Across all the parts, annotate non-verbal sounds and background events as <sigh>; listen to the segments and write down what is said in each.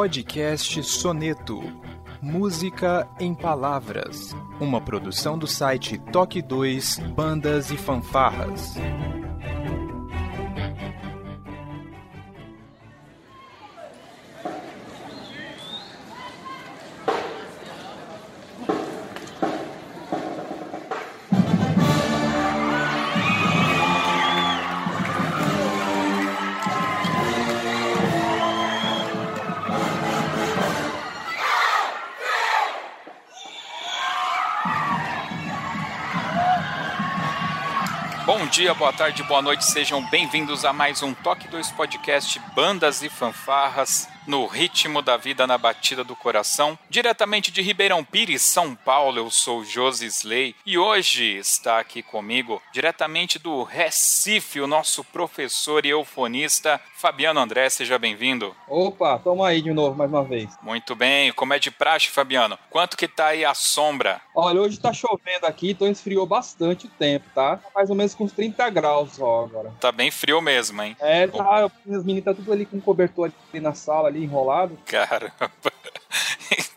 Podcast Soneto. Música em Palavras. Uma produção do site Toque 2 Bandas e Fanfarras. Boa tarde, boa noite, sejam bem-vindos a mais um Toque 2 Podcast Bandas e Fanfarras no ritmo da vida na batida do coração. Diretamente de Ribeirão Pires, São Paulo, eu sou Josi Slay e hoje está aqui comigo, diretamente do Recife, o nosso professor e eufonista Fabiano André, seja bem-vindo. Opa, toma aí de novo mais uma vez. Muito bem, como é de praxe, Fabiano? Quanto que tá aí a sombra? Olha, hoje tá chovendo aqui, então esfriou bastante o tempo, tá? Mais ou menos com uns 30 graus só agora. Tá bem frio mesmo, hein? É, tá, as meninas tá tudo ali com cobertor ali na sala, ali enrolado. Caramba. <laughs>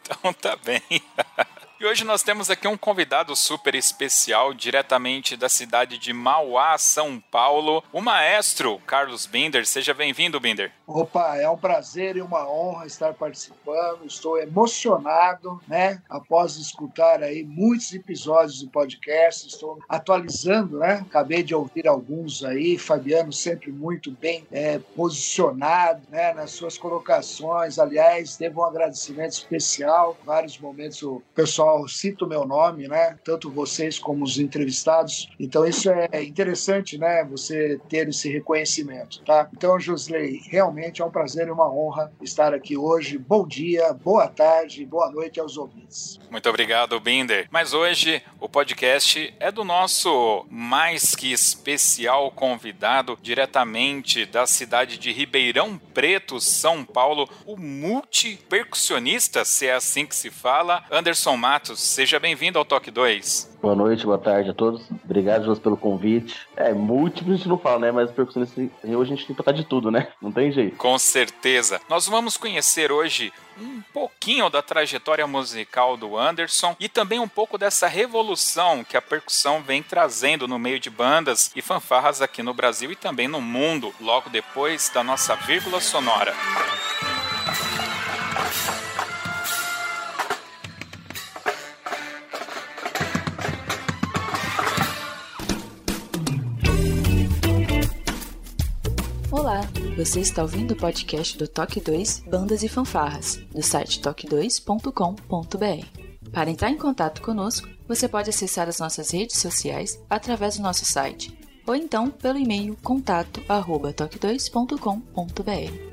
Então tá bem. <laughs> E hoje nós temos aqui um convidado super especial, diretamente da cidade de Mauá, São Paulo, o maestro Carlos Binder. Seja bem-vindo, Binder. Opa, é um prazer e uma honra estar participando. Estou emocionado, né? Após escutar aí muitos episódios do podcast, estou atualizando, né? Acabei de ouvir alguns aí. Fabiano sempre muito bem é, posicionado, né? Nas suas colocações. Aliás, teve um agradecimento especial. Vários momentos o pessoal cita o meu nome, né? Tanto vocês como os entrevistados. Então isso é interessante, né? Você ter esse reconhecimento, tá? Então, Josley, realmente é um prazer e uma honra estar aqui hoje. Bom dia, boa tarde, boa noite aos ouvintes. Muito obrigado, Binder. Mas hoje o podcast é do nosso mais que especial convidado, diretamente da cidade de Ribeirão Preto, São Paulo, o multipercussionista, se é assim que se fala, Anderson Matos. Seja bem-vindo ao Toque 2. Boa noite, boa tarde a todos. Obrigado, pelo convite. É, múltiplo a gente não fala, né? Mas percussionista, hoje a gente tem que de tudo, né? Não tem jeito. Com certeza. Nós vamos conhecer hoje um pouquinho da trajetória musical do Anderson e também um pouco dessa revolução que a percussão vem trazendo no meio de bandas e fanfarras aqui no Brasil e também no mundo, logo depois da nossa vírgula sonora. Olá, você está ouvindo o podcast do Toque 2 Bandas e Fanfarras, do site toque2.com.br. Para entrar em contato conosco, você pode acessar as nossas redes sociais através do nosso site, ou então pelo e-mail contato@toque2.com.br.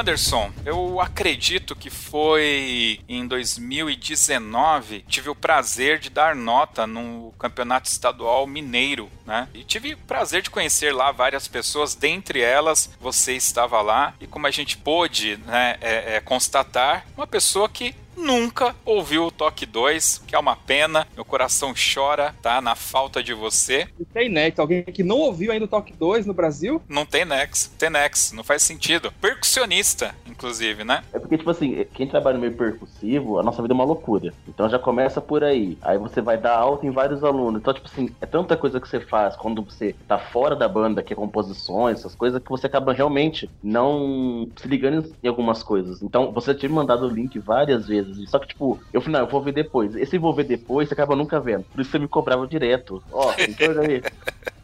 Anderson, eu acredito que foi em 2019, tive o prazer de dar nota no Campeonato Estadual Mineiro, né? E tive o prazer de conhecer lá várias pessoas, dentre elas você estava lá, e como a gente pôde né, é, é, constatar, uma pessoa que nunca ouviu o Toque 2, que é uma pena. Meu coração chora, tá? Na falta de você. Não tem Nex. Alguém que não ouviu ainda o Toque 2 no Brasil? Não tem Nex. Tem Nex. Não faz sentido. Percussionista, inclusive, né? É porque, tipo assim, quem trabalha no meio percussivo, a nossa vida é uma loucura. Então já começa por aí. Aí você vai dar alta em vários alunos. Então, tipo assim, é tanta coisa que você faz quando você tá fora da banda, que é composições, essas coisas, que você acaba realmente não se ligando em algumas coisas. Então, você tinha mandado o link várias vezes. Só que, tipo, eu falei, não, eu vou ver depois. Esse vou ver depois, você acaba nunca vendo. Por isso você me cobrava direto. Ó, <laughs> então aí.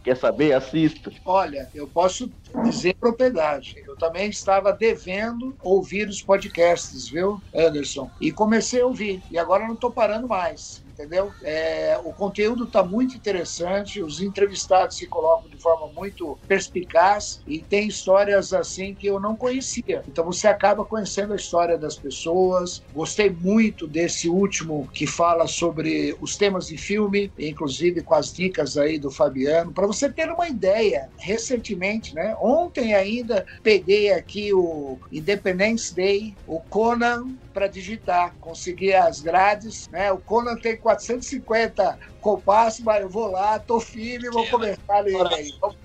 Quer saber? Assista. Olha, eu posso dizer propriedade. Eu também estava devendo ouvir os podcasts, viu, Anderson? E comecei a ouvir. E agora não estou parando mais entendeu? É, o conteúdo está muito interessante, os entrevistados se colocam de forma muito perspicaz e tem histórias assim que eu não conhecia. Então você acaba conhecendo a história das pessoas. Gostei muito desse último que fala sobre os temas de filme, inclusive com as dicas aí do Fabiano, para você ter uma ideia. Recentemente, né? Ontem ainda peguei aqui o Independence Day, o Conan para digitar, consegui as grades, né? O Conan tem 450 compassos, mas eu vou lá, tô firme vou começar nele aí. Vamos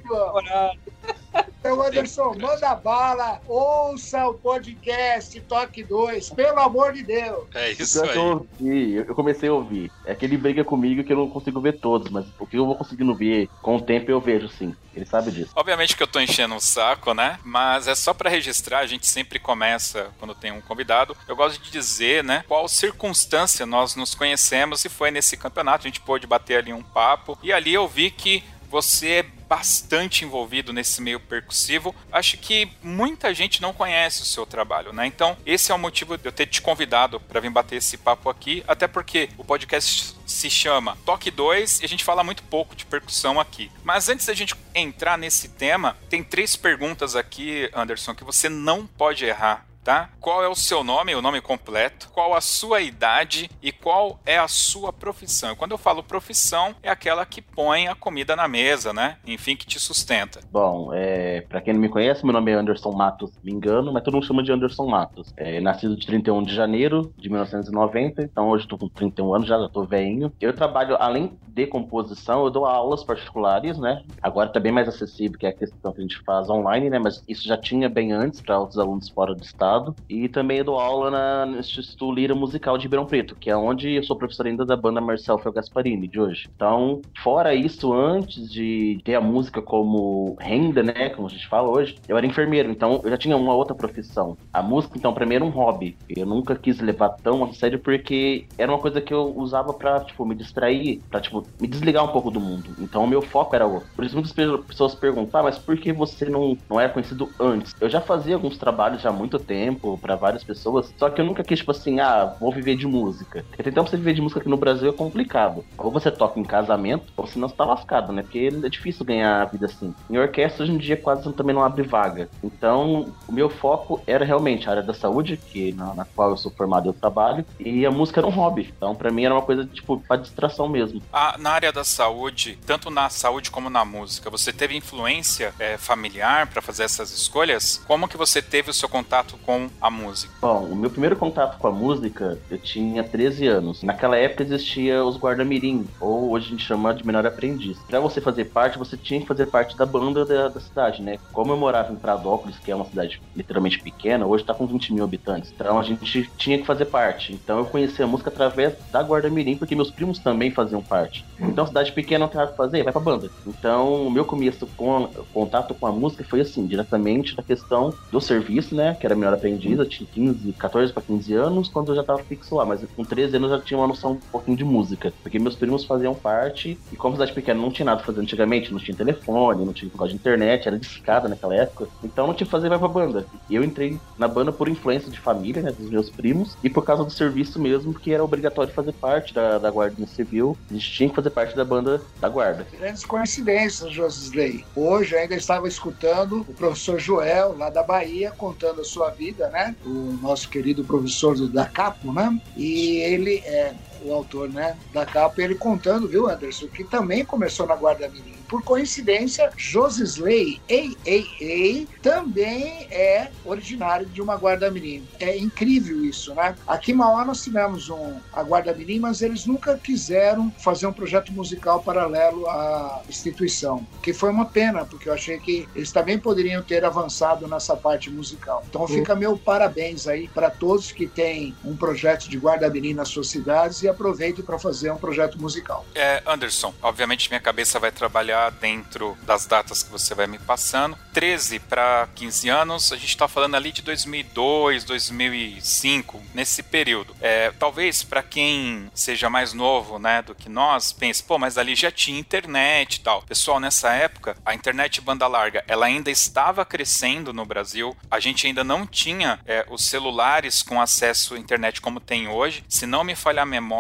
Então, Anderson, manda bala, ouça o podcast Toque 2, pelo amor de Deus. É isso aí. Eu, ouvi, eu comecei a ouvir. É que ele briga comigo que eu não consigo ver todos, mas o que eu vou conseguindo ver com o tempo eu vejo sim. Ele sabe disso. Obviamente que eu tô enchendo o um saco, né? Mas é só para registrar, a gente sempre começa quando tem um convidado. Eu gosto de dizer, né, qual circunstância nós nos conhecemos e foi nesse campeonato. A gente pôde bater ali um papo e ali eu vi que você é bastante envolvido nesse meio percussivo. Acho que muita gente não conhece o seu trabalho, né? Então, esse é o motivo de eu ter te convidado para vir bater esse papo aqui, até porque o podcast se chama Toque 2 e a gente fala muito pouco de percussão aqui. Mas antes da gente entrar nesse tema, tem três perguntas aqui, Anderson, que você não pode errar tá? Qual é o seu nome, o nome completo, qual a sua idade e qual é a sua profissão. quando eu falo profissão, é aquela que põe a comida na mesa, né? Enfim, que te sustenta. Bom, é, para quem não me conhece, meu nome é Anderson Matos, me engano, mas todo mundo chama de Anderson Matos. É, nascido de 31 de janeiro de 1990, então hoje estou com 31 anos, já estou velhinho. Eu trabalho, além de composição, eu dou aulas particulares, né? Agora está bem mais acessível, que é a questão que a gente faz online, né? Mas isso já tinha bem antes para outros alunos fora do estado passado. E também dou aula na, no Instituto Lira Musical de Ribeirão Preto, que é onde eu sou professor ainda da banda Marcel Fel Gasparini de hoje. Então, fora isso, antes de ter a música como renda, né, como a gente fala hoje, eu era enfermeiro, então eu já tinha uma outra profissão. A música, então, pra mim era um hobby. Eu nunca quis levar tão a sério porque era uma coisa que eu usava pra, tipo, me distrair, pra, tipo, me desligar um pouco do mundo. Então, o meu foco era outro. Por isso, muitas pessoas perguntam, ah, mas por que você não, não era conhecido antes? Eu já fazia alguns trabalhos já há muito tempo, tempo para várias pessoas. Só que eu nunca quis, tipo assim, ah, vou viver de música. Porque então você viver de música aqui no Brasil é complicado. Ou você toca em casamento, ou senão você tá lascado, né? Porque é difícil ganhar a vida assim. Em orquestra, hoje em dia, quase também não abre vaga. Então, o meu foco era realmente a área da saúde, que na, na qual eu sou formado eu trabalho, e a música era um hobby. Então, para mim, era uma coisa, tipo, pra distração mesmo. Ah, na área da saúde, tanto na saúde como na música, você teve influência é, familiar para fazer essas escolhas? Como que você teve o seu contato com com a música? Bom, o meu primeiro contato com a música, eu tinha 13 anos. Naquela época existia os guarda-mirim, ou hoje a gente chama de menor aprendiz. Para você fazer parte, você tinha que fazer parte da banda da, da, cidade, né? Como eu morava em Pradópolis, que é uma cidade literalmente pequena, hoje tá com 20 mil habitantes. Então a gente tinha que fazer parte. Então eu conheci a música através da guarda-mirim, porque meus primos também faziam parte. Então cidade pequena não tem nada pra fazer, vai pra banda. Então o meu começo com contato com a música foi assim, diretamente da questão do serviço, né? Que era menor aprendiz, eu tinha 15, 14 para 15 anos, quando eu já tava fixo lá, mas com 13 anos eu já tinha uma noção um pouquinho de música, porque meus primos faziam parte, e como cidade pequena não tinha nada fazer antigamente, não tinha telefone, não tinha negócio de internet, era discada naquela época, então não tinha que fazer vai pra banda. E eu entrei na banda por influência de família, né, dos meus primos, e por causa do serviço mesmo, porque era obrigatório fazer parte da, da Guarda Civil, a gente tinha que fazer parte da banda da Guarda. Grandes coincidências, Josisley. Hoje ainda estava escutando o professor Joel, lá da Bahia, contando a sua vida vida, né? O nosso querido professor da Capo, né? E ele é o autor, né, da capa, ele contando, viu, Anderson, que também começou na Guarda Mirim por coincidência, Josisley AAA também é originário de uma guarda-mirim. É incrível isso, né? Aqui em Mauá nós tivemos um, a guarda-mirim, mas eles nunca quiseram fazer um projeto musical paralelo à instituição, que foi uma pena, porque eu achei que eles também poderiam ter avançado nessa parte musical. Então fica meu parabéns aí para todos que têm um projeto de guarda-mirim nas suas cidades e aproveite para fazer um projeto musical. É, Anderson, obviamente minha cabeça vai trabalhar dentro das datas que você vai me passando. 13 para 15 anos, a gente está falando ali de 2002, 2005, nesse período. É, talvez para quem seja mais novo, né, do que nós, pense, pô, mas ali já tinha internet e tal. Pessoal, nessa época, a internet banda larga, ela ainda estava crescendo no Brasil. A gente ainda não tinha é, os celulares com acesso à internet como tem hoje. Se não me falhar a memória,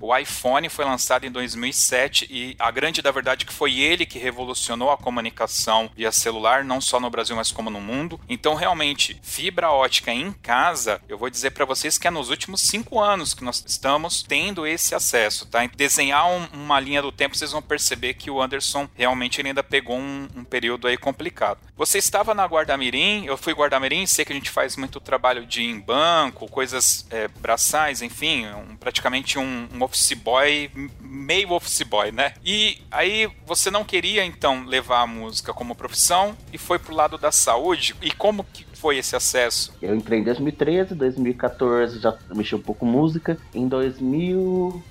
o iPhone foi lançado em 2007 e a grande da verdade é que foi ele que revolucionou a comunicação via celular, não só no Brasil, mas como no mundo. Então, realmente, fibra ótica em casa, eu vou dizer para vocês que é nos últimos cinco anos que nós estamos tendo esse acesso, tá? Desenhar um, uma linha do tempo, vocês vão perceber que o Anderson realmente ainda pegou um, um período aí complicado. Você estava na Guarda-Mirim, eu fui Guarda-Mirim, sei que a gente faz muito trabalho de em banco, coisas é, braçais, enfim, um, praticamente um, um office boy, meio office boy, né? E aí você não queria então levar a música como profissão e foi pro lado da saúde. E como que foi esse acesso? Eu entrei em 2013, 2014 já mexi um pouco com música. Em 2000,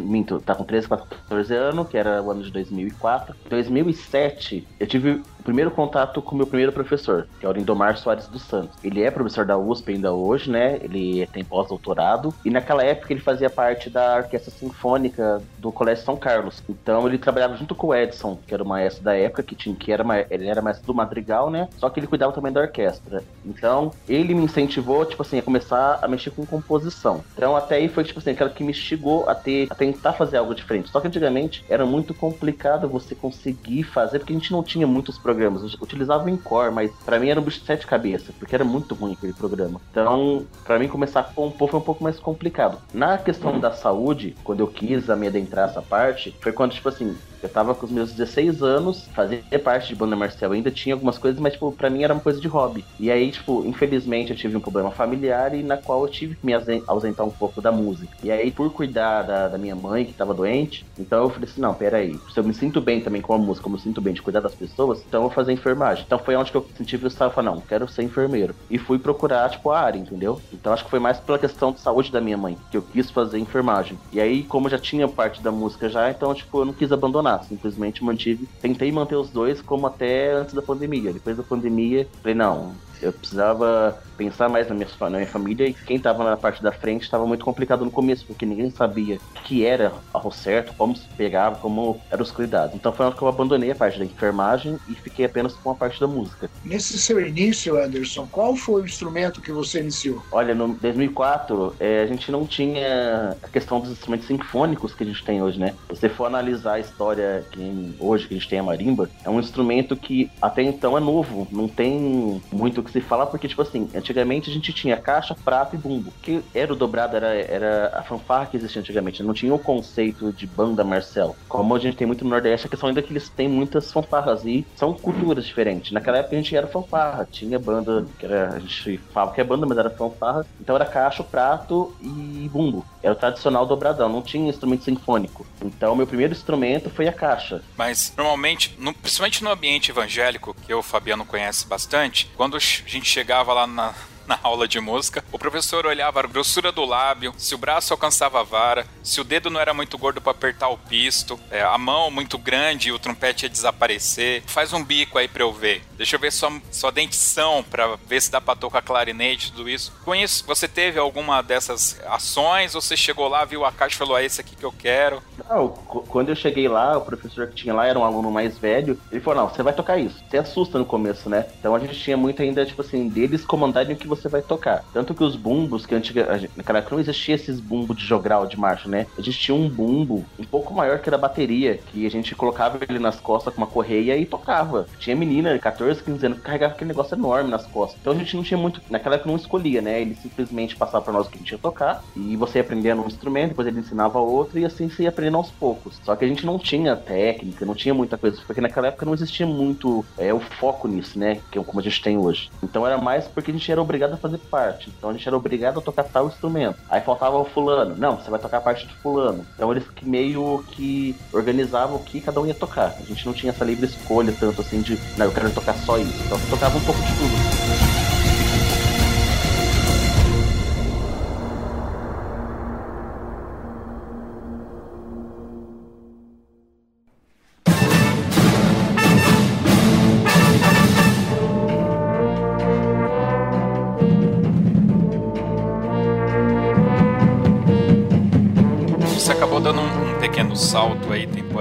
minto, tá com 13, 14 anos, que era o ano de 2004. Em 2007, eu tive primeiro contato com o meu primeiro professor, que é o Lindomar Soares dos Santos. Ele é professor da USP ainda hoje, né? Ele tem pós-doutorado. E naquela época ele fazia parte da Orquestra Sinfônica do Colégio São Carlos. Então ele trabalhava junto com o Edson, que era o maestro da época, que, tinha, que era, ele era maestro do Madrigal, né? Só que ele cuidava também da orquestra. Então ele me incentivou, tipo assim, a começar a mexer com composição. Então até aí foi, tipo assim, aquela que me instigou a, ter, a tentar fazer algo diferente. Só que antigamente era muito complicado você conseguir fazer, porque a gente não tinha muitos programas programas. Eu utilizava o Encore, mas para mim era um bicho de sete cabeças, porque era muito ruim aquele programa. Então, para mim começar a compor foi um pouco mais complicado. Na questão da saúde, quando eu quis me adentrar essa parte, foi quando, tipo assim, eu tava com os meus 16 anos, fazia parte de banda marcial, ainda tinha algumas coisas, mas, tipo, pra mim era uma coisa de hobby. E aí, tipo, infelizmente eu tive um problema familiar e na qual eu tive que me ausentar um pouco da música. E aí, por cuidar da, da minha mãe, que tava doente, então eu falei assim, não, peraí, se eu me sinto bem também com a música, como eu me sinto bem de cuidar das pessoas, então eu vou fazer enfermagem. Então foi onde que eu senti que eu estava falando, não, quero ser enfermeiro. E fui procurar, tipo, a área, entendeu? Então acho que foi mais pela questão de saúde da minha mãe, que eu quis fazer enfermagem. E aí, como já tinha parte da música já, então, tipo, eu não quis abandonar, simplesmente mantive, tentei manter os dois como até antes da pandemia. Depois da pandemia, falei, não, eu precisava pensar mais na minha, na minha família e quem estava na parte da frente estava muito complicado no começo, porque ninguém sabia o que era ao certo, como se pegava, como eram os cuidados. Então foi onde que eu abandonei a parte da enfermagem e fiquei apenas com a parte da música. Nesse seu início, Anderson, qual foi o instrumento que você iniciou? Olha, no 2004 é, a gente não tinha a questão dos instrumentos sinfônicos que a gente tem hoje, né? Se você for analisar a história que hoje que a gente tem a marimba, é um instrumento que até então é novo, não tem muito que se fala, porque tipo assim, Antigamente a gente tinha caixa, prato e bumbo. Que era o dobrado, era, era a fanfarra que existia antigamente. Não tinha o conceito de banda Marcel. Como a gente tem muito no Nordeste, a questão ainda é que eles têm muitas fanfarras e são culturas diferentes. Naquela época a gente era fanfarra. Tinha banda, que era, a gente falava que é banda, mas era fanfarra. Então era caixa, prato e bumbo. Era o tradicional dobradão, não tinha instrumento sinfônico. Então meu primeiro instrumento foi a caixa. Mas normalmente, no, principalmente no ambiente evangélico, que o Fabiano conhece bastante, quando a gente chegava lá na, na aula de música. O professor olhava a grossura do lábio, se o braço alcançava a vara, se o dedo não era muito gordo para apertar o pisto, é, a mão muito grande e o trompete ia desaparecer. Faz um bico aí pra eu ver. Deixa eu ver sua, sua dentição pra ver se dá pra tocar clarinete, tudo isso. Com isso, você teve alguma dessas ações? Ou você chegou lá, viu a caixa e falou, é esse aqui que eu quero? Não, quando eu cheguei lá, o professor que tinha lá era um aluno mais velho. Ele falou, não, você vai tocar isso. Você assusta no começo, né? Então a gente tinha muito ainda, tipo assim, deles comandarem o que você vai tocar. Tanto que os bumbos, que antiga, naquela época não existia esses bumbos de jogral de marcha, né? A gente tinha um bumbo um pouco maior que era a bateria, que a gente colocava ele nas costas com uma correia e tocava. Tinha menina de 14, 15 anos que carregava aquele negócio enorme nas costas. Então a gente não tinha muito. Naquela época não escolhia, né? Ele simplesmente passava pra nós o que a gente ia tocar e você ia aprendendo um instrumento, depois ele ensinava outro e assim você ia aprendendo aos poucos. Só que a gente não tinha técnica, não tinha muita coisa, porque naquela época não existia muito é, o foco nisso, né? Que é como a gente tem hoje. Então era mais porque a gente era obrigado a fazer parte. Então a gente era obrigado a tocar tal instrumento. Aí faltava o fulano. Não, você vai tocar a parte do fulano. Então eles que meio que organizavam o que cada um ia tocar. A gente não tinha essa livre escolha tanto assim de, não, eu quero tocar só isso. Então tocava um pouco de tudo.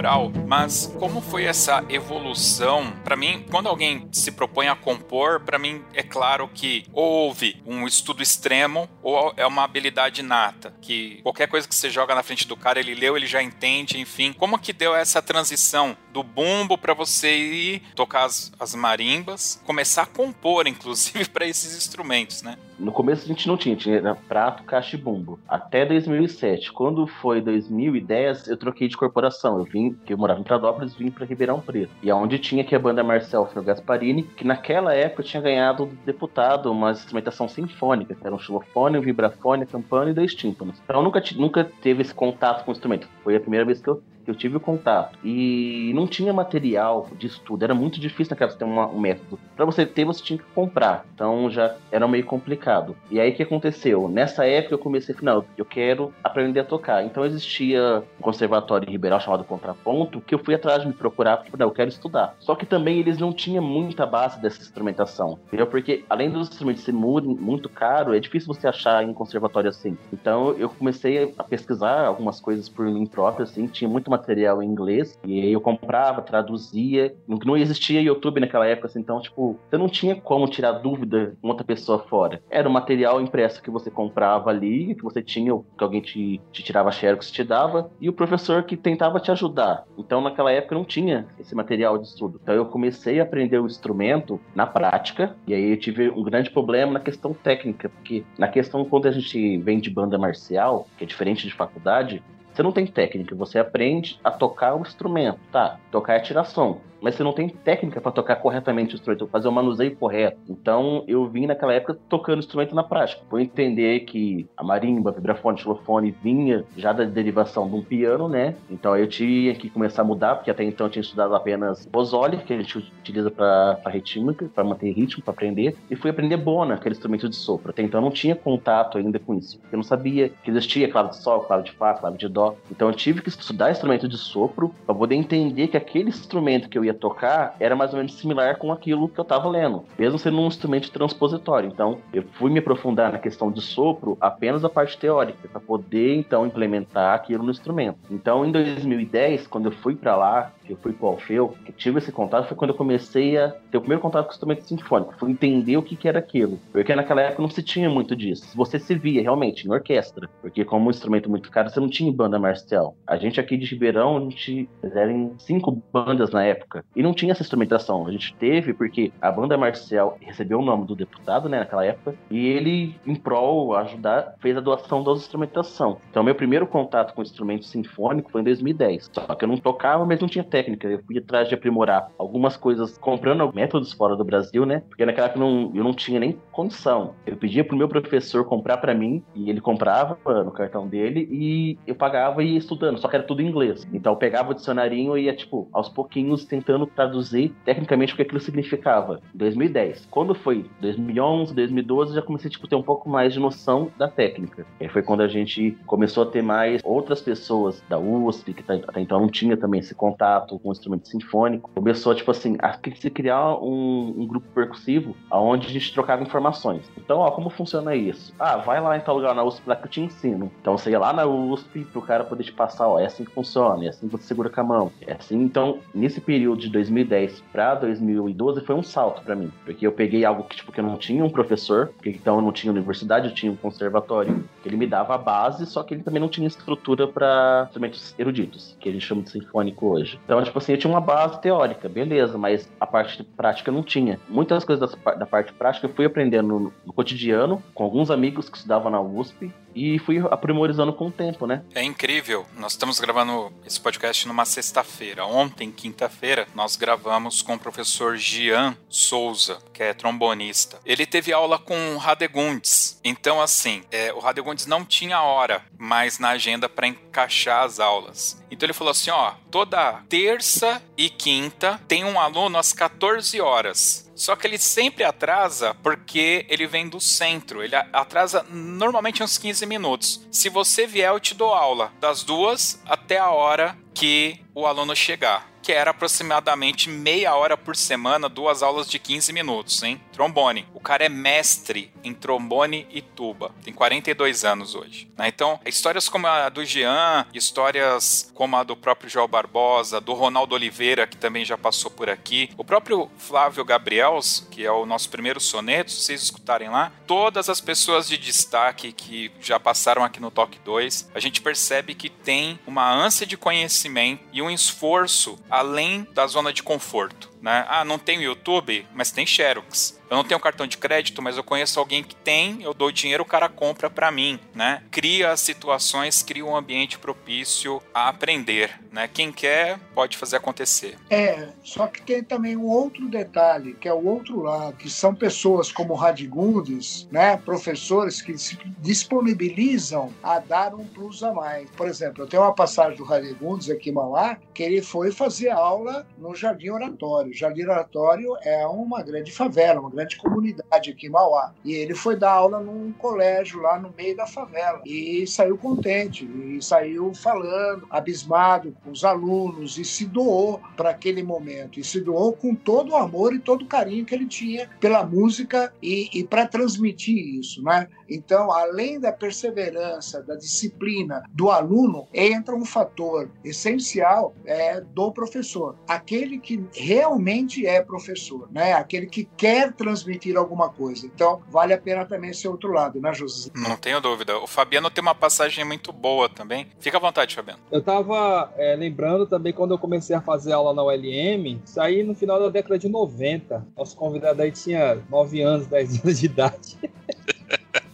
Aí temporal, mas como foi essa evolução? Para mim, quando alguém se propõe a compor, para mim é claro que houve um estudo extremo ou é uma habilidade nata, que qualquer coisa que você joga na frente do cara, ele leu, ele já entende, enfim. Como que deu essa transição do bumbo para você ir tocar as, as marimbas, começar a compor, inclusive, <laughs> para esses instrumentos, né? No começo a gente não tinha, tinha prato, caixa e bumbo. Até 2007. Quando foi 2010, eu troquei de corporação. Eu vim, que eu morava em Pradópolis, vim para Ribeirão Preto. E aonde tinha aqui a banda Marcel Gasparini, que naquela época tinha ganhado do deputado uma instrumentação sinfônica, que era um xilofone, um vibrafone, campana e dois tímpanos. Então nunca, nunca teve esse contato com o instrumento. Foi a primeira vez que eu que eu tive contato. E não tinha material de estudo, era muito difícil naquela época ter uma, um método. Para você ter, você tinha que comprar. Então já era meio complicado. E aí o que aconteceu? Nessa época eu comecei, não, eu quero aprender a tocar. Então existia um conservatório em Ribeirão chamado Contraponto, que eu fui atrás de me procurar, porque não, eu quero estudar. Só que também eles não tinham muita base dessa instrumentação, entendeu? Porque além dos instrumentos ser muito, muito caro, é difícil você achar em conservatório assim. Então eu comecei a pesquisar algumas coisas por mim próprio, assim, tinha muito material em inglês, e aí eu comprava, traduzia. Não existia YouTube naquela época, assim, então, tipo, você não tinha como tirar dúvida com outra pessoa fora. Era o material impresso que você comprava ali, que você tinha, que alguém te, te tirava xerox te dava, e o professor que tentava te ajudar. Então, naquela época, não tinha esse material de estudo. Então, eu comecei a aprender o instrumento na prática, e aí eu tive um grande problema na questão técnica, porque na questão, quando a gente vem de banda marcial, que é diferente de faculdade, você não tem técnica, você aprende a tocar o instrumento, tá? Tocar é tirar som mas você não tem técnica para tocar corretamente o instrumento, fazer o manuseio correto. Então eu vim naquela época tocando instrumento na prática. Por entender que a marimba, vibrafone, xilofone vinha já da derivação de um piano, né? Então eu tinha que começar a mudar, porque até então eu tinha estudado apenas Bosoli, que a gente utiliza para ritmíca, para manter ritmo, para aprender, e fui aprender bona, aquele instrumento de sopro. Até então eu não tinha contato ainda com isso. Eu não sabia que existia clave de sol, clave de fá, clave de dó. Então eu tive que estudar instrumento de sopro para poder entender que aquele instrumento que eu ia tocar era mais ou menos similar com aquilo que eu estava lendo, mesmo sendo um instrumento transpositório. Então, eu fui me aprofundar na questão de sopro apenas a parte teórica, para poder então implementar aquilo no instrumento. Então, em 2010, quando eu fui para lá, que eu fui pro Alfeu, que tive esse contato, foi quando eu comecei a ter o primeiro contato com o instrumento sinfônico. Foi entender o que, que era aquilo. Porque naquela época não se tinha muito disso. Você se via realmente em orquestra. Porque como um instrumento muito caro, você não tinha banda marcial. A gente aqui de Ribeirão, a gente era em cinco bandas na época. E não tinha essa instrumentação. A gente teve porque a banda marcial recebeu o nome do deputado, né, naquela época. E ele, em prol, ajudar, fez a doação da instrumentação. Então, meu primeiro contato com instrumento sinfônico foi em 2010. Só que eu não tocava, mas não tinha técnica. Eu fui atrás de aprimorar algumas coisas, comprando métodos fora do Brasil, né? Porque naquela época eu não, eu não tinha nem condição. Eu pedia pro meu professor comprar para mim, e ele comprava no cartão dele, e eu pagava e ia estudando, só que era tudo em inglês. Então eu pegava o dicionarinho e ia, tipo, aos pouquinhos tentando traduzir tecnicamente o que aquilo significava. 2010. Quando foi 2011, 2012, já comecei, tipo, a ter um pouco mais de noção da técnica. E foi quando a gente começou a ter mais outras pessoas da USP, que até então não tinha também esse contato, com o instrumento sinfônico, começou, tipo assim, a se criar um, um grupo percussivo onde a gente trocava informações. Então, ó, como funciona isso? Ah, vai lá em tal lugar na USP lá que eu te ensino. Então, você ia lá na USP pro cara poder te passar, ó, é assim que funciona, é assim que você segura com a mão. É assim, então, nesse período de 2010 para 2012 foi um salto para mim, porque eu peguei algo que, tipo, que eu não tinha um professor, porque então eu não tinha universidade, eu tinha um conservatório, ele me dava a base, só que ele também não tinha estrutura para instrumentos eruditos, que a gente chama de sinfônico hoje. Então, tipo assim, eu tinha uma base teórica, beleza, mas a parte prática não tinha. Muitas coisas da, da parte prática eu fui aprendendo no, no cotidiano, com alguns amigos que estudavam na USP, e fui aprimorizando com o tempo, né? É incrível. Nós estamos gravando esse podcast numa sexta-feira. Ontem, quinta-feira, nós gravamos com o professor Gian Souza, que é trombonista. Ele teve aula com Radegundes. Então, assim, é, o Radegundes não tinha hora mais na agenda para encaixar as aulas. Então ele falou assim: ó, toda terça e quinta tem um aluno às 14 horas. Só que ele sempre atrasa porque ele vem do centro. Ele atrasa normalmente uns 15 minutos. Se você vier, eu te dou aula das duas até a hora que o aluno chegar. Que era aproximadamente meia hora por semana, duas aulas de 15 minutos, hein? Trombone. O cara é mestre em trombone e tuba. Tem 42 anos hoje. Né? Então, histórias como a do Jean, histórias como a do próprio João Barbosa, do Ronaldo Oliveira, que também já passou por aqui, o próprio Flávio Gabriels, que é o nosso primeiro soneto, se vocês escutarem lá, todas as pessoas de destaque que já passaram aqui no Toque 2, a gente percebe que tem uma ânsia de conhecimento e um esforço além da zona de conforto. Né? Ah, não tem YouTube, mas tem Xerox. Eu não tenho cartão de crédito, mas eu conheço alguém que tem, eu dou dinheiro, o cara compra para mim, né? Cria situações, cria um ambiente propício a aprender, né? Quem quer pode fazer acontecer. É, só que tem também um outro detalhe, que é o outro lado, que são pessoas como Radgundes, né? Professores que se disponibilizam a dar um plus a mais. Por exemplo, eu tenho uma passagem do Radgundes aqui em Mauá, que ele foi fazer aula no Jardim Oratório. O Jardim Oratório é uma grande favela, uma grande comunidade aqui em Mauá. E ele foi dar aula num colégio lá no meio da favela. E saiu contente, e saiu falando, abismado com os alunos, e se doou para aquele momento. E se doou com todo o amor e todo o carinho que ele tinha pela música e, e para transmitir isso, né? Então, além da perseverança, da disciplina do aluno, entra um fator essencial é, do professor. Aquele que realmente é professor, né? Aquele que quer transmitir alguma coisa. Então, vale a pena também esse outro lado, né, José? Não tenho dúvida. O Fabiano tem uma passagem muito boa também. Fica à vontade, Fabiano. Eu estava é, lembrando também quando eu comecei a fazer aula na ULM, isso aí no final da década de 90. Nosso convidado aí tinha 9 anos, 10 anos de idade. <laughs>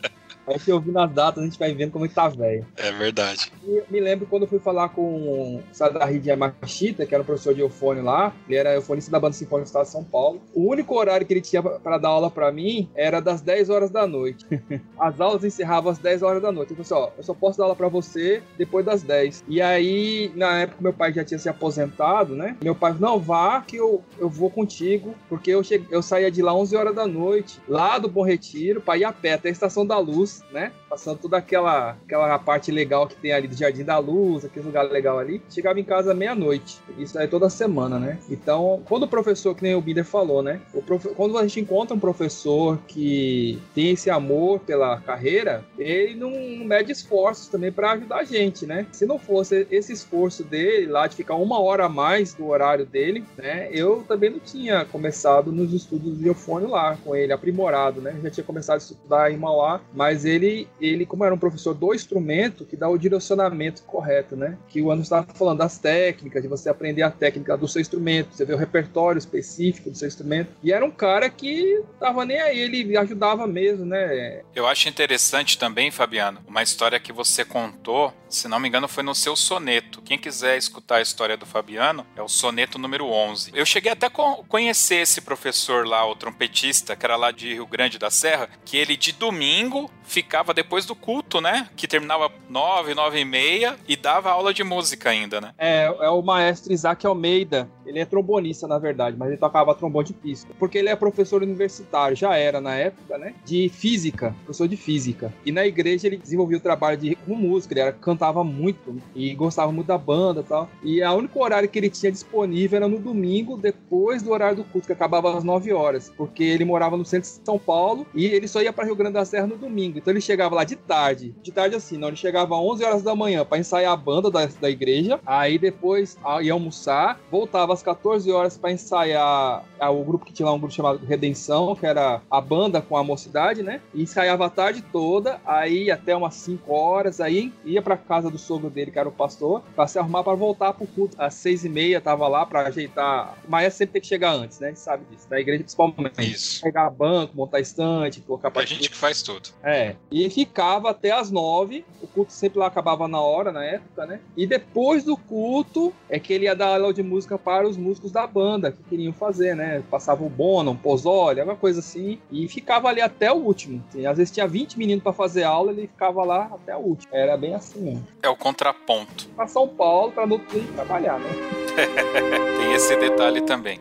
Aí você ouvindo as datas, a gente vai vendo como ele tá velho. É verdade. E me lembro quando eu fui falar com o Sadahid Yamashita, que era um professor de eufone lá, ele era eufonista da Banda Sinfônica do Estado de São Paulo. O único horário que ele tinha para dar aula para mim era das 10 horas da noite. <laughs> As aulas encerravam às 10 horas da noite. Ele falou assim: ó, eu só posso dar aula para você depois das 10. E aí, na época, meu pai já tinha se aposentado, né? Meu pai falou: não, vá que eu, eu vou contigo, porque eu, cheguei, eu saía de lá 11 horas da noite, lá do Bom Retiro, para ir a pé até a Estação da Luz, né? Passando toda aquela, aquela parte legal que tem ali do Jardim da Luz, aquele lugar legal ali. Chegava em casa meia-noite. Isso aí toda semana, né? Então, quando o professor, que nem o Binder falou, né? Profe... Quando a gente encontra um professor que tem esse amor pela carreira, ele não mede esforços também para ajudar a gente, né? Se não fosse esse esforço dele lá de ficar uma hora a mais do horário dele, né? Eu também não tinha começado nos estudos de eufone lá com ele, aprimorado, né? Já tinha começado a estudar em Mauá, mas ele, ele como era um professor do instrumento, que dá o direcionamento correto, né? Que o Anderson estava falando das técnicas, de você aprender a técnica do seu instrumento, você vê o repertório específico do seu instrumento. E era um cara que tava nem aí, ele ajudava mesmo, né? Eu acho interessante também, Fabiano, uma história que você contou, se não me engano, foi no seu soneto. Quem quiser escutar a história do Fabiano, é o soneto número 11. Eu cheguei até a conhecer esse professor lá, o trompetista, que era lá de Rio Grande da Serra, que ele de domingo ficava depois do culto, né? Que terminava nove, nove e meia e dava aula de música ainda, né? É, é o maestro Isaac Almeida. Ele é trombonista, na verdade, mas ele tocava trombone de pista. Porque ele é professor universitário, já era na época, né? De física, professor de física. E na igreja ele desenvolveu o trabalho de com música, ele era, cantava muito e gostava muito da banda e tal. E o único horário que ele tinha disponível era no domingo, depois do horário do culto, que acabava às 9 horas. Porque ele morava no centro de São Paulo e ele só ia para Rio Grande da Serra no domingo. Então ele chegava lá de tarde. De tarde assim, não. Ele chegava às 11 horas da manhã para ensaiar a banda da, da igreja. Aí depois ia almoçar. Voltava às 14 horas para ensaiar o grupo que tinha lá um grupo chamado Redenção, que era a banda com a mocidade, né? E ensaiava a tarde toda. Aí até umas 5 horas. Aí ia para casa do sogro dele, que era o pastor, para se arrumar para voltar pro culto. Às 6 e meia tava lá para ajeitar. Mas sempre tem que chegar antes, né? A gente sabe disso. Da igreja principalmente. Isso. Pegar banco, montar estante, colocar A gente que faz tudo. É. E ficava até as nove. O culto sempre lá acabava na hora, na época, né? E depois do culto é que ele ia dar aula de música para os músicos da banda que queriam fazer, né? Passava o bono, um pozole, alguma coisa assim. E ficava ali até o último. Assim, às vezes tinha 20 meninos para fazer aula, ele ficava lá até o último. Era bem assim mesmo. É o contraponto. Pra São Paulo, para dia trabalhar, né? <laughs> Tem esse detalhe também.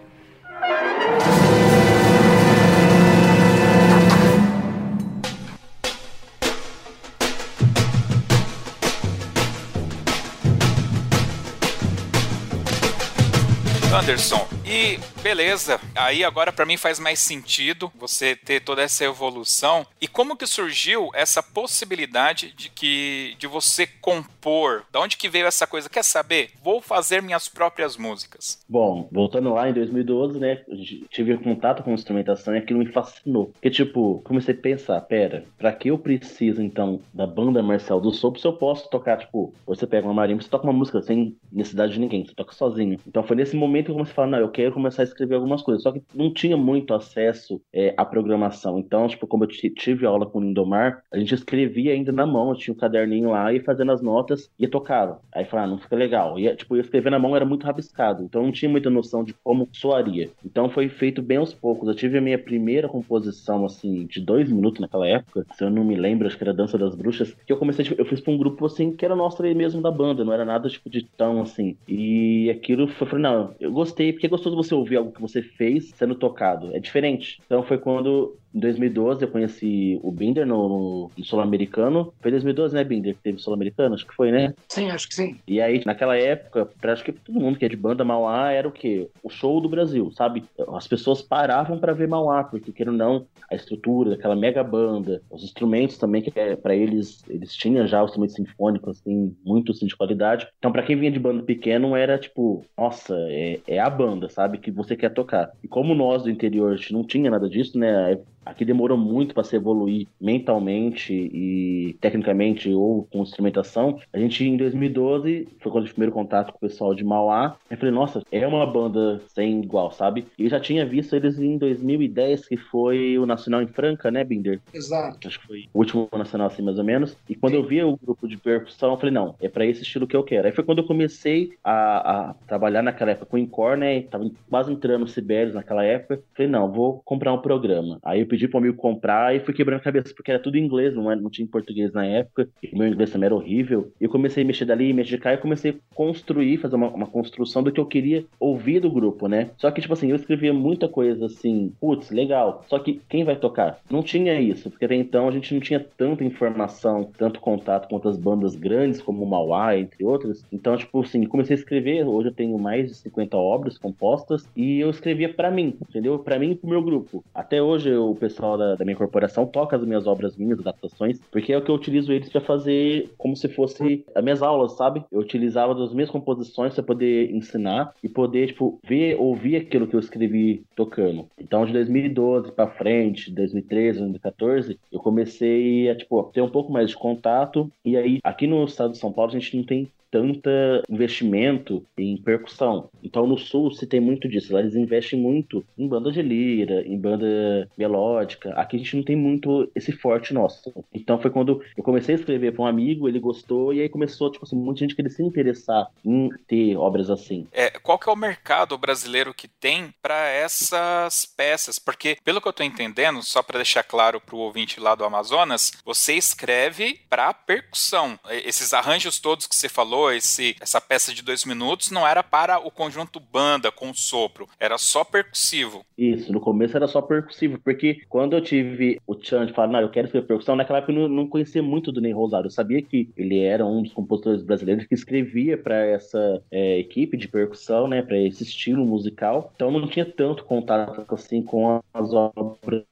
Anderson e beleza, aí agora para mim faz mais sentido você ter toda essa evolução. E como que surgiu essa possibilidade de que de você compor? Da onde que veio essa coisa? Quer saber? Vou fazer minhas próprias músicas. Bom, voltando lá em 2012, né, tive contato com instrumentação e aquilo me fascinou. Porque tipo, comecei a pensar, pera, para que eu preciso então da banda marcial do sopro se eu posso tocar, tipo, você pega uma marimba, você toca uma música sem necessidade de ninguém, você toca sozinho. Então foi nesse momento que eu comecei a falar, não, eu quero começar a escrever algumas coisas. Só que não tinha muito acesso é, à programação. Então, tipo, como eu tive aula com o Lindomar, a gente escrevia ainda na mão, eu tinha um caderninho lá e fazendo as notas e tocava. Aí falava, ah, não fica legal. E, tipo, escrever na mão era muito rabiscado, então não tinha muita noção de como soaria. Então foi feito bem aos poucos. Eu tive a minha primeira composição, assim, de dois minutos naquela época, se eu não me lembro, acho que era Dança das Bruxas, que eu comecei, tipo, eu fiz pra um grupo, assim, que era nosso mesmo da banda, não era nada, tipo, de tão, assim. E aquilo foi, falei, não, eu gostei, porque é gostoso você ouvir algo que você fez sendo tocado. É diferente. Então foi quando em 2012 eu conheci o Binder no, no, no Sul-Americano. Foi em 2012, né, Binder? Que teve Sul-Americano? Acho que foi, né? Sim, acho que sim. E aí, naquela época, pra, acho que todo mundo que é de banda Mauá era o quê? O show do Brasil, sabe? As pessoas paravam para ver Mauá, porque querendo não, a estrutura daquela mega banda, os instrumentos também, que é, para eles, eles tinham já os instrumentos sinfônicos, assim, muito assim, de qualidade. Então, para quem vinha de banda pequeno, era tipo, nossa, é, é a banda, sabe? Que você quer tocar. E como nós do interior, a gente não tinha nada disso, né? Aqui demorou muito para se evoluir mentalmente e tecnicamente ou com instrumentação. A gente, em 2012, foi quando o primeiro contato com o pessoal de Mauá. Eu falei, nossa, é uma banda sem igual, sabe? E eu já tinha visto eles em 2010, que foi o Nacional em Franca, né, Binder? Exato. Acho que foi o último Nacional, assim, mais ou menos. E quando Sim. eu vi o grupo de percussão, eu falei, não, é para esse estilo que eu quero. Aí foi quando eu comecei a, a trabalhar naquela época com o Incor, né? Tava quase entrando no Sibérios naquela época. Falei, não, vou comprar um programa. Aí eu pedi pro amigo comprar e fui quebrando a cabeça, porque era tudo em inglês, não, era, não tinha português na época, e meu inglês também era horrível. E eu comecei a mexer dali, mexer de cá, e comecei a construir, fazer uma, uma, construção do que eu queria ouvir do grupo, né? Só que, tipo assim, eu escrevia muita coisa assim, putz, legal. Só que quem vai tocar? Não tinha isso, porque até então a gente não tinha tanta informação, tanto contato com outras bandas grandes, como o Mauá, entre outras. Então, tipo assim, comecei a escrever, hoje eu tenho mais de 50 obras compostas, e eu escrevia para mim, entendeu? Para mim e pro meu grupo. Até hoje o pessoal da, da, minha corporação toca as minhas obras minhas, adaptações, porque é o que eu utilizo eles para fazer como se fosse as minhas aulas, sabe? Eu utilizava as minhas composições para poder ensinar e poder, tipo, ver, ouvir aquilo que eu escrevi tocando. Então, de 2012 para frente, 2013, 2014, eu comecei a, tipo, ter um pouco mais de contato. E aí, aqui no estado de São Paulo, a gente não tem tanta investimento em percussão. Então no sul se tem muito disso. Lá eles investem muito em banda de lira, em banda melódica. Aqui a gente não tem muito esse forte nosso. Então foi quando eu comecei a escrever para um amigo, ele gostou e aí começou tipo assim, muita gente querer se interessar em ter obras assim. É, qual que é o mercado brasileiro que tem para essas peças? Porque pelo que eu estou entendendo, só para deixar claro para o ouvinte lá do Amazonas, você escreve para percussão. Esses arranjos todos que você falou esse, essa peça de dois minutos não era para o conjunto banda com sopro, era só percussivo. Isso, no começo era só percussivo, porque quando eu tive o chance de falar, não, eu quero escrever percussão, naquela época eu não, conhecia muito do Ney Rosário. Eu sabia que ele era um dos compositores brasileiros que escrevia para essa é, equipe de percussão, né, para esse estilo musical. Então não tinha tanto contato assim com as obras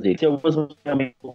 dele. Se algumas não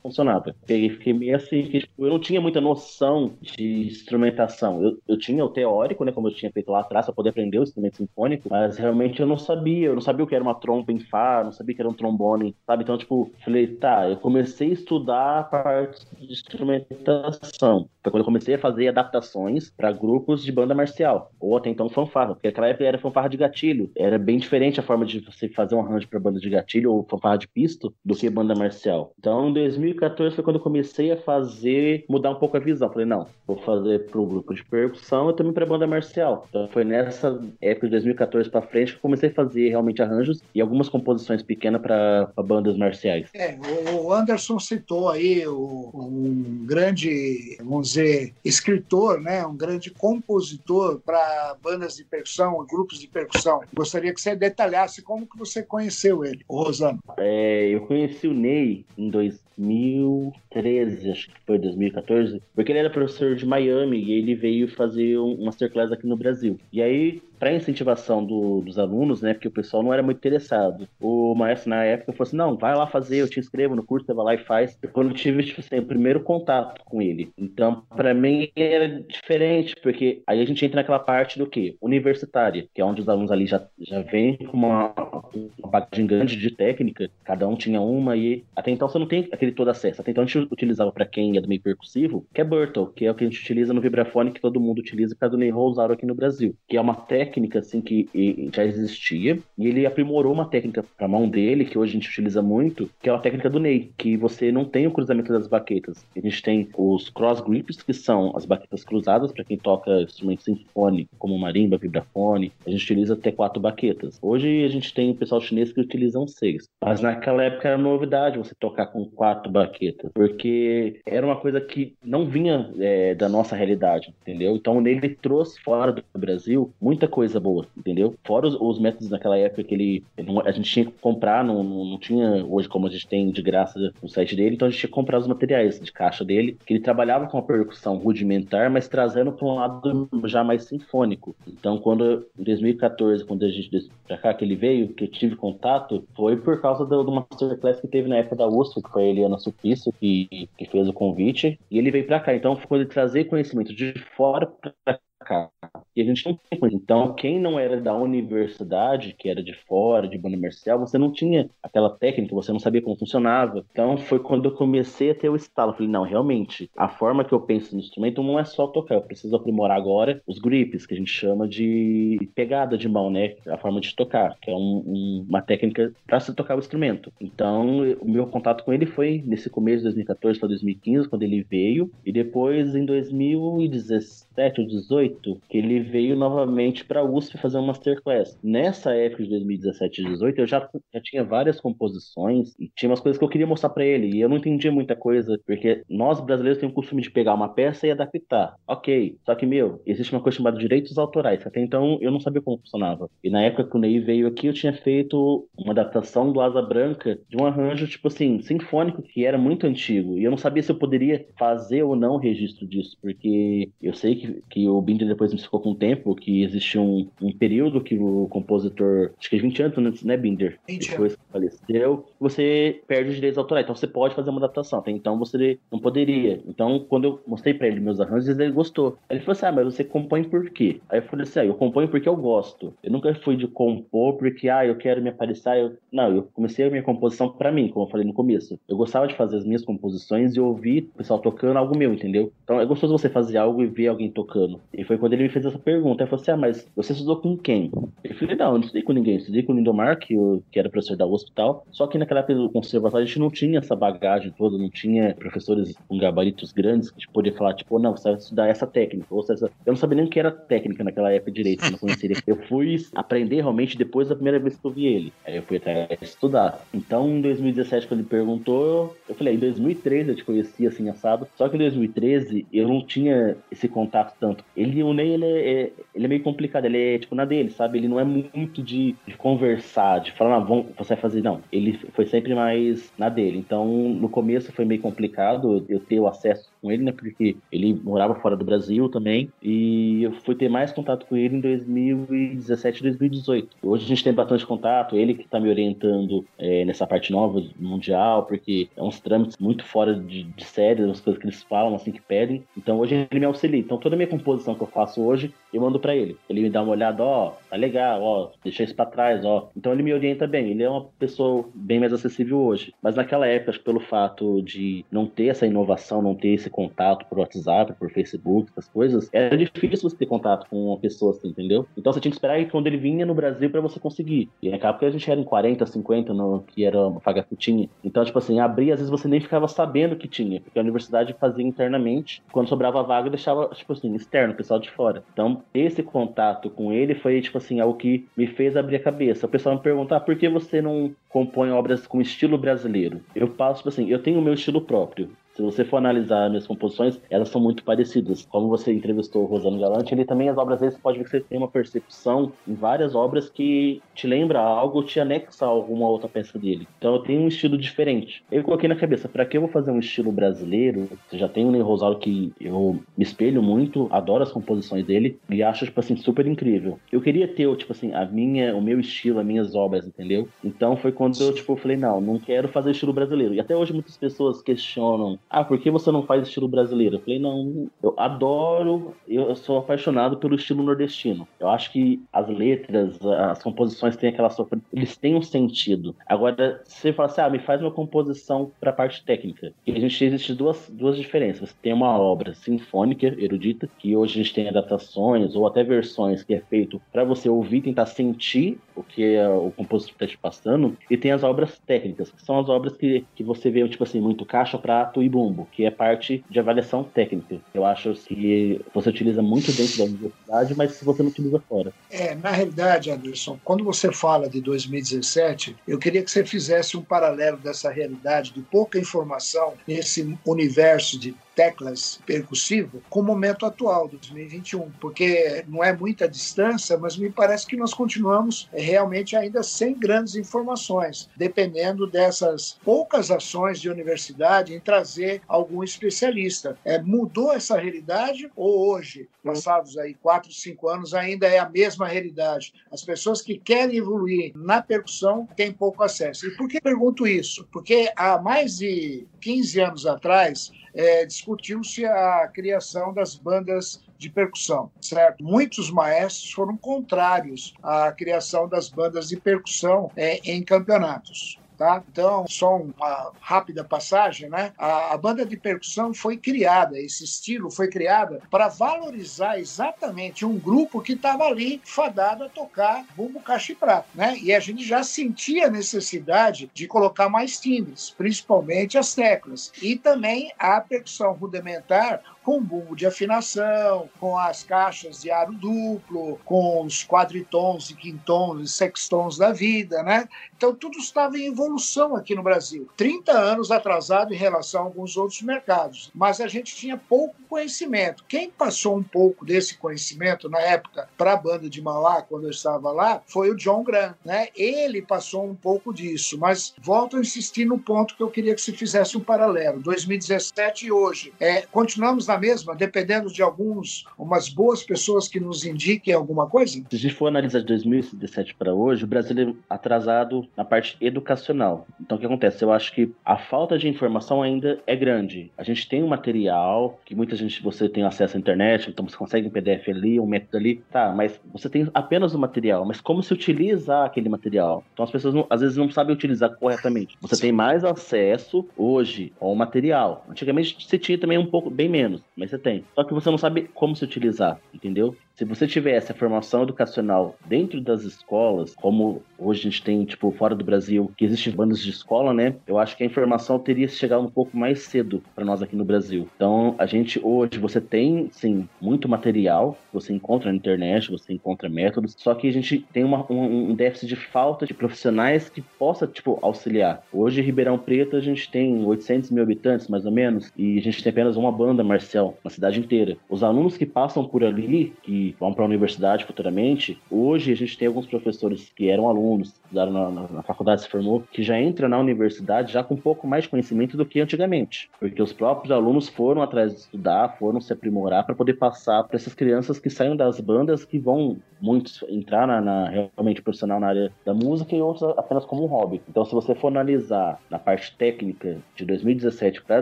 funcionavam. Peguei, fiquei meio assim, que, tipo, eu não tinha muita noção de instrumentação eu, eu tinha o teórico, né, como eu tinha feito lá atrás, para poder aprender o instrumento sinfônico, mas realmente eu não sabia, eu não sabia o que era uma trompa em Fá, não sabia o que era um trombone, sabe? Então, tipo, falei, tá, eu comecei a estudar a parte de instrumentação. Foi quando eu comecei a fazer adaptações para grupos de banda marcial, ou até então fanfarra, porque naquela época era fanfarra de gatilho, era bem diferente a forma de você fazer um arranjo para banda de gatilho ou fanfarra de pisto do que banda marcial. Então, em 2014 foi quando eu comecei a fazer, mudar um pouco a visão. Falei, não, vou fazer pro grupo de percussão e também para banda marcial. Então foi nessa época de 2014 para frente que eu comecei a fazer realmente arranjos e algumas composições pequenas para bandas marciais. É, o Anderson citou aí o, um grande, vamos dizer, escritor, né, um grande compositor para bandas de percussão, grupos de percussão. Gostaria que você detalhasse como que você conheceu ele, o Rosano. É, eu conheci o Ney em 2013, acho que foi 2014, porque ele era professor de Miami e ele veio fazer um masterclass aqui no Brasil. E aí, para incentivação do, dos alunos, né, porque o pessoal não era muito interessado, o maestro na época falou assim: não, vai lá fazer, eu te inscrevo no curso, você vai lá e faz. Quando eu tive tipo assim, o primeiro contato com ele. Então, para mim era diferente, porque aí a gente entra naquela parte do que? Universitária, que é onde os alunos ali já, já vêm com uma, uma bagagem grande de técnica, cada um tinha uma, e até então você não tem aquele todo acesso. Até então a gente utilizava para quem é do meio percussivo, que é Burtle, que é o que a gente utiliza no vibrafone, que todo mundo utiliza, por causa do Ney usaram aqui no Brasil, que é uma técnica assim que já existia, e ele aprimorou uma técnica para mão dele, que hoje a gente utiliza muito, que é a técnica do Ney, que você não tem o cruzamento das baquetas. A gente tem os cross grips, que são as baquetas cruzadas, para quem toca instrumento sinfônico, como marimba, vibrafone, a gente utiliza até quatro baquetas. Hoje a gente tem o pessoal chinês que utilizam seis, mas naquela época era novidade você tocar com quatro baquetas, porque era uma coisa que não vinha é, da nossa realidade, entendeu? Então ele trouxe fora do Brasil muita coisa boa, entendeu? Fora os, os métodos naquela época que ele, a gente tinha que comprar, não, não, tinha hoje como a gente tem de graça no site dele, então a gente tinha que comprar os materiais de caixa dele, que ele trabalhava com a percussão rudimentar, mas trazendo para um lado já mais sinfônico. Então quando em 2014, quando a gente pra cá que ele veio, que eu tive contato, foi por causa do, do masterclass que teve na época da USP, que foi a Eliana Supiço que, que fez o convite, e ele veio para cá. Então foi trazer conhecimento de fora para cá. E a gente não tem Então, quem não era da universidade, que era de fora, de banda marcial, você não tinha aquela técnica, você não sabia como funcionava. Então, foi quando eu comecei a ter o estalo. Falei, não, realmente, a forma que eu penso no instrumento não é só tocar, eu preciso aprimorar agora os grips, que a gente chama de pegada de mão, né? A forma de tocar, que é um, um, uma técnica para se tocar o instrumento. Então, o meu contato com ele foi nesse começo de 2014 para 2015, quando ele veio, e depois em 2017 ou 2018, que ele veio novamente para a USP fazer uma masterclass. Nessa época de 2017 e 2018, eu já, já tinha várias composições e tinha umas coisas que eu queria mostrar para ele. E eu não entendia muita coisa, porque nós brasileiros temos o costume de pegar uma peça e adaptar. Ok, só que, meu, existe uma coisa chamada direitos autorais. Até então eu não sabia como funcionava. E na época que o Ney veio aqui, eu tinha feito uma adaptação do Asa Branca de um arranjo, tipo assim, sinfônico, que era muito antigo. E eu não sabia se eu poderia fazer ou não registro disso, porque eu sei que, que o Depois me ficou com o tempo, que existe um, um período que o compositor, acho que 20 anos antes, né, Binder? 20 depois que faleceu, você perde os direitos autorais. Então você pode fazer uma adaptação. Até então você não poderia. Então, quando eu mostrei pra ele meus arranjos, ele gostou. Aí ele falou assim: ah, mas você compõe por quê? Aí eu falei assim: ah, eu componho porque eu gosto. Eu nunca fui de compor porque, ah, eu quero me aparecer. Eu... Não, eu comecei a minha composição para mim, como eu falei no começo. Eu gostava de fazer as minhas composições e ouvir o pessoal tocando algo meu, entendeu? Então é gostoso você fazer algo e ver alguém tocando. E foi quando ele me fez essa pergunta. Ele falou assim: ah, mas você estudou com quem? Eu falei: não, eu não estudei com ninguém. Eu estudei com o Lindomar, que, eu, que era professor da hospital. Só que naquela época do conservatório a gente não tinha essa bagagem toda, não tinha professores com gabaritos grandes que podia falar, tipo, não, você vai estudar essa técnica. Ou seja, eu não sabia nem o que era técnica naquela época direito, não conhecia. Eu fui aprender realmente depois da primeira vez que eu vi ele. Aí eu fui até estudar. Então, em 2017, quando ele perguntou, eu falei, em 2013 eu te conhecia assim, assado. Só que em 2013 eu não tinha esse contato tanto. Ele, o Ney, ele é, ele é meio complicado, ele é tipo na dele, sabe? Ele não é muito de, de conversar, de falar, não, vamos, você vai fazer. Não, ele foi sempre mais na dele. Então, no começo foi meio complicado eu ter o acesso com ele, né? Porque ele morava fora do Brasil também. E eu fui ter mais contato com ele em 2017 e 2018. Hoje a gente tem bastante contato, ele que tá me orientando é, nessa parte nova mundial, porque é uns trâmites muito fora de, de série, as coisas que eles falam, assim, que pedem. Então hoje ele me auxilia. Então toda a minha composição que eu faço hoje, eu mando para ele. Ele me dá uma olhada, ó, tá legal, ó, deixa isso pra trás, ó. Então ele me orienta bem. Ele é uma pessoa bem mais acessível hoje. Mas naquela época, acho que pelo fato de não ter essa inovação, não ter esse contato por WhatsApp, por Facebook, essas coisas, era difícil você ter contato com uma pessoa assim, entendeu? Então você tinha que esperar que quando ele vinha no Brasil para você conseguir. E naquela época a gente era em 40, 50, no, que era uma vaga que tinha. Então, tipo assim, abria, às vezes você nem ficava sabendo que tinha, porque a universidade fazia internamente. Quando sobrava vaga, deixava, tipo assim, externo, o pessoal de fora. Então, esse contato com ele foi, tipo assim, algo que me fez abrir a cabeça. O pessoal me perguntar ah, por que você não compõe obras com estilo brasileiro? Eu passo, tipo assim, eu tenho o meu estilo próprio. Se você for analisar minhas composições, elas são muito parecidas. Como você entrevistou o Rosano Galante, ele também, as obras dele, você pode ver que você tem uma percepção em várias obras que te lembra algo, te anexa a alguma outra peça dele. Então eu tenho um estilo diferente. Eu coloquei na cabeça, para que eu vou fazer um estilo brasileiro? Você já tem o Ney Rosalo que eu me espelho muito, adoro as composições dele e acho, tipo assim, super incrível. Eu queria ter, tipo assim, a minha, o meu estilo, as minhas obras, entendeu? Então foi quando eu, tipo, falei, não, não quero fazer estilo brasileiro. E até hoje muitas pessoas questionam, ah, por que você não faz estilo brasileiro? Eu falei, não, eu adoro, eu sou apaixonado pelo estilo nordestino. Eu acho que as letras, as composições têm aquela sofrência, eles têm um sentido. Agora, você fala assim, ah, me faz uma composição para a parte técnica. E a gente existe duas, duas diferenças. Tem uma obra sinfônica, erudita, que hoje a gente tem adaptações ou até versões que é feito para você ouvir, tentar sentir o que o compositor está te passando, e tem as obras técnicas, que são as obras que, que você vê, tipo assim, muito caixa, prato e que é parte de avaliação técnica. Eu acho que você utiliza muito dentro da universidade, mas se você não utiliza fora. É, na realidade, Anderson, quando você fala de 2017, eu queria que você fizesse um paralelo dessa realidade de pouca informação nesse universo de teclas percussivo com o momento atual, 2021, porque não é muita distância, mas me parece que nós continuamos realmente ainda sem grandes informações, dependendo dessas poucas ações de universidade em trazer algum especialista. É, mudou essa realidade ou hoje, passados aí quatro, cinco anos, ainda é a mesma realidade? As pessoas que querem evoluir na percussão têm pouco acesso. E por que pergunto isso? Porque há mais de 15 anos atrás, é, discutiu-se a criação das bandas de percussão, certo? Muitos maestros foram contrários à criação das bandas de percussão é, em campeonatos. Tá? Então, só uma rápida passagem, né? A, a, banda de percussão foi criada, esse estilo foi criada para valorizar exatamente um grupo que estava ali fadado a tocar bumbo, caixa e prato, né? E a gente já sentia a necessidade de colocar mais timbres, principalmente as teclas. E também a percussão rudimentar com bumbo de afinação, com as caixas de aro duplo, com os quadritons e quintons e sextons da vida, né? Então tudo estava em evolução aqui no Brasil. 30 anos atrasado em relação a alguns outros mercados, mas a gente tinha pouco conhecimento. Quem passou um pouco desse conhecimento na época para a banda de Mauá, quando eu estava lá, foi o John Grant, né? Ele passou um pouco disso, mas volto a insistir no ponto que eu queria que se fizesse um paralelo. 2017 e hoje. É, continuamos na na mesma, dependendo de alguns, umas boas pessoas que nos indiquem alguma coisa? Se a gente for analisar de 2017 para hoje, o Brasil é atrasado na parte educacional. Então, o que acontece? Eu acho que a falta de informação ainda é grande. A gente tem um material que muita gente, você tem acesso à internet, então você consegue um PDF ali, um método ali, tá, mas você tem apenas o material, mas como se utilizar aquele material? Então, as pessoas não, às vezes não sabem utilizar corretamente. Você tem mais acesso hoje ao material. Antigamente você tinha também um pouco, bem menos mas você tem. Só que você não sabe como se utilizar, entendeu? Se você tivesse a formação educacional dentro das escolas, como hoje a gente tem, tipo, fora do Brasil, que existem bandas de escola, né? Eu acho que a informação teria chegado um pouco mais cedo para nós aqui no Brasil. Então, a gente hoje, você tem, sim, muito material, você encontra na internet, você encontra métodos, só que a gente tem uma, um, um déficit de falta de profissionais que possa, tipo, auxiliar. Hoje, em Ribeirão Preto, a gente tem 800 mil habitantes, mais ou menos, e a gente tem apenas uma banda marcial na cidade inteira. Os alunos que passam por ali, que vão para a universidade futuramente, hoje a gente tem alguns professores que eram alunos, estudaram na, na, na, faculdade, se formou, que já entra na universidade já com um pouco mais de conhecimento do que antigamente. Porque os próprios alunos foram atrás de estudar, foram se aprimorar para poder passar para essas crianças que saem das bandas, que vão muitos entrar na, na, realmente profissional na área da música e outros apenas como um hobby. Então, se você for analisar na parte técnica de 2017 para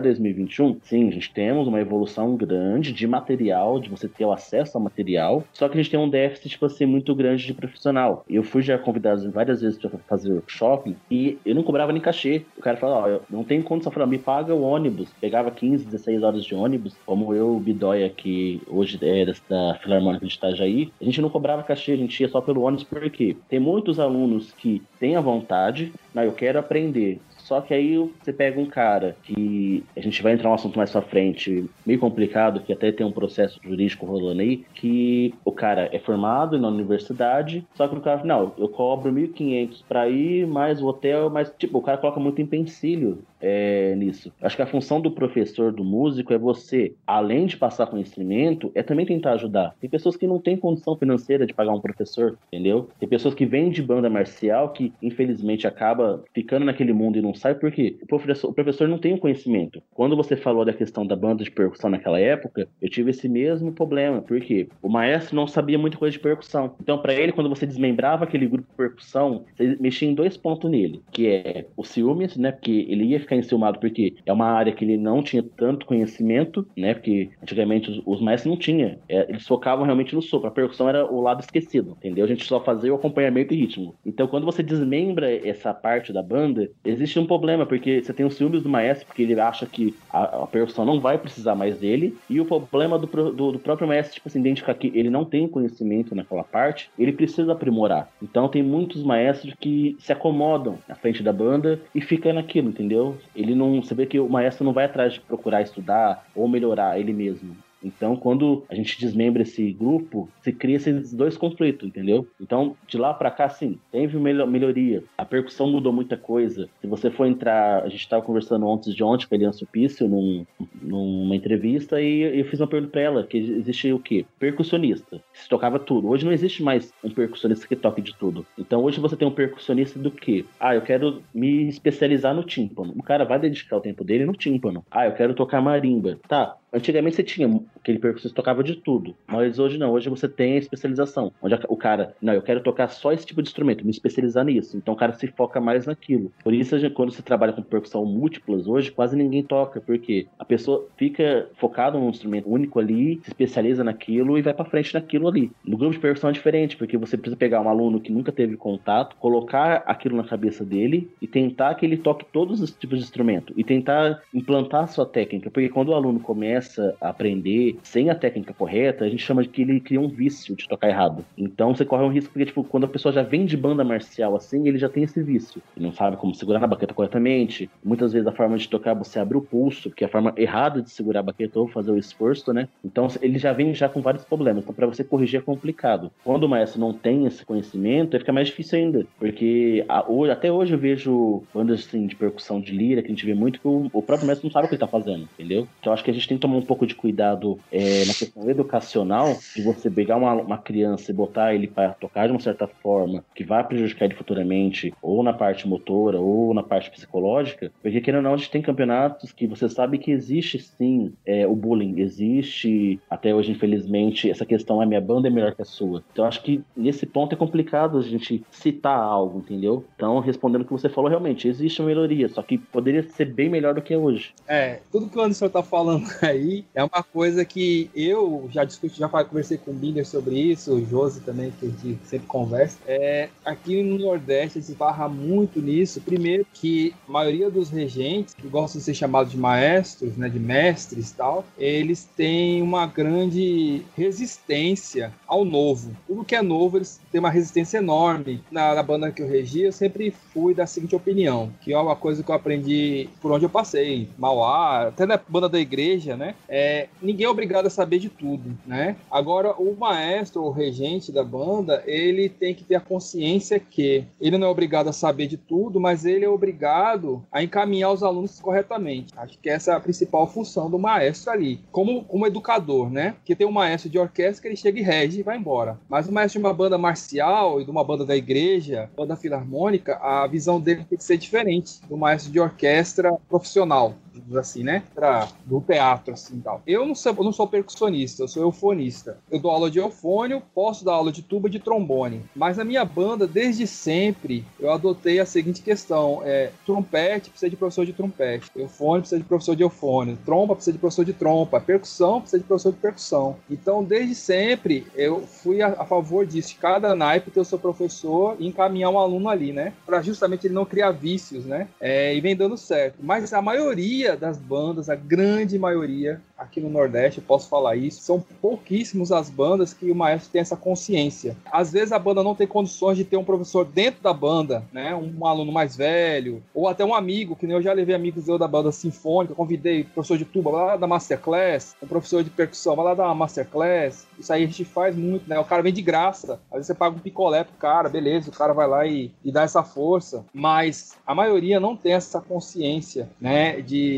2021, sim, a gente temos uma evolução grande de material, de você ter o acesso ao material só que a gente tem um déficit, tipo assim, muito grande de profissional. Eu fui já convidado várias vezes fazer workshop e eu não cobrava nem cachê. O cara falou, ó, não tenho condição, falou, me paga o ônibus. Pegava 15, 16 horas de ônibus, como eu, Bidóia, que hoje é da Filarmônica de Itajaí, a gente não cobrava cachê, a gente ia só pelo ônibus, porque tem muitos alunos que têm a vontade, não, eu quero aprender. Só que aí você pega um cara que a gente vai entrar um assunto mais pra frente, meio complicado, que até tem um processo jurídico rolando aí, que o cara é formado na universidade, só que o cara, não, eu cobro 1.500 para ir, mais o hotel, mas tipo, o cara coloca muito empecilho é, nisso. Acho que a função do professor, do músico, é você, além de passar conhecimento, é também tentar ajudar. Tem pessoas que não têm condição financeira de pagar um professor, entendeu? Tem pessoas que vêm de banda marcial que, infelizmente, acaba ficando naquele mundo e não sai porque o professor, o professor não tem o conhecimento. Quando você falou da questão da banda de percussão naquela época, eu tive esse mesmo problema, porque o maestro não sabia muita coisa de percussão. Então, para ele, quando você desmembrava aquele grupo de percussão, você mexia em dois pontos nele, que é o ciúmes, né? Porque ele ia ficar enciumado porque é uma área que ele não tinha tanto conhecimento, né? Porque antigamente os, os maestros não tinham. É, eles focavam realmente no sopro. A percussão era o lado esquecido, entendeu? A gente só fazia o acompanhamento e ritmo. Então, quando você desmembra essa parte da banda, existe um problema, porque você tem os ciúmes do maestro, porque ele acha que a, a percussão não vai precisar mais dele, e o problema do, do, do próprio maestro, tipo assim, identificar que ele não tem conhecimento naquela parte, ele precisa aprimorar. Então, tem muitos maestros que se acomodam na frente da banda e fica naquilo, entendeu? Ele não. Você vê que o maestro não vai atrás de procurar estudar ou melhorar ele mesmo. Então, quando a gente desmembra esse grupo, se cria esses dois conflitos, entendeu? Então, de lá para cá, sim, teve melhoria. A percussão mudou muita coisa. Se você for entrar, a gente estava conversando antes de ontem com a Eliane Supício num, numa entrevista e eu fiz uma pergunta para ela, que existe o quê? Percussionista. Se tocava tudo. Hoje não existe mais um percussionista que toque de tudo. Então, hoje você tem um percussionista do quê? Ah, eu quero me especializar no tímpano. O cara vai dedicar o tempo dele no tímpano. Ah, eu quero tocar marimba. Tá, Antigamente você tinha aquele percussor tocava de tudo, mas hoje não. Hoje você tem a especialização, onde o cara, não, eu quero tocar só esse tipo de instrumento, me especializar nisso. Então o cara se foca mais naquilo. Por isso, quando você trabalha com percussão múltiplas, hoje quase ninguém toca, porque a pessoa fica focada num instrumento único ali, se especializa naquilo e vai para frente naquilo ali. No grupo de percussão é diferente, porque você precisa pegar um aluno que nunca teve contato, colocar aquilo na cabeça dele e tentar que ele toque todos os tipos de instrumento e tentar implantar a sua técnica, porque quando o aluno começa começa a aprender sem a técnica correta, a gente chama de que ele cria um vício de tocar errado. Então você corre um risco porque, tipo, quando a pessoa já vem de banda marcial assim, ele já tem esse vício. Ele não sabe como segurar na baqueta corretamente. Muitas vezes a forma de tocar você abre o pulso, que é a forma errada de segurar a baqueta ou fazer o esforço, né? Então ele já vem já com vários problemas. Então para você corrigir é complicado. Quando o maestro não tem esse conhecimento, fica mais difícil ainda. Porque a, hoje, até hoje eu vejo bandas assim, de percussão de lira, que a gente vê muito que o, o próprio mestre não sabe o que ele tá fazendo, entendeu? Então acho que a gente tem que tomar tomar um pouco de cuidado é, na questão educacional, de você pegar uma, uma criança e botar ele para tocar de uma certa forma que vai prejudicar ele futuramente, ou na parte motora, ou na parte psicológica, porque querendo ou não, a gente tem campeonatos que você sabe que existe sim é, o bullying, existe até hoje, infelizmente, essa questão a minha banda é melhor que a sua. Então acho que nesse ponto é complicado a gente citar algo, entendeu? Então, respondendo o que você falou, realmente, existe uma melhoria, só que poderia ser bem melhor do que é hoje. É, tudo que o Anderson tá falando <laughs> aí aí é uma coisa que eu já discuti, já conversei com o Binder sobre isso, o Josi também, que a gente sempre conversa. É, aqui no Nordeste se barra muito nisso. Primeiro que a maioria dos regentes, que gostam de ser chamados de maestros, né, de mestres e tal, eles têm uma grande resistência ao novo. Tudo que é novo, eles têm uma resistência enorme. Na, na banda que eu regi, eu sempre fui da seguinte opinião, que é uma coisa que eu aprendi por onde eu passei, Mauá, até na banda da igreja, né? É, ninguém é obrigado a saber de tudo, né? Agora, o maestro ou regente da banda, ele tem que ter a consciência que ele não é obrigado a saber de tudo, mas ele é obrigado a encaminhar os alunos corretamente. Acho que essa é a principal função do maestro ali, como, como educador, né? Que tem um maestro de orquestra que ele chega e rege e vai embora. Mas o maestro de uma banda marcial e de uma banda da igreja, banda filarmônica, a visão dele tem que ser diferente do maestro de orquestra profissional assim, né? Pra, do teatro, assim, tal. Eu não sou, não sou percussionista, eu sou eufonista. Eu dou aula de eufônio, posso dar aula de tuba de trombone. Mas a minha banda, desde sempre, eu adotei a seguinte questão. É, trompete precisa de professor de trompete. Eufônio precisa de professor de eufônio. Trompa precisa de professor de trompa. Percussão precisa de professor de percussão. Então, desde sempre, eu fui a, a favor disso. Cada naipe ter o seu professor e encaminhar um aluno ali, né? Para justamente ele não criar vícios, né? É, e vem dando certo. Mas a maioria maioria das bandas, a grande maioria, aqui no Nordeste, eu posso falar isso, são pouquíssimos as bandas que o maestro tem essa consciência. Às vezes a banda não tem condições de ter um professor dentro da banda, né? Um aluno mais velho, ou até um amigo, que nem eu já levei amigos eu da banda sinfônica, convidei professor de tuba lá da Masterclass, um professor de percussão, lá uma Masterclass. Isso aí a gente faz muito, né? O cara vem de graça. Às vezes você paga um picolé pro cara, beleza, o cara vai lá e, e dá essa força. Mas a maioria não tem essa consciência, né? De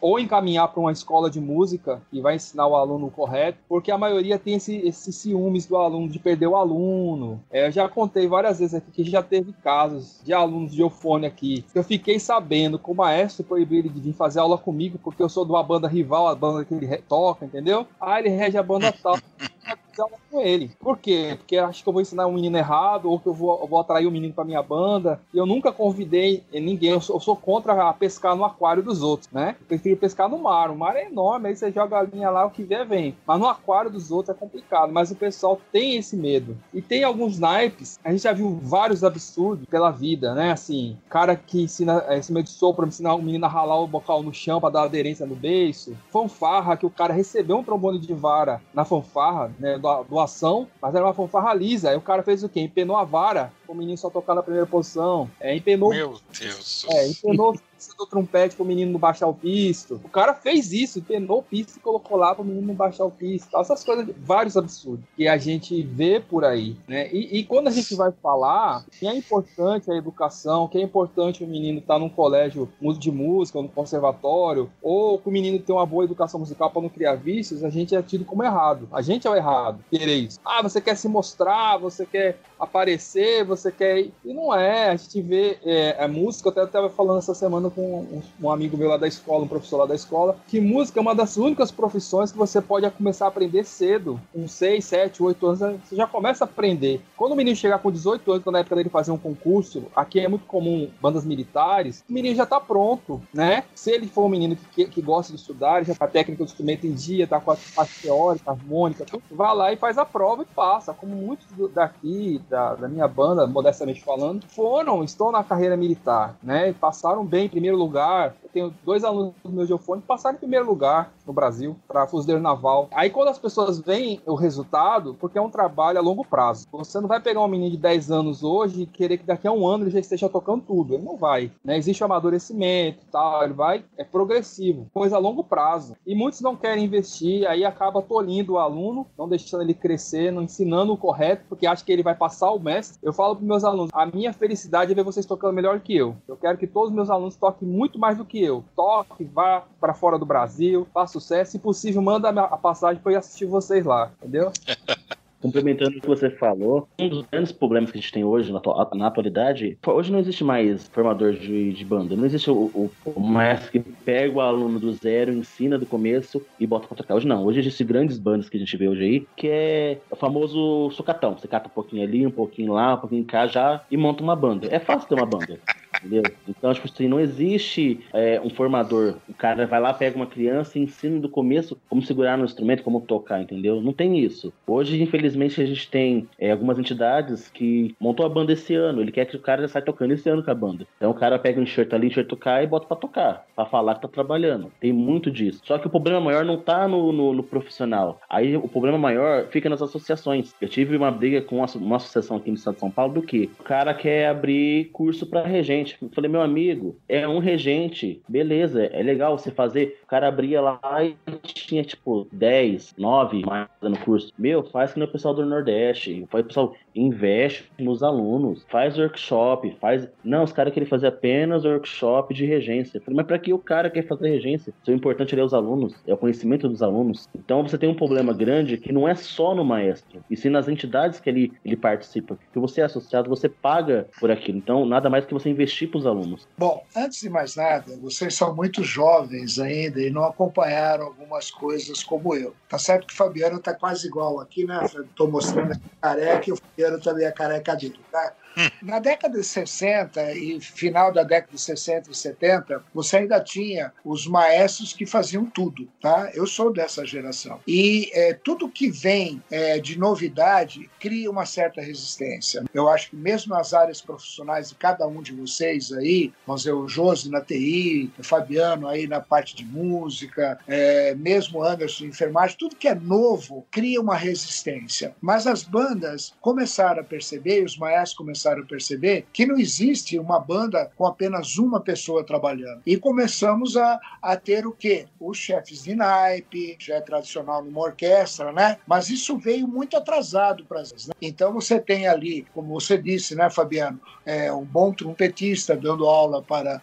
ou encaminhar para uma escola de música e vai ensinar o aluno correto, porque a maioria tem esse, esse ciúmes do aluno de perder o aluno. É, eu já contei várias vezes aqui que já teve casos de alunos de eufone aqui. Eu fiquei sabendo que o maestro proibiu ele de vir fazer aula comigo porque eu sou de uma banda rival, a banda que ele toca, entendeu? Ah, ele rege a banda tal. <laughs> com ele. Por quê? Porque acho que eu vou ensinar um menino errado, ou que eu vou, eu vou atrair o um menino pra minha banda. E eu nunca convidei ninguém, eu sou, eu sou, contra pescar no aquário dos outros, né? Eu prefiro pescar no mar. O mar é enorme, aí você joga a linha lá, o que vier vem. Mas no aquário dos outros é complicado. Mas o pessoal tem esse medo. E tem alguns naipes, a gente já viu vários absurdos pela vida, né? Assim, cara que ensina esse meio de sopro, ensinar o menino a ralar o bocal no chão para dar aderência no beiço. Fanfarra, que o cara recebeu um trombone de vara na fanfarra, né? Do, doação, mas era uma fanfarra lisa. Aí o cara fez o quê? Empenou a vara, o menino só tocar na primeira posição. É, empenou. Meu Deus. É, empenou do trompete pro menino não baixar o pisto. O cara fez isso, penou o pisto e colocou lá pro menino não baixar o pisto. Essas coisas, vários absurdos que a gente vê por aí, né? E, e, quando a gente vai falar que é importante a educação, que é importante o menino estar tá num colégio de música, ou no conservatório, ou que o menino ter uma boa educação musical para não criar vícios, a gente é tido como errado. A gente é o errado, querer isso. Ah, você quer se mostrar, você quer aparecer, você quer. E não é. A gente vê é, a música, eu até estava falando essa semana com um, amigo meu lá da escola, um professor lá da escola, que música é uma das únicas profissões que você pode começar a aprender cedo. Com 6, 7, 8 anos, você já começa a aprender. Quando o menino chegar com 18 anos, na época dele fazer um concurso, aqui é muito comum bandas militares, o menino já está pronto, né? Se ele for um menino que, que gosta de estudar, já tá técnica do instrumento em dia, tá com a parte teórica, harmônica, tudo, vai lá e faz a prova e passa. Como muitos daqui, da, da minha banda, modestamente falando, foram, estão na carreira militar, né? Passaram bem, primeiro lugar. Eu tenho dois alunos do meu geofone que passaram em primeiro lugar no Brasil para fuzileiro naval. Aí quando as pessoas veem o resultado, porque é um trabalho a longo prazo. Você não vai pegar um menino de 10 anos hoje e querer que daqui a um ano ele já esteja tocando tudo. Ele não vai. Né? Existe o amadurecimento tal, ele vai, é progressivo, coisa a longo prazo. E muitos não querem investir, aí acaba tolindo o aluno, não deixando ele crescer, não ensinando o correto, porque acha que ele vai passar o mestre. Eu falo para meus alunos, a minha felicidade é ver vocês tocando melhor que eu. Eu quero que todos os meus alunos toquem muito mais do que eu. Toque, vá para fora do Brasil, faça sucesso. Se possível, manda a passagem para eu assistir vocês lá, entendeu? <laughs> Complementando o que você falou, um dos grandes problemas que a gente tem hoje, na, na atualidade, hoje não existe mais formador de, de banda. Não existe o, o, o, maestro que pega o aluno do zero, ensina do começo e bota pra tocar. Hoje não. Hoje existem grandes bandas que a gente vê hoje aí, que é o famoso sucatão. Você cata um pouquinho ali, um pouquinho lá, um pouquinho cá já e monta uma banda. É fácil ter uma banda. Entendeu? Então, tipo assim, não existe é, um formador. O cara vai lá, pega uma criança e ensina do começo como segurar no instrumento, como tocar, entendeu? Não tem isso. Hoje, infelizmente, a gente tem é, algumas entidades que montou a banda esse ano. Ele quer que o cara já saia tocando esse ano com a banda. Então o cara pega um enxerto ali, enxerto cá e bota pra tocar. Pra falar que tá trabalhando. Tem muito disso. Só que o problema maior não tá no, no, no profissional. Aí o problema maior fica nas associações. Eu tive uma briga com uma, uma associação aqui no estado de São Paulo do que o cara quer abrir curso regente regente. Eu falei, meu amigo, é um regente, beleza, é legal você fazer. Cara abria lá e tinha tipo 10, 9 mais no curso. Meu, faz que o pessoal do Nordeste, faz o pessoal investe nos alunos, faz workshop, faz. Não, os caras querem fazer apenas workshop de regência. Eu falei, mas para que o cara quer fazer regência? O importante é os alunos, é o conhecimento dos alunos. Então você tem um problema grande que não é só no maestro, e sim nas entidades que ele, ele participa. Que você é associado, você paga por aquilo. Então, nada mais que você investir para os alunos. Bom, antes de mais nada, vocês são muito jovens ainda e não acompanharam algumas coisas como eu. Tá certo que o Fabiano tá quase igual aqui, né? Estou mostrando a careca e o Fabiano também é careca dele, tá? Na década de 60 e final da década de 60 e 70, você ainda tinha os maestros que faziam tudo, tá? Eu sou dessa geração. E é, tudo que vem é, de novidade cria uma certa resistência. Eu acho que mesmo nas áreas profissionais de cada um de vocês aí, vamos dizer, o Josi na TI, o Fabiano aí na parte de música, é, mesmo Anderson enfermagem, tudo que é novo cria uma resistência. Mas as bandas começaram a perceber, os maestros começaram a perceber que não existe uma banda com apenas uma pessoa trabalhando. E começamos a, a ter o quê? Os chefes de naipe, já é tradicional numa orquestra, né? Mas isso veio muito atrasado para as. Né? Então você tem ali, como você disse, né, Fabiano, é, um bom trompetista dando aula para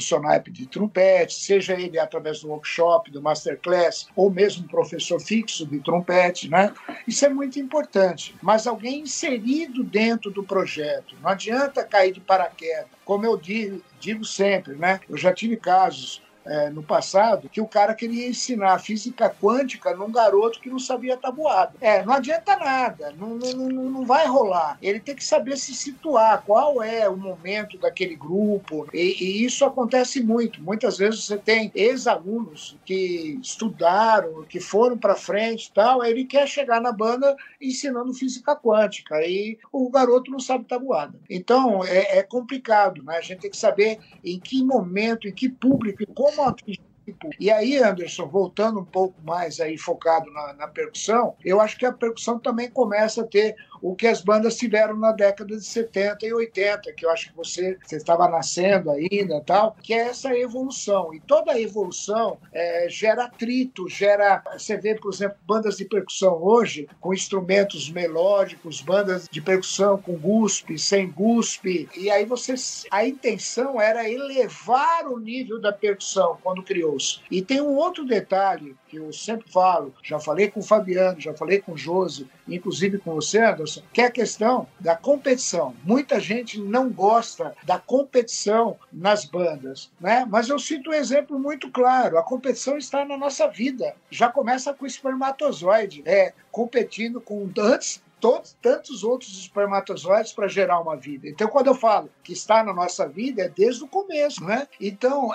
seu naipe de trompete, seja ele através do workshop, do masterclass, ou mesmo professor fixo de trompete, né? Isso é muito importante. Mas alguém inserido dentro do projeto. Não adianta cair de paraquedas. Como eu digo, digo sempre, né? Eu já tive casos é, no passado que o cara queria ensinar física quântica num garoto que não sabia tabuada. É, não adianta nada, não, não, não vai rolar. Ele tem que saber se situar, qual é o momento daquele grupo, e, e isso acontece muito. Muitas vezes você tem ex-alunos que estudaram, que foram para frente e tal, ele quer chegar na banda ensinando física quântica, e o garoto não sabe tabuada. Então, é, é complicado, né? A gente tem que saber em que momento, em que público, como e aí, Anderson, voltando um pouco mais aí focado na, na, percussão, eu acho que a percussão também começa a ter o que as bandas tiveram na década de 70 e 80, que eu acho que você, você estava nascendo ainda tal, que é essa evolução. E toda evolução é, gera atrito, gera. Você vê, por exemplo, bandas de percussão hoje com instrumentos melódicos, bandas de percussão com guspe, sem guspe. E aí você. A intenção era elevar o nível da percussão quando criou-se. E tem um outro detalhe que eu sempre falo, já falei com o Fabiano, já falei com o Josi, inclusive com você, Anderson, que é a questão da competição. Muita gente não gosta da competição nas bandas, né? Mas eu cito um exemplo muito claro: a competição está na nossa vida. Já começa com o espermatozoide, é competindo com antes todos, tantos outros espermatozoides para gerar uma vida. Então, quando eu falo que está na nossa vida, é desde o começo, né? Então,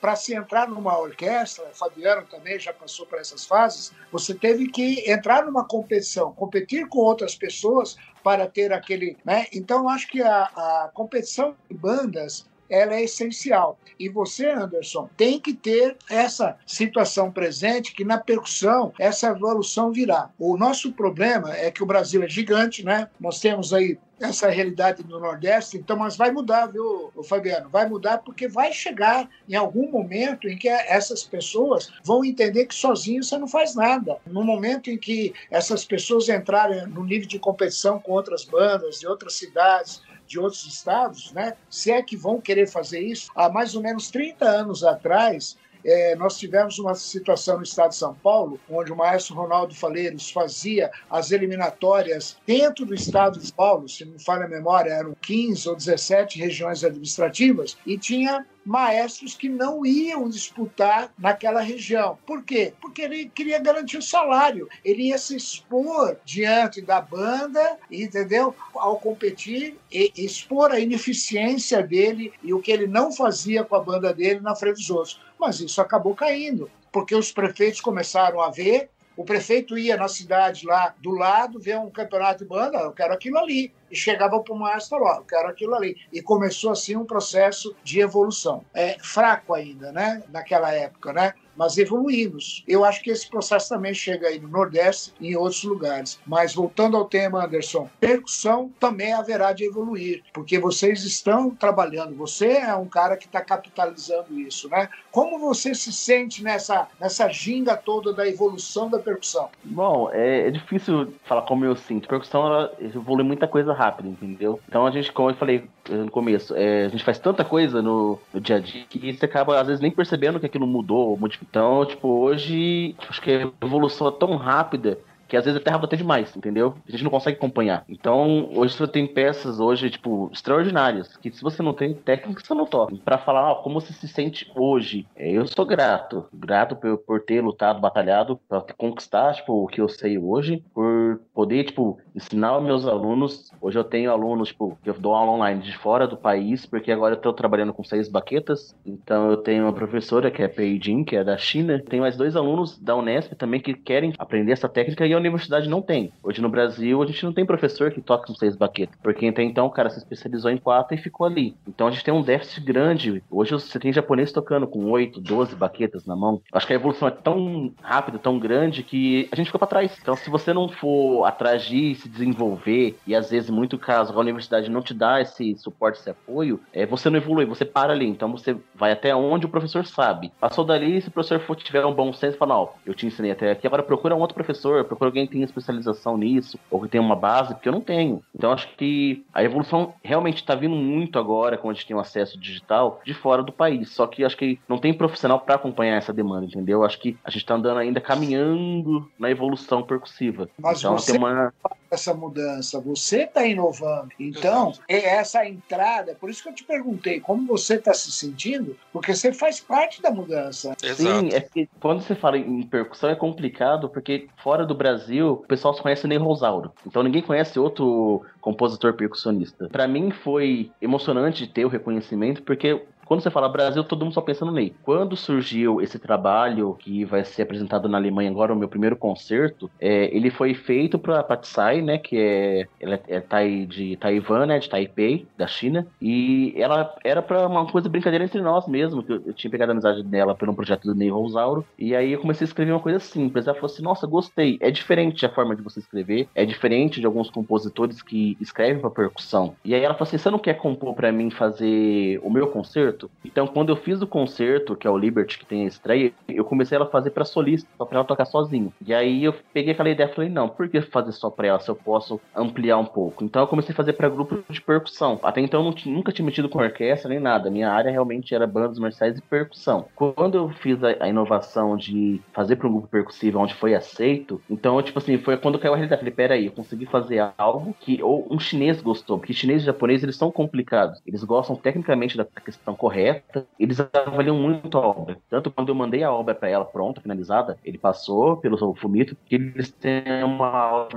para se entrar numa orquestra, o Fabiano também já passou por essas fases, você teve que entrar numa competição, competir com outras pessoas para ter aquele. Né? Então, acho que a, a competição de bandas ela é essencial. E você, Anderson, tem que ter essa situação presente que na percussão essa evolução virá. O nosso problema é que o Brasil é gigante, né? Nós temos aí essa realidade no Nordeste, então, mas vai mudar, viu, Fabiano? Vai mudar porque vai chegar em algum momento em que essas pessoas vão entender que sozinho você não faz nada. No momento em que essas pessoas entrarem no nível de competição com outras bandas de outras cidades, de outros estados, né? Se é que vão querer fazer isso, há mais ou menos 30 anos atrás, é, nós tivemos uma situação no estado de São Paulo, onde o maestro Ronaldo Faleiros fazia as eliminatórias dentro do estado de São Paulo, se não falha a memória, eram 15 ou 17 regiões administrativas, e tinha maestros que não iam disputar naquela região. Por quê? Porque ele queria garantir o salário. Ele ia se expor diante da banda, entendeu? Ao competir expor a ineficiência dele e o que ele não fazia com a banda dele na frente dos outros. Mas isso acabou caindo, porque os prefeitos começaram a ver o prefeito ia na cidade lá do lado, ver um campeonato de banda, eu quero aquilo ali. E chegava para o maestro, ó, eu quero aquilo ali. E começou assim um processo de evolução. É fraco ainda, né? Naquela época, né? Mas evoluímos. Eu acho que esse processo também chega aí no Nordeste e em outros lugares. Mas voltando ao tema, Anderson, percussão também haverá de evoluir, porque vocês estão trabalhando, você é um cara que está capitalizando isso, né? Como você se sente nessa, nessa ginga toda da evolução da percussão? Bom, é, é difícil falar como eu sinto. Percussão ela evolui muita coisa rápido, entendeu? Então a gente, como eu falei no começo, é, a gente faz tanta coisa no, no dia a dia que você acaba às vezes nem percebendo que aquilo mudou, modificou então, tipo, hoje, acho que a evolução é tão rápida que às vezes até rápido até demais, entendeu? A gente não consegue acompanhar. Então, hoje você tem peças hoje, tipo, extraordinárias, que se você não tem técnica, você não toca. Para falar ó, como você se sente hoje, é, eu sou grato. Grato por, por ter lutado, batalhado, para conquistar, tipo, o que eu sei hoje, por poder, tipo, ensinar os meus alunos. Hoje eu tenho alunos, tipo, que eu dou aula online de fora do país, porque agora eu tô trabalhando com seis baquetas. Então eu tenho uma professora que é Peijin, que é da China. Tenho mais dois alunos da Unesp também que querem aprender essa técnica e a universidade não tem. Hoje no Brasil a gente não tem professor que toca com seis baquetas, porque até então o cara se especializou em quatro e ficou ali. Então a gente tem um déficit grande. Hoje você tem japonês tocando com oito, doze baquetas na mão. Acho que a evolução é tão rápida, tão grande que a gente fica para trás. Então se você não for atrás de se desenvolver, e às vezes, muito caso, a universidade não te dá esse suporte, esse apoio, é, você não evolui, você para ali. Então você vai até onde o professor sabe. Passou dali, se o professor for, tiver um bom senso, fala, não, eu te ensinei até aqui, agora procura um outro professor, procura alguém que tenha especialização nisso, ou que tenha uma base, porque eu não tenho. Então acho que a evolução realmente está vindo muito agora, quando a gente tem um acesso digital, de fora do país. Só que acho que não tem profissional para acompanhar essa demanda, entendeu? Acho que a gente está andando ainda caminhando na evolução percussiva. Mas então você uma. essa mudança, você está inovando. Então, é essa entrada, por isso que eu te perguntei como você está se sentindo, porque você faz parte da mudança. Sim, é que quando você fala em percussão é complicado, porque fora do Brasil, o pessoal só conhece o Ney Rosauro. Então ninguém conhece outro compositor percussionista. Para mim foi emocionante ter o reconhecimento, porque quando você fala Brasil, todo mundo só pensa no Ney. Quando surgiu esse trabalho que vai ser apresentado na Alemanha agora, o meu primeiro concerto, é, ele foi feito para Patsai, né, que é, ela é tai, de Taiwan, né, de Taipei, da China, e ela era para uma coisa brincadeira entre nós mesmo, que eu, eu, tinha pegado a amizade dela por um projeto do Ney Rosauro, e aí eu comecei a escrever uma coisa simples. Ela falou assim: "Nossa, gostei. É diferente a forma de você escrever, é diferente de alguns compositores que escrevem para percussão". E aí ela falou assim: "Você não quer compor para mim fazer o meu concerto?" Concerto. Então, quando eu fiz o concerto, que é o Liberty, que tem a estreia, eu comecei ela a fazer pra solista, só pra ela tocar sozinho. E aí eu peguei aquela ideia e falei, não, por que fazer só pra ela se eu posso ampliar um pouco? Então eu comecei a fazer para grupo de percussão. Até então eu nunca tinha metido com orquestra nem nada. Minha área realmente era bandas marciais e percussão. Quando eu fiz a, a inovação de fazer para um grupo percussivo onde foi aceito, então, tipo assim, foi quando caiu a realidade. Falei, peraí, eu consegui fazer algo que ou um chinês gostou, porque chinês e japonês eles são complicados. Eles gostam tecnicamente da questão correta, eles avaliam muito a obra. Tanto quando eu mandei a obra para ela pronta, finalizada, ele passou pelo Fumito, que eles têm uma aula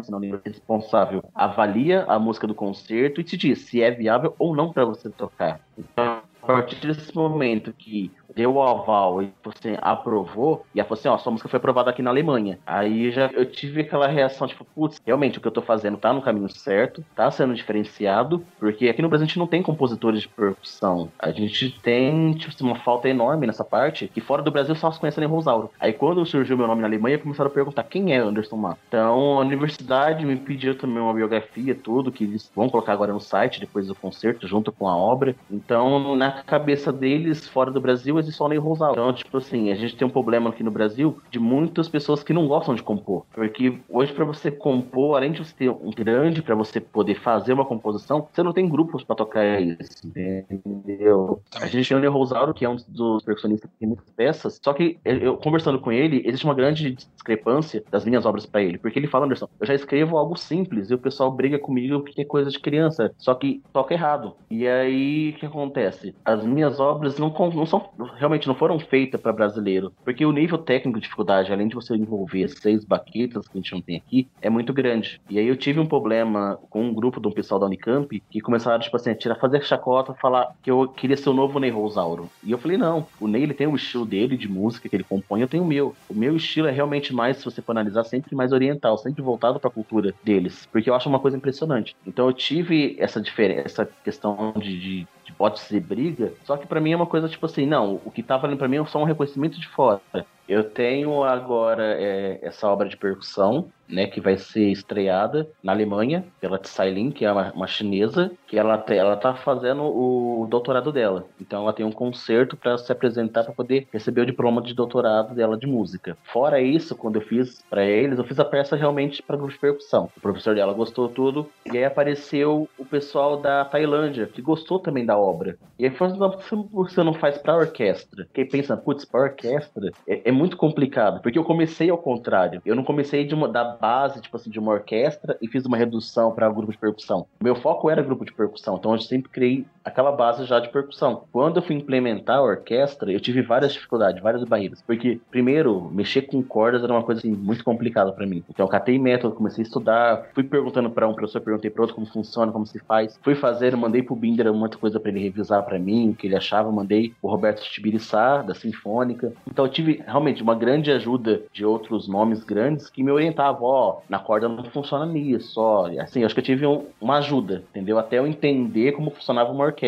responsável, avalia a música do concerto e te diz se é viável ou não para você tocar. Então, a partir desse momento que deu o aval e você aprovou, e ela falou assim, ó, sua música foi aprovada aqui na Alemanha. Aí já eu tive aquela reação, tipo, putz, realmente o que eu tô fazendo tá no caminho certo, tá sendo diferenciado, porque aqui no Brasil a gente não tem compositores de percussão. A gente tem, tipo, uma falta enorme nessa parte, que fora do Brasil só se conhece nem Rosauro. Aí quando surgiu meu nome na Alemanha, começaram a perguntar quem é Anderson Mar. Então a universidade me pediu também uma biografia, tudo, que eles vão colocar agora no site, depois do concerto, junto com a obra. Então, na cabeça deles, fora do Brasil, existe só Ney Rosauro. Então, tipo assim, a gente tem um problema aqui no Brasil de muitas pessoas que não gostam de compor. Porque hoje, para você compor, além de você ter um grande para você poder fazer uma composição, você não tem grupos para tocar isso. Entendeu? A gente tem o Ney Rosauro, que é um dos percussionistas que tem muitas peças. Só que eu conversando com ele, existe uma grande discrepância das minhas obras para ele. Porque ele fala, Anderson, eu já escrevo algo simples e o pessoal briga comigo porque é coisa de criança. Só que toca errado. E aí, o que acontece? As minhas obras não, não são realmente não foram feitas para brasileiro. Porque o nível técnico de dificuldade, além de você envolver seis baquetas que a gente não tem aqui, é muito grande. E aí eu tive um problema com um grupo de um pessoal da Unicamp que começaram, tipo assim, a tirar, fazer chacota, falar que eu queria ser o novo Ney Rosauro. E eu falei, não, o Ney ele tem o estilo dele de música que ele compõe, eu tenho o meu. O meu estilo é realmente mais, se você for analisar, sempre mais oriental, sempre voltado para a cultura deles. Porque eu acho uma coisa impressionante. Então eu tive essa diferença, essa questão de, de pode ser briga, só que para mim é uma coisa tipo assim, não, o que tá valendo para mim é só um reconhecimento de fora. Eu tenho agora é, essa obra de percussão, né, que vai ser estreada na Alemanha pela Tsai Lin, que é uma, uma, chinesa, que ela ela tá fazendo o doutorado dela. Então ela tem um concerto para se apresentar para poder receber o diploma de doutorado dela de música. Fora isso, quando eu fiz para eles, eu fiz a peça realmente para grupo de percussão. O professor dela gostou tudo e aí apareceu o pessoal da Tailândia que gostou também da obra. E aí falou: "Por que você não faz para orquestra?" Quem pensa, putz, para orquestra é, é muito complicado, porque eu comecei ao contrário. Eu não comecei de uma, da base, tipo assim, de uma orquestra e fiz uma redução para grupo de percussão. Meu foco era grupo de percussão, então eu sempre criei aquela base já de percussão. Quando eu fui implementar a orquestra, eu tive várias dificuldades, várias barreiras. Porque, primeiro, mexer com cordas era uma coisa assim, muito complicada para mim. Então, eu catei método, comecei a estudar, fui perguntando para um professor, perguntei para outro como funciona, como se faz. Fui fazer, mandei pro Binder muita coisa para ele revisar para mim, o que ele achava, mandei o Roberto Tibiriçá, da Sinfônica. Então, eu tive realmente uma grande ajuda de outros nomes grandes que me orientavam, ó, na corda não funciona nisso, ó. Assim, eu acho que eu tive um, uma ajuda, entendeu? Até eu entender como funcionava uma orquestra,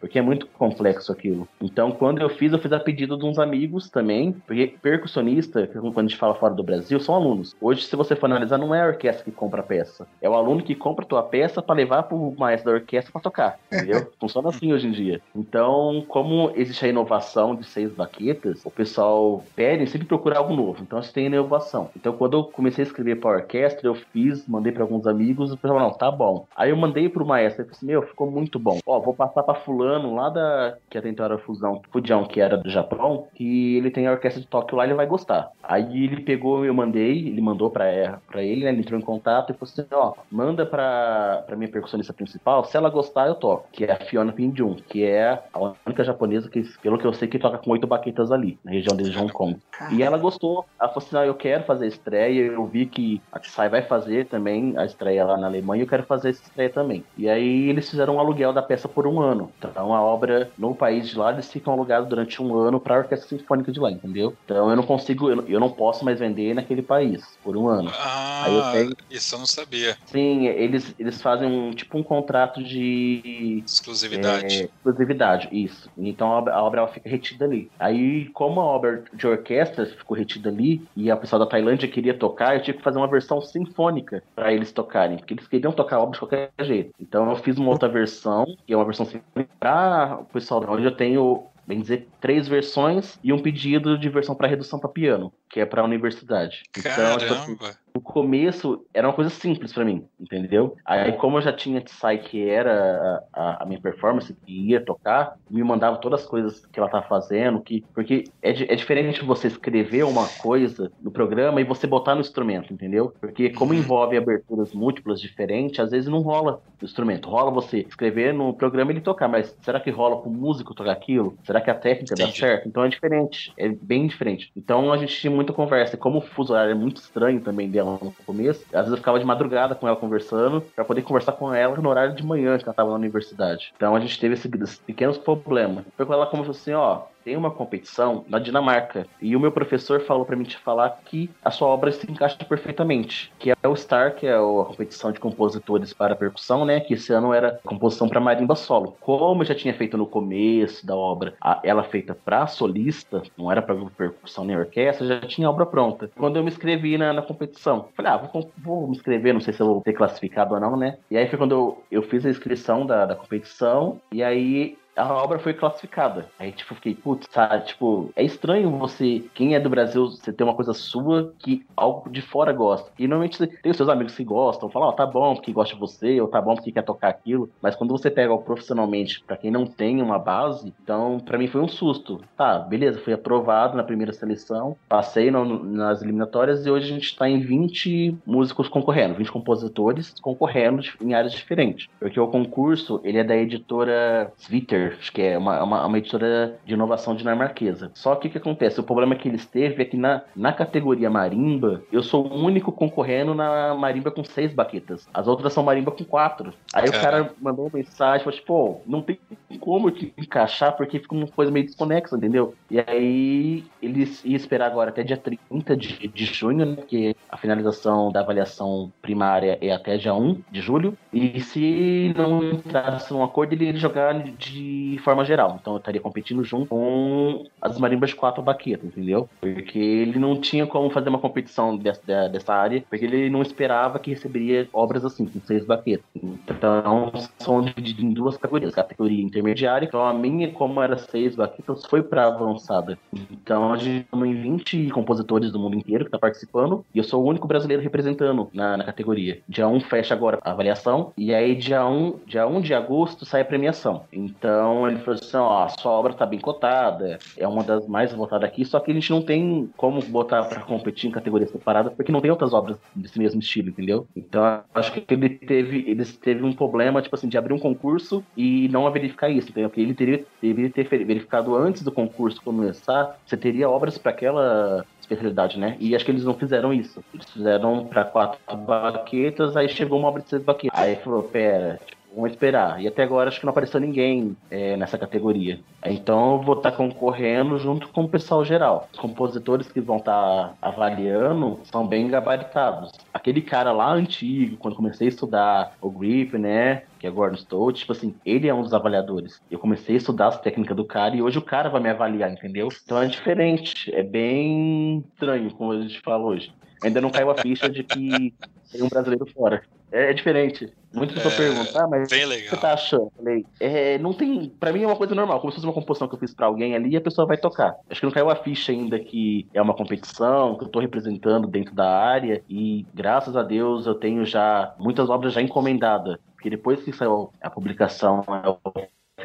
porque é muito complexo aquilo. Então, quando eu fiz, eu fiz a pedido de uns amigos também, porque percussionista, quando a gente fala fora do Brasil, são alunos. Hoje, se você for analisar, não é a orquestra que compra a peça, é o aluno que compra a tua peça para levar pro maestro da orquestra para tocar, <laughs> entendeu? Funciona assim hoje em dia. Então, como existe a inovação de seis baquetas, o pessoal pede sempre procurar algo novo. Então, gente tem inovação. Então, quando eu comecei a escrever para orquestra, eu fiz, mandei para alguns amigos, o pessoal falou, não, tá bom. Aí eu mandei pro maestro, ele falou assim, meu, ficou muito bom. Ó, vou passar para fulano lá da que até então era Fusão, Fujian, que era do Japão, que ele tem a orquestra de Tóquio lá, ele vai gostar. Aí ele pegou, eu mandei, ele mandou pra, pra ele, né? Ele entrou em contato e falou assim: ó, manda pra, pra minha percussionista principal, se ela gostar, eu toco. Que é a Fiona Pinjun, que é a única japonesa que, pelo que eu sei, que toca com oito baquetas ali, na região de Hong Kong. E ela gostou. Ela falou assim: ah, eu quero fazer estreia. Eu vi que a Tsai vai fazer também a estreia lá na Alemanha, eu quero fazer essa estreia também. E aí eles fizeram um aluguel da peça por um ano. Então a obra no país de lá, eles ficam alugados durante um ano pra Orquestra Sinfônica de lá, entendeu? Então eu não consigo, eu, eu não posso mais vender naquele país por um ano. Ah, tenho... isso eu não sabia. Sim, eles, eles fazem um tipo um contrato de exclusividade. É, exclusividade, isso. Então a obra, a obra fica retida ali. Aí, como a obra de orquestra ficou retida ali e a pessoa da Tailândia queria tocar, eu tive que fazer uma versão sinfônica para eles tocarem, porque eles queriam tocar a obra de qualquer jeito. Então eu fiz uma outra versão, que é uma versão sinfônica para o pessoal da onde eu tenho bem dizer, três versões e um pedido de versão para redução para piano, que é para a universidade. Caramba. Então, no começo era uma coisa simples para mim, entendeu? Aí como eu já tinha Tsai que era a, a, minha performance, que ia tocar, me mandava todas as coisas que ela tava fazendo, que porque é, é diferente você escrever uma coisa no programa e você botar no instrumento, entendeu? Porque como uhum. envolve aberturas múltiplas diferentes, às vezes não rola no instrumento. Rola você escrever no programa e ele tocar, mas será que rola com o músico tocar aquilo? Será que a técnica Entendi. dá certo? Então é diferente, é bem diferente. Então a gente tinha muita conversa. E como o fuso horário é muito estranho também dela no começo. Às vezes eu ficava de madrugada com ela conversando, para poder conversar com ela no horário de manhã que ela tava na universidade. Então a gente teve esses pequenos problemas. Foi quando ela começou assim, ó, tem uma competição na Dinamarca e o meu professor falou para mim te falar que a sua obra se encaixa perfeitamente, que é o STAR, que é a competição de compositores para percussão, né, que esse ano era composição para marimba solo. Como eu já tinha feito no começo da obra, ela feita para solista, não era para percussão nem orquestra, já tinha a obra pronta. Quando eu me inscrevi na, na competição, falei, ah, vou, vou, me inscrever, não sei se eu vou ter classificado ou não, né? E aí foi quando eu, eu fiz a inscrição da, da competição, e aí a obra foi classificada. Aí, tipo, fiquei, putz, sabe? Tipo, é estranho você, quem é do Brasil, você ter uma coisa sua que algo de fora gosta. E normalmente tem os seus amigos que gostam, falam, ó, oh, tá bom porque gosta de você, ou tá bom porque quer tocar aquilo. Mas quando você pega o profissionalmente, para quem não tem uma base, então, para mim foi um susto. Tá, beleza, fui aprovado na primeira seleção, passei no, nas eliminatórias e hoje a gente tá em 20 músicos concorrendo, 20 compositores concorrendo em áreas diferentes. Porque o concurso, ele é da editora Twitter acho que é uma, uma, uma, editora de inovação dinamarquesa. Só que o que acontece? O problema que eles teve é que na, na categoria marimba, eu sou o único concorrendo na marimba com seis baquetas. As outras são marimba com quatro. Aí o cara mandou uma mensagem, falou, tipo, não tem como te encaixar porque fica uma coisa meio desconexa, entendeu? E aí eles iam esperar agora até dia 30 de, de junho, né? Que a finalização da avaliação primária é até dia 1 de julho. E se não entrasse um acordo, ele ia jogar de de forma geral. Então eu estaria competindo junto com as marimbas de quatro baquetas, entendeu? Porque ele não tinha como fazer uma competição dessa, dessa área, porque ele não esperava que receberia obras assim, com seis baquetas. Então são divididos em duas categorias. Categoria intermediária, então a minha, como era seis baquetas, foi para avançada. Então a gente tem 20 compositores do mundo inteiro que tá participando, e eu sou o único brasileiro representando na, na categoria. Dia 1 fecha agora a avaliação, e aí dia 1, dia 1 de agosto sai a premiação. Então Então ele falou assim: ó, a sua obra tá bem cotada, é uma das mais votadas aqui, só que a gente não tem como botar para competir em categorias separadas, porque não tem outras obras desse mesmo estilo, entendeu? Então acho que ele teve, ele teve um problema, tipo assim, de abrir um concurso e não verificar isso, entendeu? Porque ele teria, deveria ter verificado antes do concurso começar, você teria obras para aquela especialidade, né? E acho que eles não fizeram isso. Eles fizeram para quatro baquetas, aí chegou uma obra de seis baquetas. Aí falou, pera, tipo, Vamos esperar. E até agora acho que não apareceu ninguém é, nessa categoria. Então eu vou estar tá concorrendo junto com o pessoal geral. Os compositores que vão estar tá avaliando são bem gabaritados. Aquele cara lá antigo, quando comecei a estudar o Grip, né? Que é Gordon Stout, tipo assim, ele é um dos avaliadores. Eu comecei a estudar as técnicas do cara e hoje o cara vai me avaliar, entendeu? Então é diferente. É bem estranho, como a gente fala hoje. Ainda não caiu a ficha de que tem um brasileiro fora. É, é diferente. Muitas pessoas é, perguntam, ah, mas o que você tá achando? Falei, é, não tem. Pra mim é uma coisa normal. Como se fosse uma composição que eu fiz pra alguém ali e a pessoa vai tocar. Acho que não caiu a ficha ainda que é uma competição, que eu tô representando dentro da área. E graças a Deus eu tenho já muitas obras já encomendadas. Porque depois que saiu a publicação,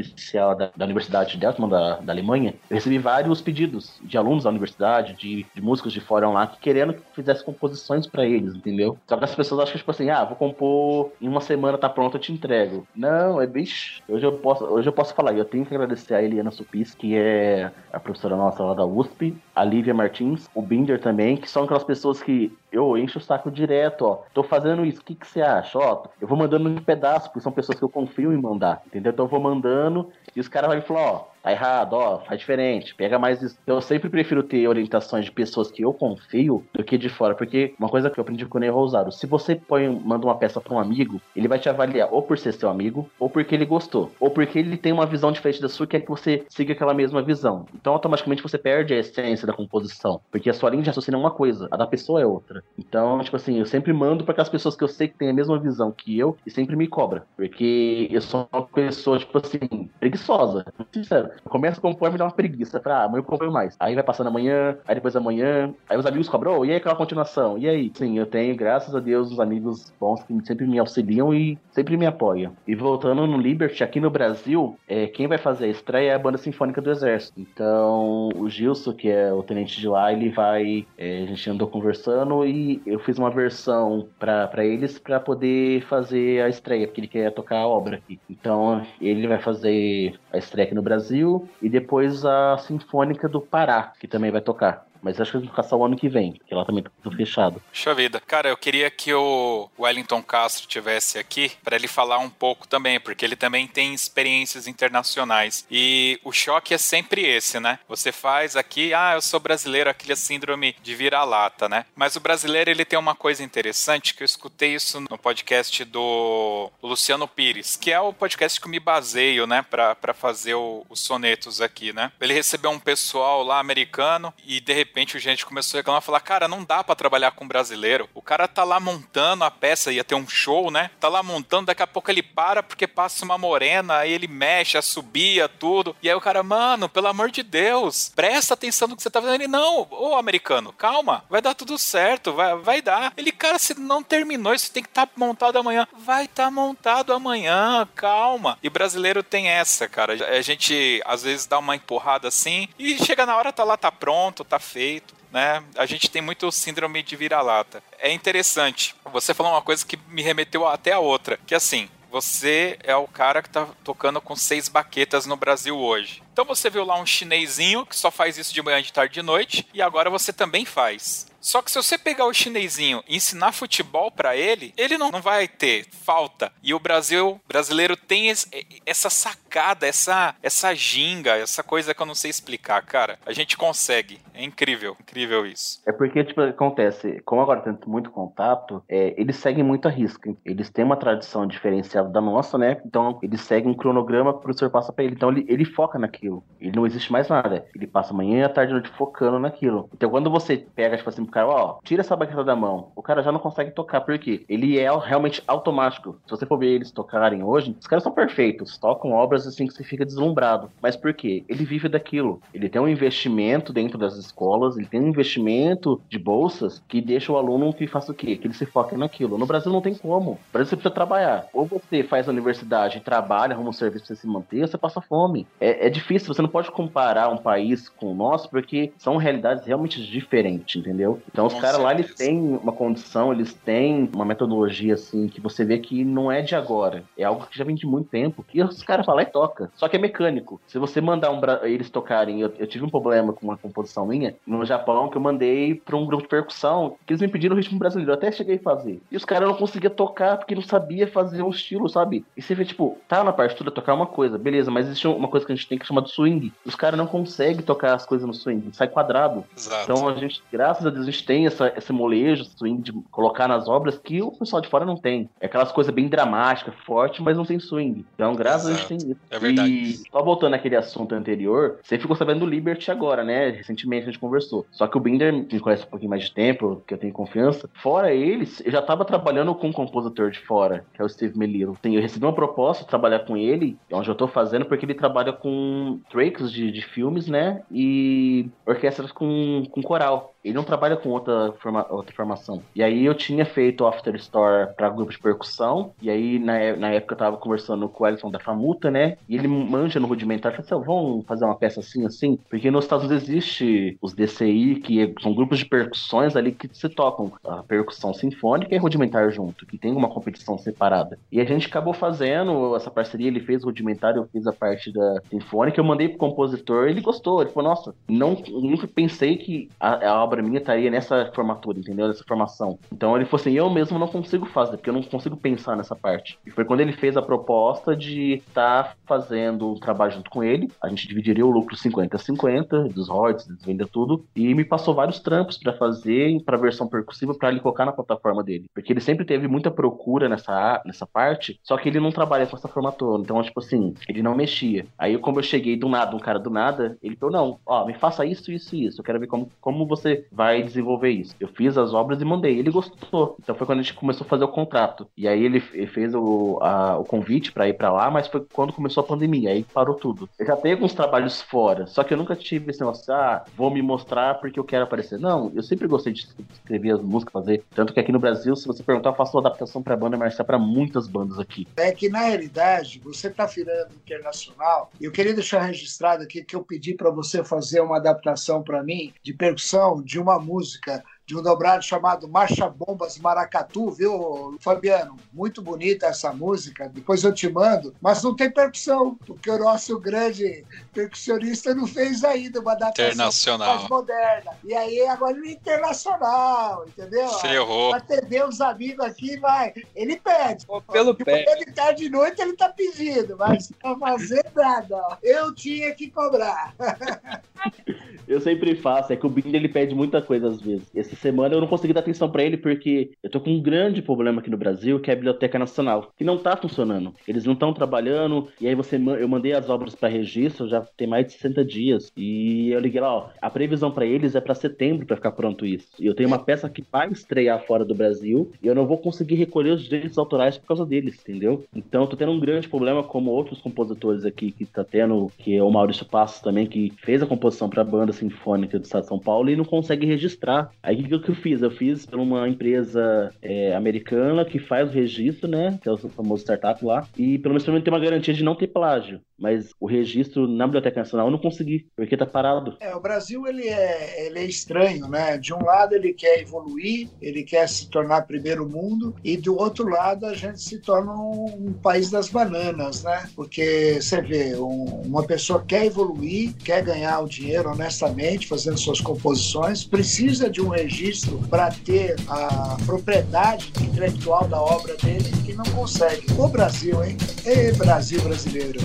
oficial da, da Universidade de Dortmund, da, da Alemanha, eu recebi vários pedidos de alunos da universidade, de, de músicos de fora lá, que querendo que fizesse composições para eles, entendeu? Só que as pessoas acham que, tipo assim, ah, vou compor em uma semana, tá pronto, eu te entrego. Não, é bicho. Hoje eu posso, hoje eu posso falar, eu tenho que agradecer a Eliana Supis, que é a professora nossa lá da USP, a Lívia Martins, o Binder também, que são aquelas pessoas que eu encho o saco direto, ó. Tô fazendo isso, o que, que você acha? Ó, eu vou mandando um pedaço, porque são pessoas que eu confio em mandar, entendeu? Então eu vou mandando e os caras vão falar, ó, tá errado, ó, faz diferente, pega mais isso. Eu sempre prefiro ter orientações de pessoas que eu confio do que de fora, porque uma coisa que eu aprendi com o Ney Rosado, se você põe, manda uma peça para um amigo, ele vai te avaliar ou por ser seu amigo, ou porque ele gostou, ou porque ele tem uma visão diferente da sua e quer que você siga aquela mesma visão. Então automaticamente você perde a essência da composição, porque a sua linha de raciocínio é uma coisa, a da pessoa é outra. Então, tipo assim, eu sempre mando para aquelas pessoas que eu sei que têm a mesma visão que eu e sempre me cobra, porque eu sou uma pessoa, tipo assim, preguiçosa, sincero. Eu começo a compor e me dá uma preguiça. Pra, ah, amanhã eu compro mais. Aí vai passando amanhã, aí depois amanhã. Aí os amigos cobram, oh, e aí aquela continuação? E aí? Sim, eu tenho, graças a Deus, os amigos bons que sempre me auxiliam e sempre me apoiam. E voltando no Liberty, aqui no Brasil, é, quem vai fazer a estreia é a Banda Sinfônica do Exército. Então, o Gilson, que é o tenente de lá, ele vai. É, a gente andou conversando e eu fiz uma versão para eles para poder fazer a estreia, porque ele quer tocar a obra aqui. Então, ele vai fazer a estreia aqui no Brasil e depois a Sinfônica do Pará, que também vai tocar. Mas acho que vai ficar só o ano que vem, porque lá também tá tudo fechado. Puxa vida. Cara, eu queria que o Wellington Castro tivesse aqui para ele falar um pouco também, porque ele também tem experiências internacionais. E o choque é sempre esse, né? Você faz aqui, ah, eu sou brasileiro, aquele síndrome de vira-lata, né? Mas o brasileiro, ele tem uma coisa interessante, que eu escutei isso no podcast do Luciano Pires, que é o podcast que eu me baseio, né, para fazer o, os sonetos aqui, né? Ele recebeu um pessoal lá americano e de repente repente o gente começou a reclamar, falar, cara, não dá para trabalhar com brasileiro. O cara tá lá montando a peça, ia ter um show, né? Tá lá montando, daqui a pouco ele para porque passa uma morena, aí ele mexe, assobia tudo. E aí o cara, mano, pelo amor de Deus, presta atenção no que você tá fazendo. Ele, não, ô americano, calma, vai dar tudo certo, vai, vai dar. Ele, cara, se não terminou, isso tem que estar tá montado amanhã. Vai estar tá montado amanhã, calma. E brasileiro tem essa, cara. A gente às vezes dá uma empurrada assim e chega na hora, tá lá, tá pronto, tá feito feito. Né? A gente tem muito síndrome de vira-lata. É interessante. Você falou uma coisa que me remeteu até a outra, que assim, você é o cara que tá tocando com seis baquetas no Brasil hoje. Então você viu lá um chinesinho que só faz isso de manhã, de tarde, de noite, e agora você também faz. Só que se você pegar o chinesinho e ensinar futebol para ele, ele não, não vai ter falta. E o Brasil brasileiro tem esse, essa sacada, essa, essa ginga, essa coisa que eu não sei explicar, cara. A gente consegue. É incrível, incrível isso. É porque, tipo, acontece, como agora tem muito contato, é, eles seguem muito a risca. Eles têm uma tradição diferenciada da nossa, né? Então, eles seguem um cronograma que o professor passa pra ele. Então, ele, ele foca naquilo. Ele não existe mais nada. Ele passa manhã e tarde noite focando naquilo. Então, quando você pega, tipo assim, pro cara, ó, tira essa baqueta da mão. O cara já não consegue tocar, porque ele é realmente automático. Se você for ver eles tocarem hoje, os caras são perfeitos, tocam obras assim que você fica deslumbrado. Mas por quê? Ele vive daquilo. Ele tem um investimento dentro das escolas, ele tem um investimento de bolsas que deixa o aluno que faça o quê? Que ele se foque naquilo. No Brasil não tem como. No Brasil você precisa trabalhar. Ou você faz a universidade, trabalha, arruma um serviço pra você se manter, ou você passa fome. É, é difícil, você não pode comparar um país com o nosso, porque são realidades realmente diferentes, entendeu? Então os caras lá, eles têm uma condição, eles têm uma metodologia, assim, que você vê que não é de agora. É algo que já vem de muito tempo. E os caras falam e toca. Só que é mecânico. Se você mandar um bra... eles tocarem, eu, eu, tive um problema com uma composição minha no Japão que eu mandei pra um grupo de percussão, que eles me pediram o ritmo brasileiro. Eu até cheguei a fazer. E os caras não conseguiam tocar porque não sabia fazer um estilo, sabe? E você vê, tipo, tá na partitura tocar uma coisa, beleza, mas existe uma coisa que a gente tem que chamar de swing. Os caras não conseguem tocar as coisas no swing, sai quadrado. Exato. Então a gente, graças a Deus, a gente tem essa, esse molejo, swing de colocar nas obras que o pessoal de fora não tem. É aquelas coisas bem dramáticas, forte, mas não tem swing. Então, graças Exato. a gente tem isso. É verdade. E só voltando àquele assunto anterior, você ficou sabendo do Liberty agora, né? Recentemente a gente conversou. Só que o Binder me conhece um pouquinho mais de tempo, que eu tenho confiança. Fora eles, eu já tava trabalhando com um compositor de fora, que é o Steve Melilo. Eu recebi uma proposta de trabalhar com ele, onde eu tô fazendo, porque ele trabalha com tracks de, de filmes, né? E orquestras com, com coral. Ele não trabalha com outra, forma, outra formação. E aí eu tinha feito After Store pra grupo de percussão. E aí na, na época eu tava conversando com o Ellison da Famuta, né? E ele manja no rudimentar. Falei assim, vamos fazer uma peça assim, assim? Porque nos Estados Unidos existe os DCI, que são grupos de percussões ali que se tocam a percussão sinfônica e rudimentar junto, que tem uma competição separada. E a gente acabou fazendo essa parceria, ele fez rudimentar, eu fiz a parte da sinfônica, eu mandei pro compositor, ele gostou, ele falou, nossa, não, nunca pensei que a, a obra minha estaria nessa formatura, entendeu? Nessa formação. Então ele falou assim: eu mesmo não consigo fazer, porque eu não consigo pensar nessa parte. E foi quando ele fez a proposta de estar tá fazendo um trabalho junto com ele. A gente dividiria o lucro 50-50, dos royalties, vender tudo. E me passou vários trampos para fazer para versão percussiva para ele colocar na plataforma dele. Porque ele sempre teve muita procura nessa, nessa parte, só que ele não trabalha com essa formatura. Então, tipo assim, ele não mexia. Aí, como eu cheguei do nada, um cara do nada, ele falou: não, ó, me faça isso, isso e isso. Eu quero ver como, como você vai desenvolver isso. Eu fiz as obras e mandei. Ele gostou. Então foi quando a gente começou a fazer o contrato. E aí ele, fez o, a, o convite para ir para lá, mas foi quando começou a pandemia. Aí parou tudo. Eu já tenho alguns trabalhos fora, só que eu nunca tive esse negócio, ah, vou me mostrar porque eu quero aparecer. Não, eu sempre gostei de escrever as músicas, fazer. Tanto que aqui no Brasil, se você perguntar, eu faço uma adaptação para banda marcial para muitas bandas aqui. É que na realidade, você tá virando internacional. Eu queria deixar registrado aqui que eu pedi para você fazer uma adaptação para mim de percussão de uma música de um dobrado chamado Marcha Bombas Maracatu, viu, Fabiano? Muito bonita essa música, depois eu te mando, mas não tem percussão, porque o nosso grande percussionista não fez ainda uma datação internacional. mais moderna. E aí agora ele é internacional, entendeu? Ferrou. Atender os amigos aqui, vai. Ele pede. Pô, pelo pé. Ele tá de noite, ele tá pedindo, mas pra fazer nada. Eu tinha que cobrar. <laughs> eu sempre faço, é que o Binder ele pede muita coisa às vezes. Esse semana eu não consegui dar atenção para ele porque eu tô com um grande problema aqui no Brasil, que é a Biblioteca Nacional, que não tá funcionando. Eles não estão trabalhando, e aí você eu mandei as obras para registro, já tem mais de 60 dias. E eu liguei lá, ó, a previsão para eles é para setembro para ficar pronto isso. E eu tenho uma peça que vai estrear fora do Brasil, e eu não vou conseguir recolher os direitos autorais por causa deles, entendeu? Então eu tô tendo um grande problema como outros compositores aqui que tá tendo, que é o Maurício Passos também, que fez a composição para a banda sinfônica do Estado de São Paulo e não consegue registrar. Aí o que eu fiz? Eu fiz por uma empresa é, americana que faz o registro, né? Que é o famoso startup lá. E pelo menos tem uma garantia de não ter plágio. Mas o registro na Biblioteca Nacional eu não consegui, porque tá parado. É, o Brasil ele é, ele é estranho, né? De um lado ele quer evoluir, ele quer se tornar primeiro mundo, e do outro lado a gente se torna um, um país das bananas, né? Porque você vê, um, uma pessoa quer evoluir, quer ganhar o dinheiro honestamente, fazendo suas composições, precisa de um registro registro para ter a propriedade intelectual da obra dele que não consegue. O Brasil, hein? Ei, Brasil brasileiro.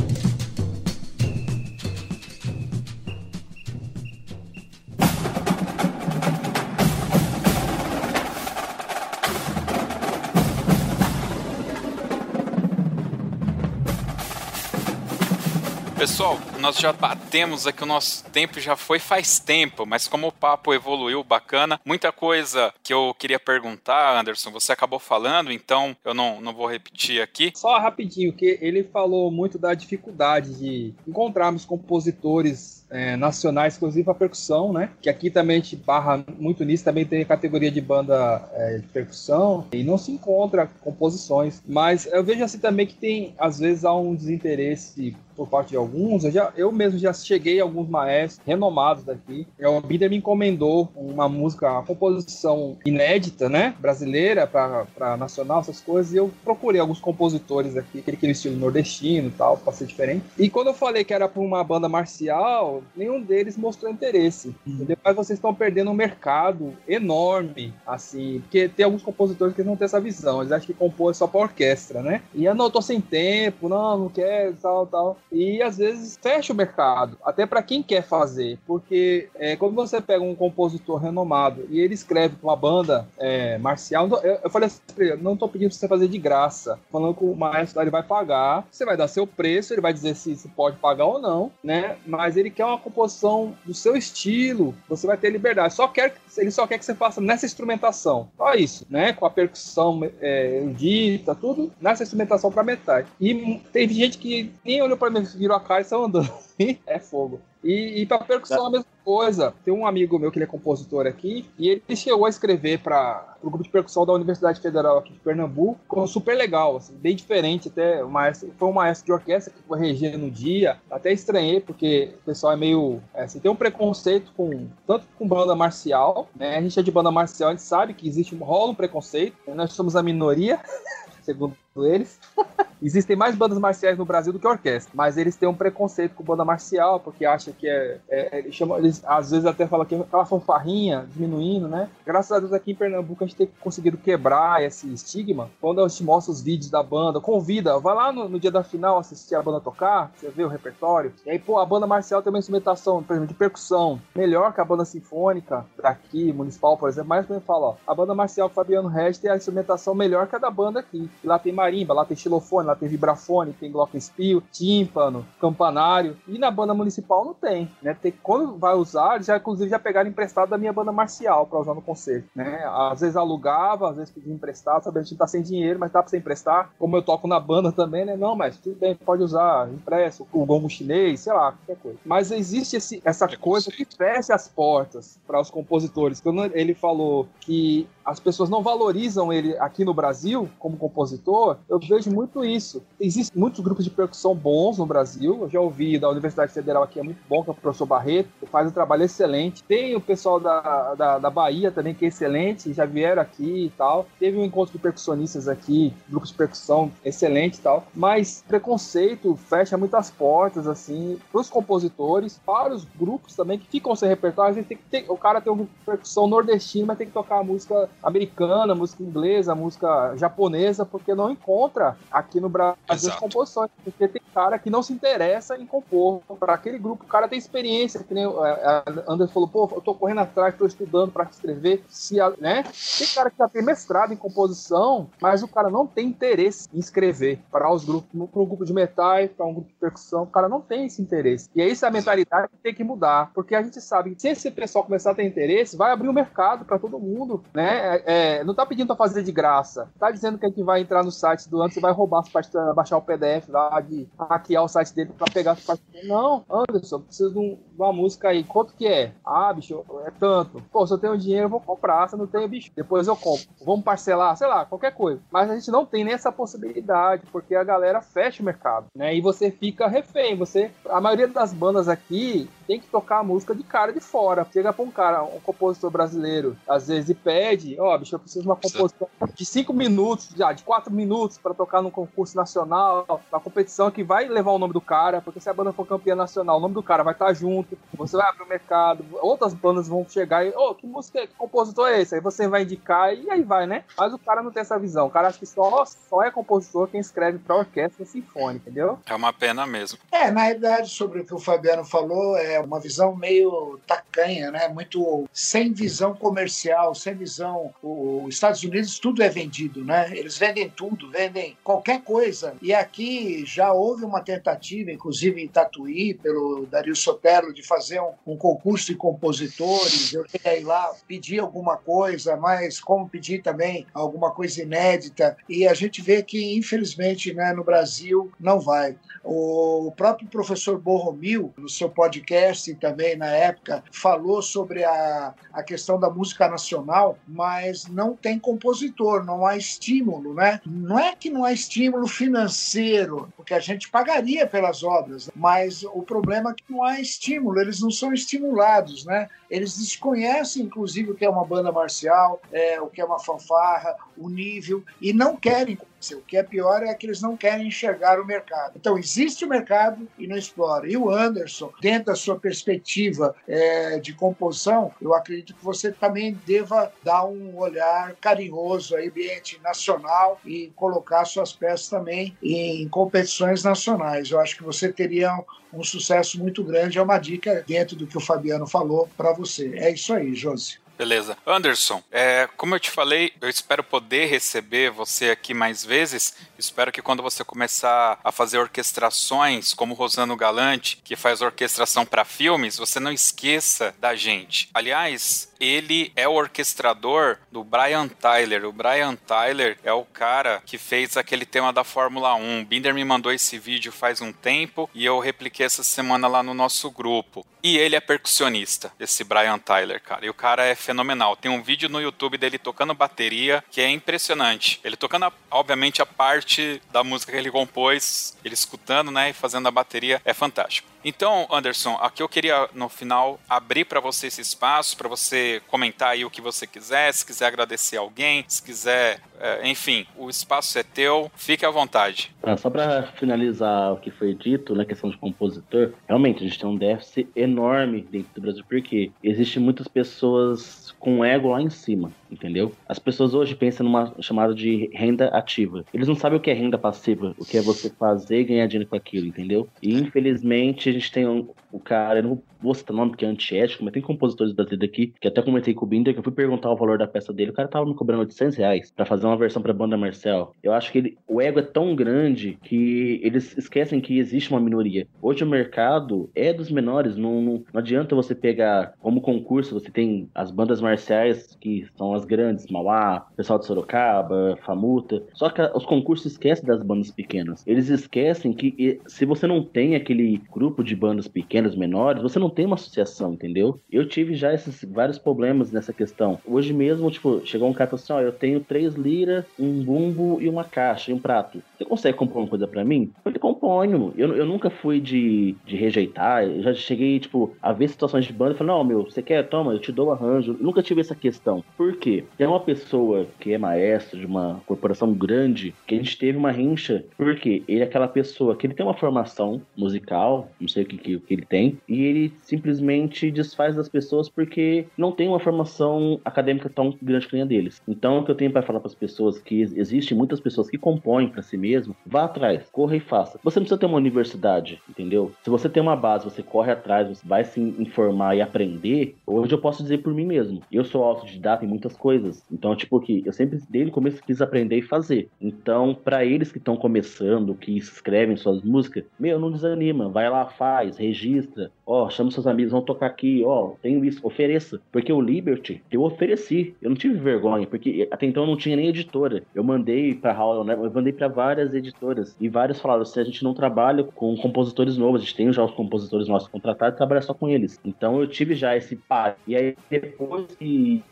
Pessoal, nós já batemos aqui o nosso tempo já foi faz tempo, mas como o papo evoluiu bacana, muita coisa que eu queria perguntar, Anderson, você acabou falando, então eu não, não vou repetir aqui. Só rapidinho, que ele falou muito da dificuldade de encontrarmos compositores é, nacionais, inclusive a percussão, né? Que aqui também a gente barra muito nisso, também tem categoria de banda é, de percussão e não se encontra composições. Mas eu vejo assim também que tem, às vezes, há um desinteresse por parte de alguns. Eu, já, eu mesmo já cheguei a alguns maestros renomados daqui. O Binder me encomendou uma música, uma composição inédita, né? Brasileira para nacional, essas coisas. E eu procurei alguns compositores aqui, aquele, estilo nordestino e tal, para ser diferente. E quando eu falei que era para uma banda marcial, nenhum deles mostrou interesse. Uhum. Mas vocês estão perdendo um mercado enorme, assim, porque tem alguns compositores que não têm essa visão. Eles acham que compor é só para orquestra, né? E eu não, eu tô sem tempo, não, não quero, tal, tal e às vezes fecha o mercado, até para quem quer fazer, porque é, quando você pega um compositor renomado e ele escreve com uma banda é, marcial, eu, eu falei assim, não estou pedindo para você fazer de graça, falando que o maestro ele vai pagar, você vai dar seu preço, ele vai dizer se, se pode pagar ou não, né? Mas ele quer uma composição do seu estilo, você vai ter liberdade. Só quer ele só quer que você faça nessa instrumentação, só isso, né? Com a percussão é, erudita, tudo nessa instrumentação para metais. E teve gente que nem olhou para mim virou a cara e saiu andando. <laughs> é fogo. E, e pra percussão é a mesma coisa. Tem um amigo meu que ele é compositor aqui, e ele chegou a escrever para o grupo de percussão da Universidade Federal aqui de Pernambuco, ficou super legal, assim, bem diferente até. O maestro, foi um maestro de orquestra que foi reger no dia. Até estranhei, porque o pessoal é meio. É, assim, tem um preconceito com tanto com banda marcial, né? A gente é de banda marcial, a gente sabe que existe rola um preconceito, né? nós somos a minoria. <laughs> segundo eles. <laughs> Existem mais bandas marciais no Brasil do que orquestra, mas eles têm um preconceito com banda marcial, porque acham que é. é eles, chamam, eles às vezes até falam que é aquela fanfarrinha diminuindo, né? Graças a Deus aqui em Pernambuco a gente tem conseguido quebrar esse estigma. Quando a gente mostra os vídeos da banda, convida, vai lá no, no dia da final assistir a banda tocar, você vê o repertório. E aí, pô, a banda marcial tem uma instrumentação, por exemplo, de percussão, melhor que a banda sinfônica daqui, municipal, por exemplo. Mas eu falo, ó, a banda marcial Fabiano Regis tem a instrumentação melhor que a da banda aqui. E lá tem marimba, lá tem xilofone, lá tem vibrafone, tem glockenspiel, tímpano, campanário. E na banda municipal não tem, né? Tem, quando vai usar, já inclusive já pegaram emprestado da minha banda marcial para usar no concerto, né? Às vezes alugava, às vezes pedia emprestado, sabendo que a gente tá sem dinheiro, mas dá para você emprestar. Como eu toco na banda também, né? Não, mas tudo bem, pode usar, impresso, o gongo chinês, sei lá, qualquer coisa. Mas existe esse, essa coisa que fecha as portas para os compositores. Quando ele falou que as pessoas não valorizam ele aqui no Brasil como compositor, eu vejo muito isso. Existem muitos grupos de percussão bons no Brasil. Eu já ouvi da Universidade Federal aqui, é muito bom, que é o professor Barreto, faz um trabalho excelente. Tem o pessoal da, da, da Bahia também, que é excelente, já vieram aqui e tal. Teve um encontro de percussionistas aqui, grupos de percussão excelente e tal. Mas preconceito fecha muitas portas, assim, para os compositores, para os grupos também que ficam sem repertório. A gente tem que ter, o cara tem um de percussão nordestino, mas tem que tocar a música americana, música inglesa, música japonesa, porque não encontra aqui no Brasil as composições. Porque tem cara que não se interessa em compor. Para aquele grupo, o cara tem experiência, que nem a é, é, Anderson falou, pô, eu tô correndo atrás, tô estudando para escrever, se, né? Tem cara que já tem mestrado em composição, mas o cara não tem interesse em escrever para os grupos, para um grupo de metal, para um grupo de percussão, o cara não tem esse interesse. E é isso a mentalidade que tem que mudar, porque a gente sabe que se esse pessoal começar a ter interesse, vai abrir o um mercado para todo mundo, né? É, não tá pedindo pra fazer de graça. Tá dizendo que a gente vai entrar no site do Anderson e vai roubar as partes, baixar o PDF lá, de hackear o site dele pra pegar as partes. Não, Anderson, preciso de, um, de, uma música aí. Quanto que é? Ah, bicho, é tanto. Pô, se eu tenho dinheiro, eu vou comprar. Se eu não tenho, bicho, depois eu compro. Vamos parcelar, sei lá, qualquer coisa. Mas a gente não tem nem essa possibilidade, porque a galera fecha o mercado, né? E você fica refém. Você, a maioria das bandas aqui tem que tocar a música de cara de fora. Chega pra um cara, um compositor brasileiro, às vezes e pede, ó, oh, bicho, eu preciso de uma composição de 5 minutos, já, de 4 minutos para tocar num concurso nacional, uma competição que vai levar o nome do cara, porque se a banda for campeã nacional, o nome do cara vai estar tá junto, você vai abrir o mercado, outras bandas vão chegar e, ô, oh, que música, que compositor é esse? Aí você vai indicar e aí vai, né? Mas o cara não tem essa visão. O cara acha que só, só é compositor quem escreve pra orquestra sinfônica, entendeu? É uma pena mesmo. É, na verdade, sobre o que o Fabiano falou, é uma visão meio tacanha, né? Muito sem visão comercial, sem visão são. Os Estados Unidos, tudo é vendido, né? Eles vendem tudo, vendem qualquer coisa. E aqui já houve uma tentativa, inclusive em Tatuí, pelo Dario Sotelo, de fazer um, um concurso de compositores. Eu ia lá pedir alguma coisa, mas como pedir também alguma coisa inédita. E a gente vê que, infelizmente, né, no Brasil não vai. O próprio professor Borromil, no seu podcast também na época, falou sobre a, a questão da música nacional, mas não tem compositor, não há estímulo, né? Não é que não há estímulo financeiro, porque a gente pagaria pelas obras, mas o problema é que não há estímulo, eles não são estimulados, né? Eles desconhecem, inclusive, o que é uma banda marcial, é, o que é uma fanfarra, o nível, e não querem o que é pior é que eles não querem enxergar o mercado. Então, existe o mercado e não explora. E o Anderson, dentro da sua perspectiva é, de composição, eu acredito que você também deva dar um olhar carinhoso ao ambiente nacional e colocar suas peças também em competições nacionais. Eu acho que você teria um sucesso muito grande. É uma dica dentro do que o Fabiano falou para você. É isso aí, Josi. Beleza. Anderson, é, como eu te falei, eu espero poder receber você aqui mais vezes. Espero que quando você começar a fazer orquestrações, como Rosano Galante, que faz orquestração para filmes, você não esqueça da gente. Aliás, ele é o orquestrador do Brian Tyler. O Brian Tyler é o cara que fez aquele tema da Fórmula 1. Binder me mandou esse vídeo faz um tempo e eu repliquei essa semana lá no nosso grupo. E ele é percussionista, esse Brian Tyler, cara. E o cara é fenomenal. Tem um vídeo no YouTube dele tocando bateria que é impressionante. Ele tocando, obviamente, a parte da música que ele compôs, ele escutando, né, e fazendo a bateria, é fantástico. Então, Anderson, aqui eu queria no final abrir para você esse espaço para você comentar aí o que você quiser, se quiser agradecer alguém, se quiser, é, enfim, o espaço é teu, fique à vontade. Ah, só para finalizar o que foi dito na né, questão de compositor, realmente a gente tem um déficit enorme dentro do Brasil porque existem muitas pessoas com ego lá em cima, entendeu? As pessoas hoje pensam numa chamada de renda ativa. Eles não sabem o que é renda passiva, o que é você fazer e ganhar dinheiro com aquilo, entendeu? E infelizmente gente tem um, o cara, eu não vou citar nome porque é antiético, mas tem compositores da vida aqui, que até comentei com o Binder, que eu fui perguntar o valor da peça dele, o cara tava me cobrando 800 reais pra fazer uma versão pra banda Marcel. Eu acho que ele, o ego é tão grande que eles esquecem que existe uma minoria. Hoje o mercado é dos menores, não, não, não adianta você pegar como concurso, você tem as bandas marciais, que são as grandes, Mauá, pessoal de Sorocaba, Famuta, só que os concursos esquecem das bandas pequenas. Eles esquecem que se você não tem aquele grupo de bandas pequenas, menores, você não tem uma associação, entendeu? Eu tive já esses vários problemas nessa questão. Hoje mesmo, tipo, chegou um cara e assim: ó, eu tenho três liras, um bumbo e uma caixa e um prato. Você consegue comprar uma coisa para mim? Eu falei, componho. Eu, eu nunca fui de, de rejeitar. Eu já cheguei, tipo, a ver situações de banda e falei, não, meu, você quer? Toma, eu te dou arranjo. Eu nunca tive essa questão. Por quê? Tem uma pessoa que é maestro de uma corporação grande que a gente teve uma rincha. Porque ele é aquela pessoa que ele tem uma formação musical, não sei o que, que, que ele tem tem, e ele simplesmente desfaz das pessoas porque não tem uma formação acadêmica tão grande que nem a deles. Então, o que eu tenho para falar para as pessoas que existem muitas pessoas que compõem para si mesmo, vá atrás, corra e faça. Você não precisa ter uma universidade, entendeu? Se você tem uma base, você corre atrás, você vai se informar e aprender. Hoje eu posso dizer por mim mesmo, eu sou autodidata em muitas coisas. Então, tipo que eu sempre desde o começo quis aprender e fazer. Então, para eles que estão começando, que escrevem suas músicas, meu, não desanima, vai lá, faz, registra ó, chama seus amigos, vão tocar aqui, ó, tenho isso, ofereça. Porque o Liberty, eu ofereci, eu não tive vergonha, porque até então eu não tinha nem editora. Eu mandei pra Howell, né, eu mandei para várias editoras, e várias falaram, se a gente não trabalha com compositores novos, a gente tem já os compositores nossos contratados, trabalha só com eles. Então eu tive já esse par. E aí depois que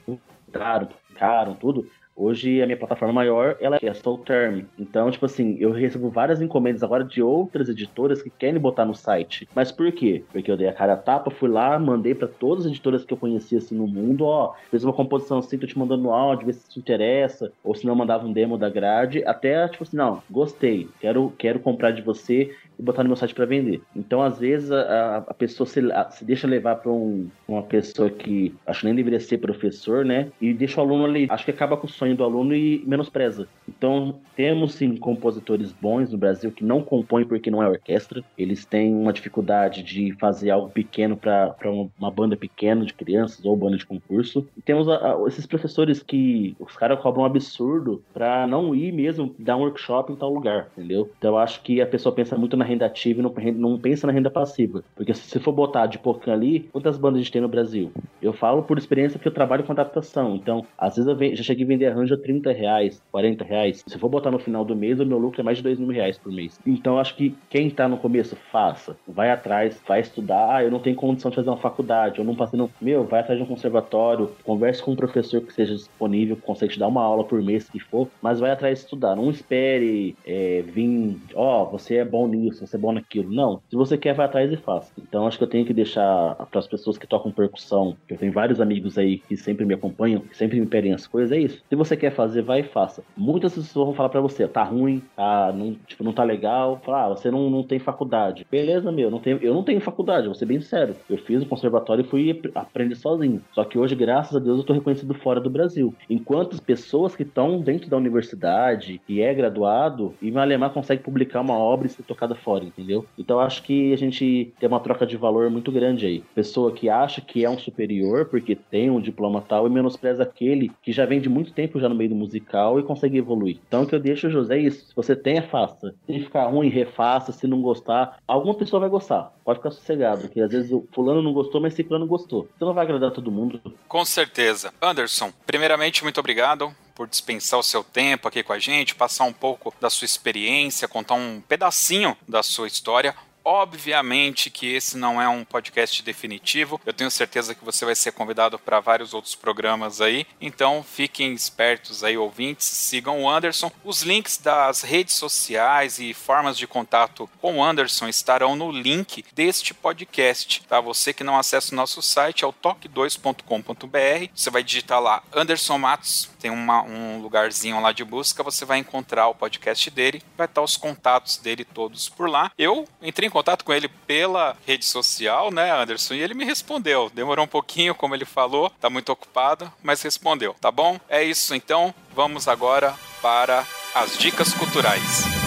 entraram, ficaram, tudo, Hoje a minha plataforma maior ela é a Soul Term. Então, tipo assim, eu recebo várias encomendas agora de outras editoras que querem botar no site. Mas por quê? Porque eu dei a cara a tapa, fui lá, mandei para todas as editoras que eu conhecia assim no mundo, ó, fez uma composição assim, tô te mandando áudio, vê se te interessa, ou se não mandava um demo da grade, até tipo assim, não, gostei, quero quero comprar de você e botar no meu site para vender. Então, às vezes, a, a pessoa se, a, se, deixa levar para um, uma pessoa que acho que nem deveria ser professor, né? E deixa o aluno ali. Acho que acaba com o sonho do aluno e menospreza. Então, temos sim compositores bons no Brasil que não compõem porque não é orquestra. Eles têm uma dificuldade de fazer algo pequeno para uma banda pequena de crianças ou banda de concurso. E temos a, esses professores que os caras cobram um absurdo para não ir mesmo dar um workshop em tal lugar, entendeu? Então acho que a pessoa pensa muito na renda ativa e não, não pensa na renda passiva. Porque se for botar de pouquinho ali, quantas bandas a gente tem no Brasil? Eu falo por experiência porque eu trabalho com adaptação. Então, às vezes eu já cheguei a vender arranjo a 30 reais, 40 reais. Se for botar no final do mês, o meu lucro é mais de 2 mil reais por mês. Então acho que quem tá no começo, faça. Vai atrás, vai estudar. Ah, eu não tenho condição de fazer uma faculdade, eu não passei no. Meu, vai atrás de um conservatório, converse com um professor que seja disponível, que consegue te dar uma aula por mês, que for, mas vai atrás de estudar. Não espere é, vir, ó, oh, você é bom nisso, você é bom naquilo. Não. Se você quer, vai atrás e faça. Então acho que eu tenho que deixar para as pessoas que tocam percussão, que eu tenho vários amigos aí que sempre me acompanham, que sempre me pedem as coisas, é isso. Se você quer fazer, vai e faça. Muitas pessoas vão falar para você, tá ruim, tá, não, tipo, não tá legal. Falar, ah, você não, não tem faculdade. Beleza, meu, não tenho, eu não tenho faculdade, vou ser bem sério. Eu fiz o conservatório e fui aprender sozinho. Só que hoje, graças a Deus, eu tô reconhecido fora do Brasil. Enquanto as pessoas que estão dentro da universidade e é graduado, e Alemã consegue publicar uma obra e ser tocada fora, entendeu? Então acho que a gente tem uma troca de valor muito grande aí. Pessoa que acha que é um superior porque tem um diploma tal e menospreza aquele que já vem de muito tempo já no meio do musical e consegue evoluir. Então o que eu deixo, José, é isso. Se você tem, é faça. Se ficar ruim, refaça. Se não gostar, alguma pessoa vai gostar. Pode ficar sossegado, porque às vezes o fulano não gostou, mas ciclano gostou. Você não vai agradar todo mundo. Com certeza. Anderson, primeiramente, muito obrigado por dispensar o seu tempo aqui com a gente, passar um pouco da sua experiência, contar um pedacinho da sua história. Obviamente que esse não é um podcast definitivo. Eu tenho certeza que você vai ser convidado para vários outros programas aí. Então fiquem espertos aí, ouvintes. Sigam o Anderson. Os links das redes sociais e formas de contato com o Anderson estarão no link deste podcast. Tá? Você que não acessa o nosso site é o toque2.com.br. Você vai digitar lá Anderson Matos, tem uma, um lugarzinho lá de busca. Você vai encontrar o podcast dele. Vai estar os contatos dele todos por lá. Eu entrei em contato com ele pela rede social, né, Anderson? E ele me respondeu. Demorou um pouquinho, como ele falou, tá muito ocupado, mas respondeu, tá bom? É isso então. Vamos agora para as dicas culturais.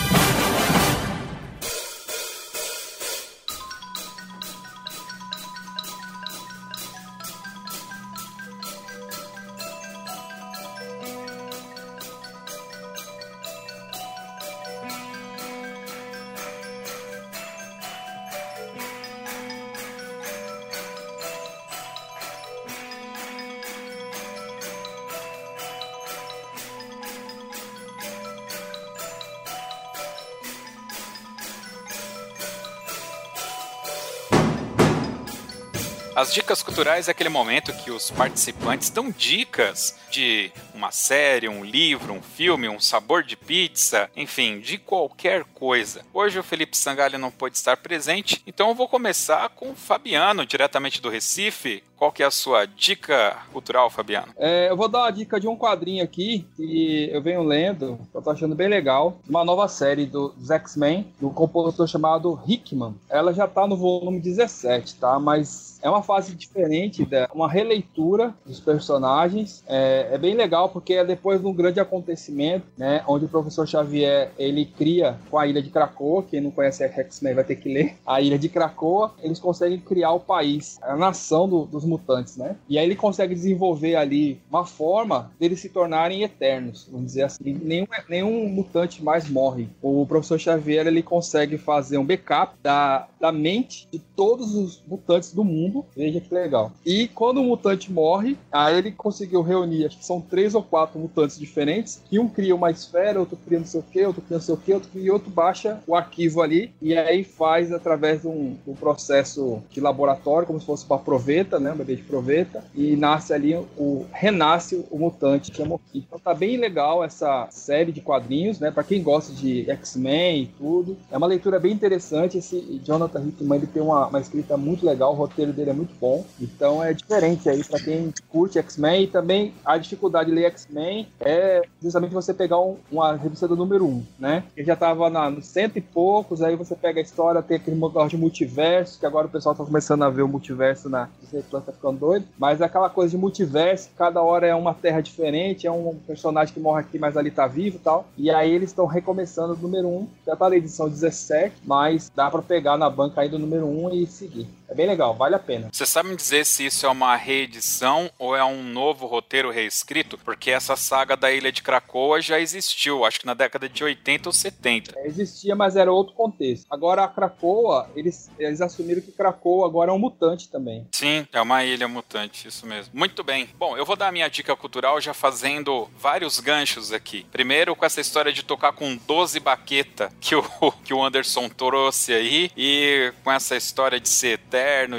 As dicas culturais é aquele momento que os participantes dão dicas de uma série, um livro, um filme, um sabor de pizza, enfim, de qualquer coisa. Hoje o Felipe Sangalho não pôde estar presente, então eu vou começar com o Fabiano, diretamente do Recife. Qual que é a sua dica cultural, Fabiano? É, eu vou dar uma dica de um quadrinho aqui que eu venho lendo, eu tô achando bem legal, uma nova série do, dos X-Men, do compositor chamado Hickman. Ela já tá no volume 17, tá? Mas é uma fase diferente, uma releitura dos personagens. É, é, bem legal porque é depois de um grande acontecimento, né, onde o professor Xavier ele cria com a ilha de Krakoa. Quem não conhece X-Men vai ter que ler. A ilha de Krakoa, eles conseguem criar o país, a nação do, dos mutantes, né? E aí ele consegue desenvolver ali uma forma deles se tornarem eternos, vamos dizer assim. Nenhum, nenhum mutante mais morre. O professor Xavier ele consegue fazer um backup da, da mente de todos os mutantes do mundo Veja que legal. E quando o mutante morre, aí ele conseguiu reunir, acho que são três ou quatro mutantes diferentes, que um cria uma esfera, outro cria não sei o que, outro cria não sei o que, outro cria, outro baixa o arquivo ali, e aí faz através de um, um processo de laboratório, como se fosse para proveta, né? Um bebê de proveta, e nasce ali o. renasce o mutante que é Moki. Então tá bem legal essa série de quadrinhos, né? Para quem gosta de X-Men e tudo. É uma leitura bem interessante. Esse Jonathan Jonathan Hickman ele tem uma, uma escrita muito legal, o roteiro dele é muito bom. Então é diferente aí para quem curte X-Men e também a dificuldade de ler X-Men é justamente você pegar um, uma revista do número 1, um, né? Que já tava na, no cento e poucos, aí você pega a história, tem aquele negócio de multiverso, que agora o pessoal tá começando a ver o multiverso na Disney tá ficando doido. Mas é aquela coisa de multiverso, cada hora é uma terra diferente, é um personagem que morre aqui, mas ali tá vivo e tal. E aí eles estão recomeçando do número 1, um, já tá na edição 17, mas dá para pegar na banca aí do número 1 um e seguir. É bem legal, vale a pena. Você sabe me dizer se isso é uma reedição ou é um novo roteiro reescrito? Porque essa saga da Ilha de Krakoa já existiu, acho que na década de 80 ou 70. É, existia, mas era outro contexto. Agora a Krakoa, eles, eles assumiram que Krakoa agora é um mutante também. Sim, é uma ilha mutante, isso mesmo. Muito bem. Bom, eu vou dar a minha dica cultural já fazendo vários ganchos aqui. Primeiro com essa história de tocar com 12 baqueta que o, <laughs> que o Anderson trouxe aí e com essa história de ser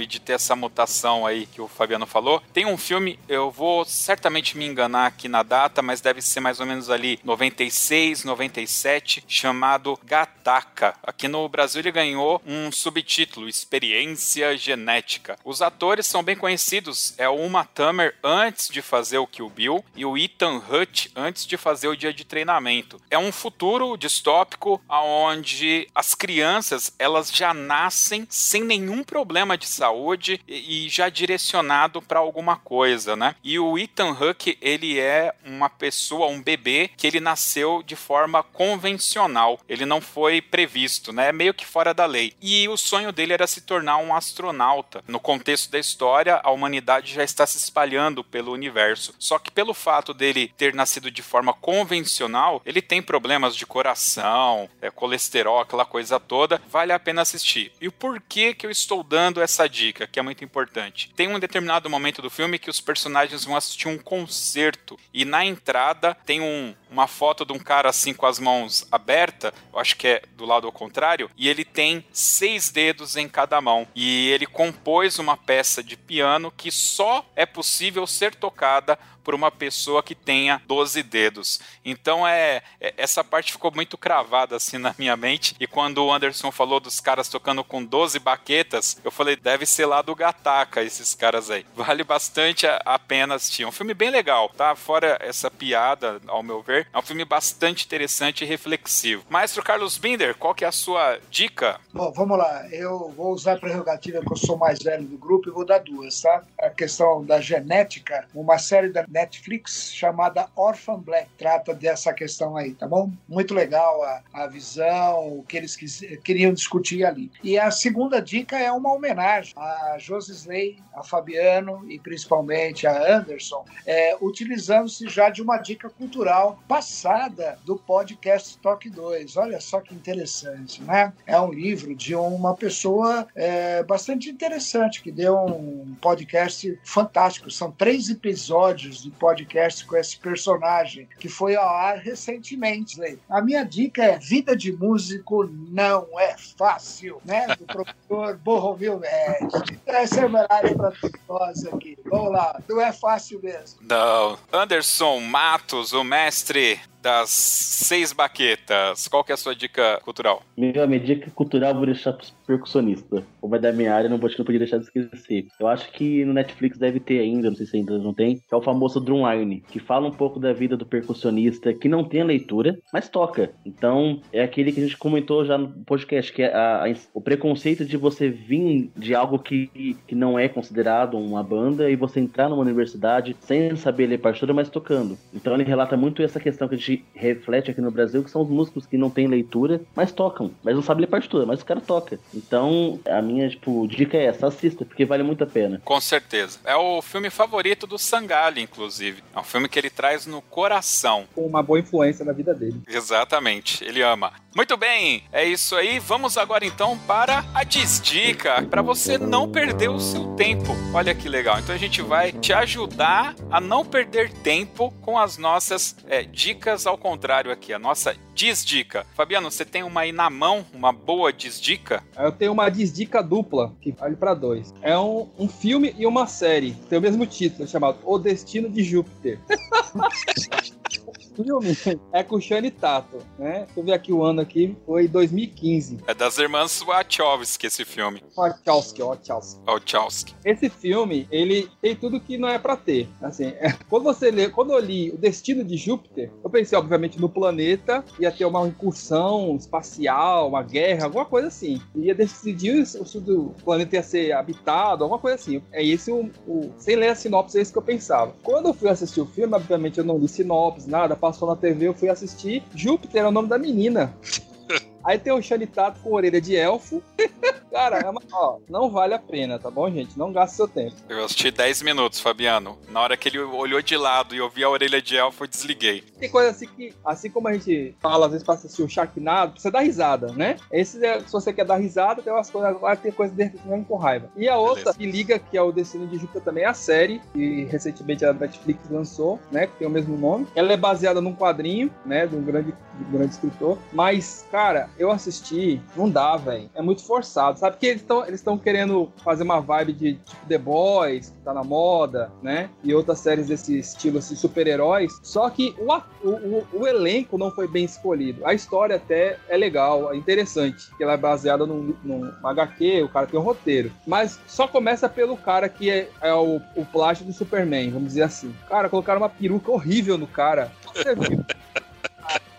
e de ter essa mutação aí que o Fabiano falou. Tem um filme, eu vou certamente me enganar aqui na data, mas deve ser mais ou menos ali 96, 97, chamado Gataca. Aqui no Brasil ele ganhou um subtítulo, Experiência Genética. Os atores são bem conhecidos, é o Uma Thurman antes de fazer o Kill Bill e o Ethan Hutt antes de fazer o Dia de Treinamento. É um futuro distópico onde as crianças elas já nascem sem nenhum problema de saúde e, já direcionado para alguma coisa, né? E o Ethan Huck, ele é uma pessoa, um bebê que ele nasceu de forma convencional. Ele não foi previsto, né? Meio que fora da lei. E o sonho dele era se tornar um astronauta. No contexto da história, a humanidade já está se espalhando pelo universo. Só que pelo fato dele ter nascido de forma convencional, ele tem problemas de coração, é, colesterol, aquela coisa toda. Vale a pena assistir. E o porquê que eu estou dando dando essa dica, que é muito importante. Tem um determinado momento do filme que os personagens vão assistir um concerto e na entrada tem um, uma foto de um cara assim com as mãos abertas, eu acho que é do lado ao contrário, e ele tem seis dedos em cada mão. E ele compôs uma peça de piano que só é possível ser tocada por uma pessoa que tenha 12 dedos. Então é, é, essa parte ficou muito cravada assim na minha mente. E quando o Anderson falou dos caras tocando com 12 baquetas, eu falei, deve ser lá do Gataca esses caras aí. Vale bastante a, a pena assistir. É um filme bem legal, tá? Fora essa piada, ao meu ver, é um filme bastante interessante e reflexivo. Maestro Carlos Binder, qual que é a sua dica? Bom, vamos lá. Eu vou usar a prerrogativa que eu sou mais velho do grupo e vou dar duas, tá? A questão da genética, uma série da Netflix chamada Orphan Black. Trata dessa questão aí, tá bom? Muito legal a, a visão, o que eles quis, queriam discutir ali. E a segunda dica é uma homenagem a Josi Slay, a Fabiano e principalmente a Anderson, é, utilizando-se já de uma dica cultural passada do podcast Toque 2. Olha só que interessante, né? É um livro de uma pessoa é, bastante interessante que deu um podcast fantástico. São três episódios de podcast com esse personagem, que foi ao ar recentemente. A minha dica é Vida de Músico Não É Fácil, né? Do professor <laughs> Borromil Médici. Essa é para nós aqui. Vamos lá, não é fácil mesmo. Não. Anderson Matos, o mestre entre das seis baquetas. Qual que é a sua dica cultural? Minha, minha dica cultural eu vou deixar pros percussionistas. Como é da minha área, não, vou, não podia deixar de esquecer. Eu acho que no Netflix deve ter ainda, não sei se ainda não tem, que é o famoso Drumline, que fala um pouco da vida do percussionista, que não tem a leitura, mas toca. Então, é aquele que a gente comentou já no podcast, que é a, a, o preconceito de você vir de algo que, que não é considerado uma banda e você entrar numa universidade sem saber ler partitura, mas tocando. Então ele relata muito essa questão que a gente reflete aqui no Brasil, que são os músicos que não têm leitura, mas tocam, mas não sabem ler partitura, mas o cara toca. Então, a minha, tipo, dica é essa, assista, porque vale muito a pena. Com certeza. É o filme favorito do Sangali, inclusive. É um filme que ele traz no coração. Com uma boa influência na vida dele. Exatamente, ele ama. Muito bem, é isso aí. Vamos agora então para a Desdica, para você não perder o seu tempo. Olha que legal. Então a gente vai te ajudar a não perder tempo com as nossas é, dicas ao contrário aqui, a nossa desdica. Fabiano, você tem uma aí na mão, uma boa desdica? Eu tenho uma desdica dupla, que vale para dois. É um, um filme e uma série, tem o mesmo título, chamado O Destino de Júpiter. <laughs> filme é com o Shane Tato, né? Deixa eu ver aqui o ano aqui, foi 2015. É das irmãs Wachowski esse filme. Wachowski, Wachowski. Wachowski. Esse filme, ele tem tudo que não é pra ter. Assim, é, quando você lê, quando eu li O Destino de Júpiter, eu pensei, obviamente, no planeta, ia ter uma incursão espacial, uma guerra, alguma coisa assim. Ia decidir se o planeta ia ser habitado, alguma coisa assim. É esse o, o, Sem ler a sinopse, é isso que eu pensava. Quando eu fui assistir o filme, obviamente eu não li sinopse, nada, passou na TV, eu fui assistir. Júpiter é o nome da menina. <laughs> Aí tem o Xanitato com orelha de elfo. <laughs> Cara, é uma, ó, não vale a pena, tá bom, gente? Não gaste seu tempo. Eu assisti 10 minutos, Fabiano. Na hora que ele olhou de lado e eu vi a orelha de elfo, eu desliguei. Tem coisa assim que, assim como a gente fala às vezes pra assistir o Sharknado, você dá risada, né? Esse, é, se você quer dar risada, tem umas coisas, agora tem coisa dentro que com raiva. E a outra Beleza. que liga, que é o Destino de Júpiter também, é a série, que recentemente a Netflix lançou, né? Que tem o mesmo nome. Ela é baseada num quadrinho, né? De um grande, de um grande escritor. Mas, cara, eu assisti, não dá, velho. É muito forçado, sabe? Porque eles estão eles querendo fazer uma vibe de tipo The Boys, que tá na moda, né? E outras séries desse estilo, assim, super-heróis. Só que o, o, o, elenco não foi bem escolhido. A história até é legal, é interessante, que ela é baseada num, num HQ, o cara tem um roteiro. Mas só começa pelo cara que é, é o, o plástico do Superman, vamos dizer assim. Cara, colocaram uma peruca horrível no cara. Você viu? <laughs>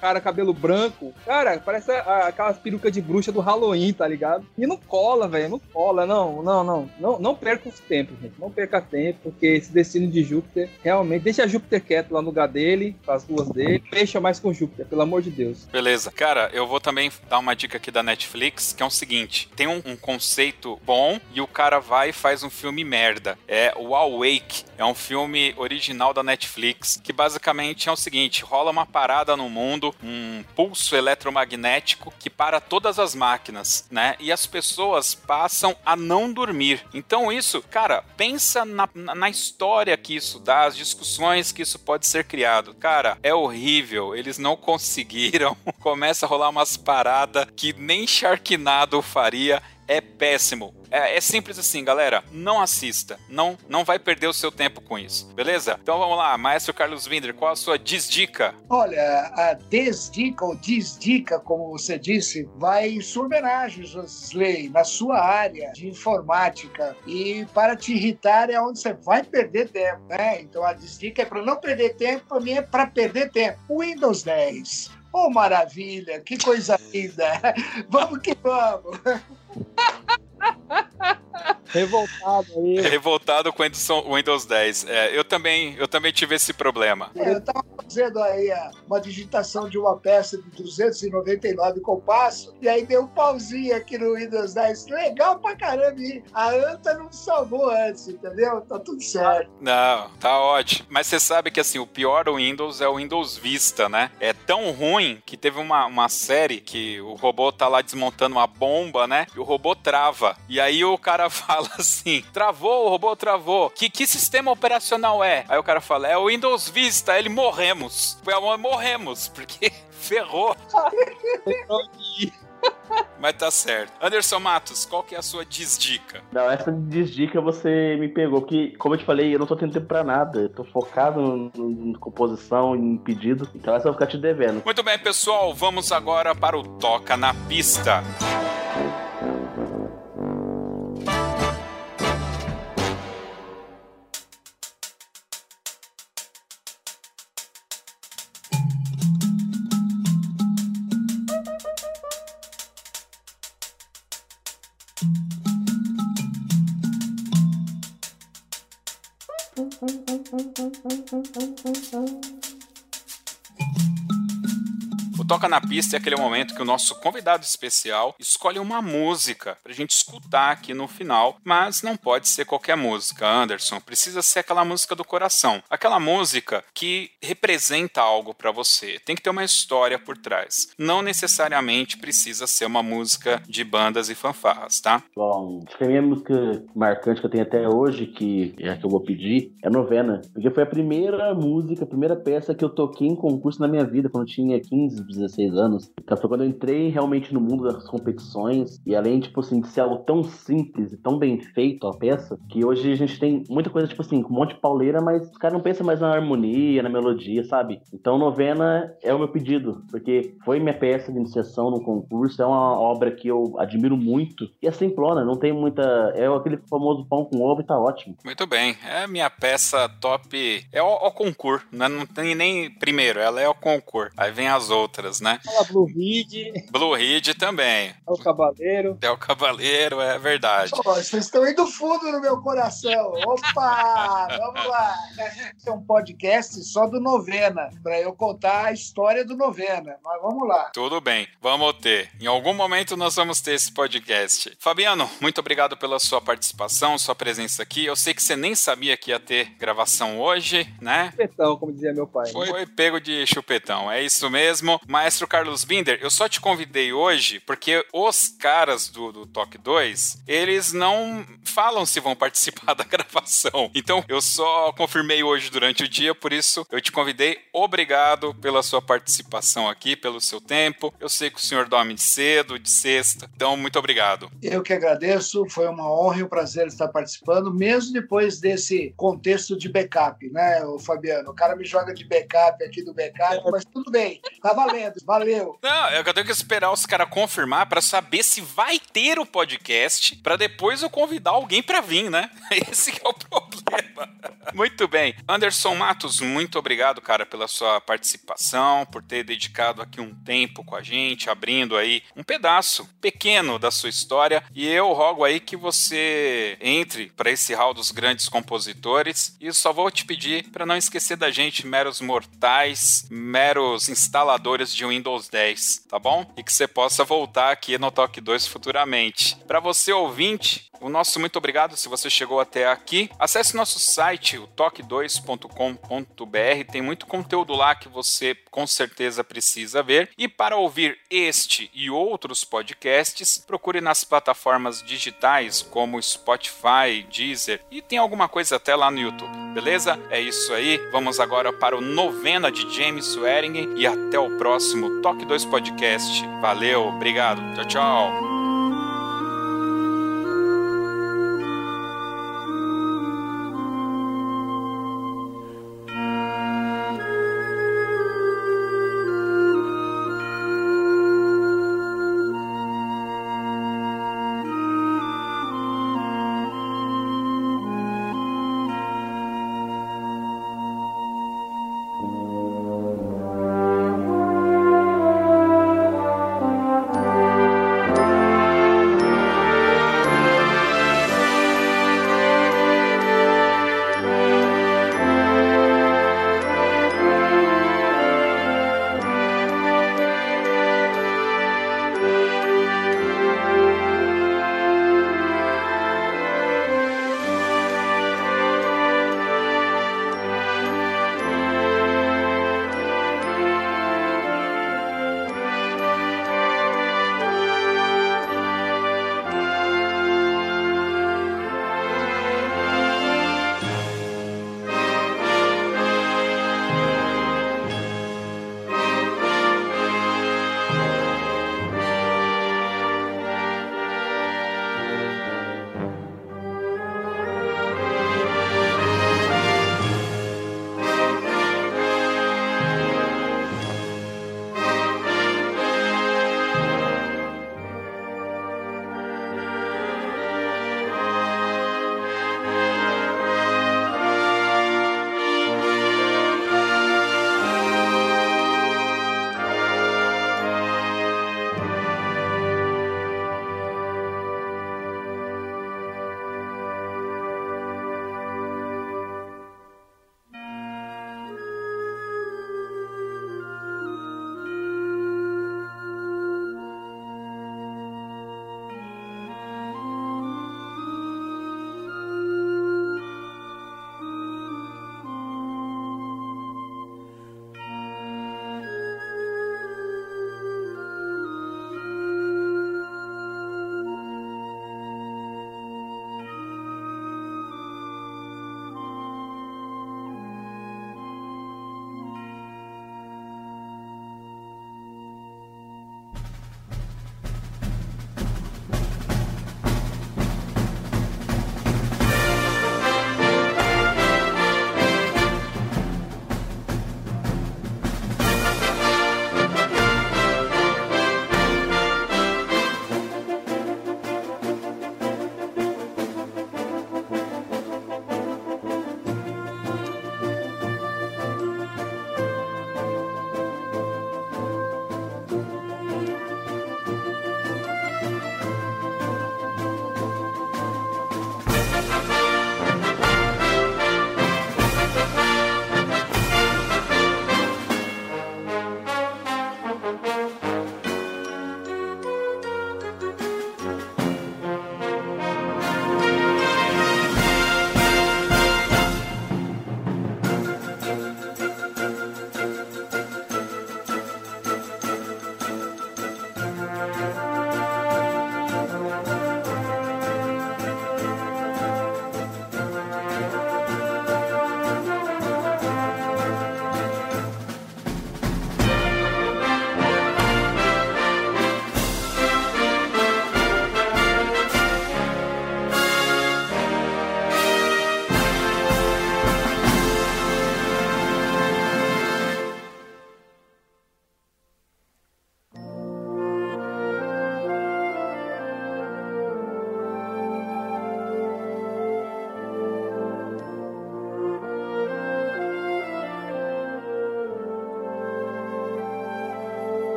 cara, cabelo branco. Cara, parece aquelas perucas de bruxa do Halloween, tá ligado? E não cola, velho, não cola, não, não, não. Não, não perca os tempos, gente. Não perca tempo, porque esse destino de Júpiter, realmente, deixa Júpiter quieto lá no lugar dele, com as duas dele. Fecha mais com Júpiter, pelo amor de Deus. Beleza. Cara, eu vou também dar uma dica aqui da Netflix, que é o seguinte: tem um, um conceito bom e o cara vai e faz um filme merda. É o Awake. É um filme original da Netflix, que basicamente é o seguinte: rola uma parada no mundo um pulso eletromagnético que para todas as máquinas, né? E as pessoas passam a não dormir. Então isso, cara, pensa na, na história que isso dá, as discussões que isso pode ser criado. Cara, é horrível. Eles não conseguiram. <laughs> Começa a rolar umas paradas que nem Sharknado faria é péssimo. É, é, simples assim, galera. Não assista. Não, não vai perder o seu tempo com isso. Beleza? Então vamos lá, Maestro Carlos Winder, qual a sua desdica? Olha, a desdica ou desdica, como você disse, vai em sua homenagem, Josley, na sua área de informática. E para te irritar é onde você vai perder tempo, né? Então a desdica é para não perder tempo, para mim é para perder tempo. Windows 10. Oh, maravilha, que coisa linda! <laughs> vamos que vamos! <laughs> Revoltado aí. Revoltado com o Windows 10. É, eu, também, eu também tive esse problema. É, eu tava fazendo aí uma digitação de uma peça de 299 compassos, e aí deu um pauzinho aqui no Windows 10. Legal pra caramba. E a Anta não salvou antes, entendeu? Tá tudo certo. Não, tá ótimo. Mas você sabe que assim, o pior do Windows é o Windows Vista, né? É tão ruim que teve uma, uma série que o robô tá lá desmontando uma bomba, né? E o robô trava. E aí o cara <laughs> fala assim: travou, o robô travou. Que, que sistema operacional é? Aí o cara fala: é o Windows Vista. Aí ele morremos. Morremos, <laughs> porque ferrou. <laughs> Mas tá certo. Anderson Matos, qual que é a sua desdica? Não, essa desdica você me pegou, porque, como eu te falei, eu não tô tendo tempo pra nada. Eu tô focado em composição, em pedido. Então essa eu vou ficar te devendo. Muito bem, pessoal. Vamos agora para o Toca na Pista. Toca na Pista é aquele momento que o nosso convidado especial escolhe uma música pra gente escutar aqui no final, mas não pode ser qualquer música, Anderson. Precisa ser aquela música do coração, aquela música que representa algo para você. Tem que ter uma história por trás. Não necessariamente precisa ser uma música de bandas e fanfarras, tá? Bom, acho que a minha música marcante que eu tenho até hoje, que é a que eu vou pedir, é Novena. Porque foi a primeira música, a primeira peça que eu toquei em concurso na minha vida, quando eu tinha 15, 16 16 anos. Então foi quando eu entrei realmente no mundo das competições e além, tipo assim, de ser algo tão simples e tão bem feito a peça, que hoje a gente tem muita coisa, tipo assim, com um monte de pauleira, mas os caras não pensam mais na harmonia, na melodia, sabe? Então novena é o meu pedido, porque foi minha peça de iniciação no concurso, é uma obra que eu admiro muito e é simplona, não tem muita... é aquele famoso pão com ovo e tá ótimo. Muito bem, é a minha peça top, é o, o concurso, né? não tem nem primeiro, ela é o concurso, aí vem as outras, né? Fala Blue Reed. Blue Reed também. É o Cavaleiro. É o Cavaleiro, é verdade. Oh, vocês estão indo fundo no meu coração. Opa! Vamos lá. É um podcast só do Novena, para eu contar a história do Novena. Mas vamos lá. Tudo bem, vamos ter. Em algum momento nós vamos ter esse podcast. Fabiano, muito obrigado pela sua participação, sua presença aqui. Eu sei que você nem sabia que ia ter gravação hoje, né? Chupetão, como dizia meu pai. Foi, foi pego de chupetão, é isso mesmo. Maestro Carlos Binder, eu só te convidei hoje porque os caras do, do Talk 2, eles não falam se vão participar <laughs> da gravação. Então eu só confirmei hoje durante o dia, por isso eu te convidei. Obrigado pela sua participação aqui, pelo seu tempo. Eu sei que o senhor dorme de cedo, de sexta, então muito obrigado. Eu que agradeço, foi uma honra e um prazer estar participando, mesmo depois desse contexto de backup, né, o Fabiano? O cara me joga de backup aqui do backup, mas tudo bem, tá valendo, valeu. Não, é eu tenho que esperar os caras confirmar para saber se vai ter o podcast, para depois eu convidar alguém para vir, né? <laughs> Esse é o problema. Muito bem. Anderson Matos, muito obrigado, cara, pela sua participação, por ter dedicado aqui um tempo com a gente, abrindo aí um pedaço pequeno da sua história. E eu rogo aí que você entre para esse hall dos grandes compositores. E só vou te pedir para não esquecer da gente, meros mortais, meros instaladores de Windows 10, tá bom? E que você possa voltar aqui no Talk 2 futuramente. Para você ouvinte, o nosso muito obrigado se você chegou até aqui. Acesse nosso site, o toque2.com.br. Tem muito conteúdo lá que você com certeza precisa ver. E para ouvir este e outros podcasts, procure nas plataformas digitais como Spotify, Deezer e tem alguma coisa até lá no YouTube. Beleza? É isso aí. Vamos agora para o novena de James Swearingen e até o próximo Toque 2 Podcast. Valeu, obrigado. Tchau, tchau.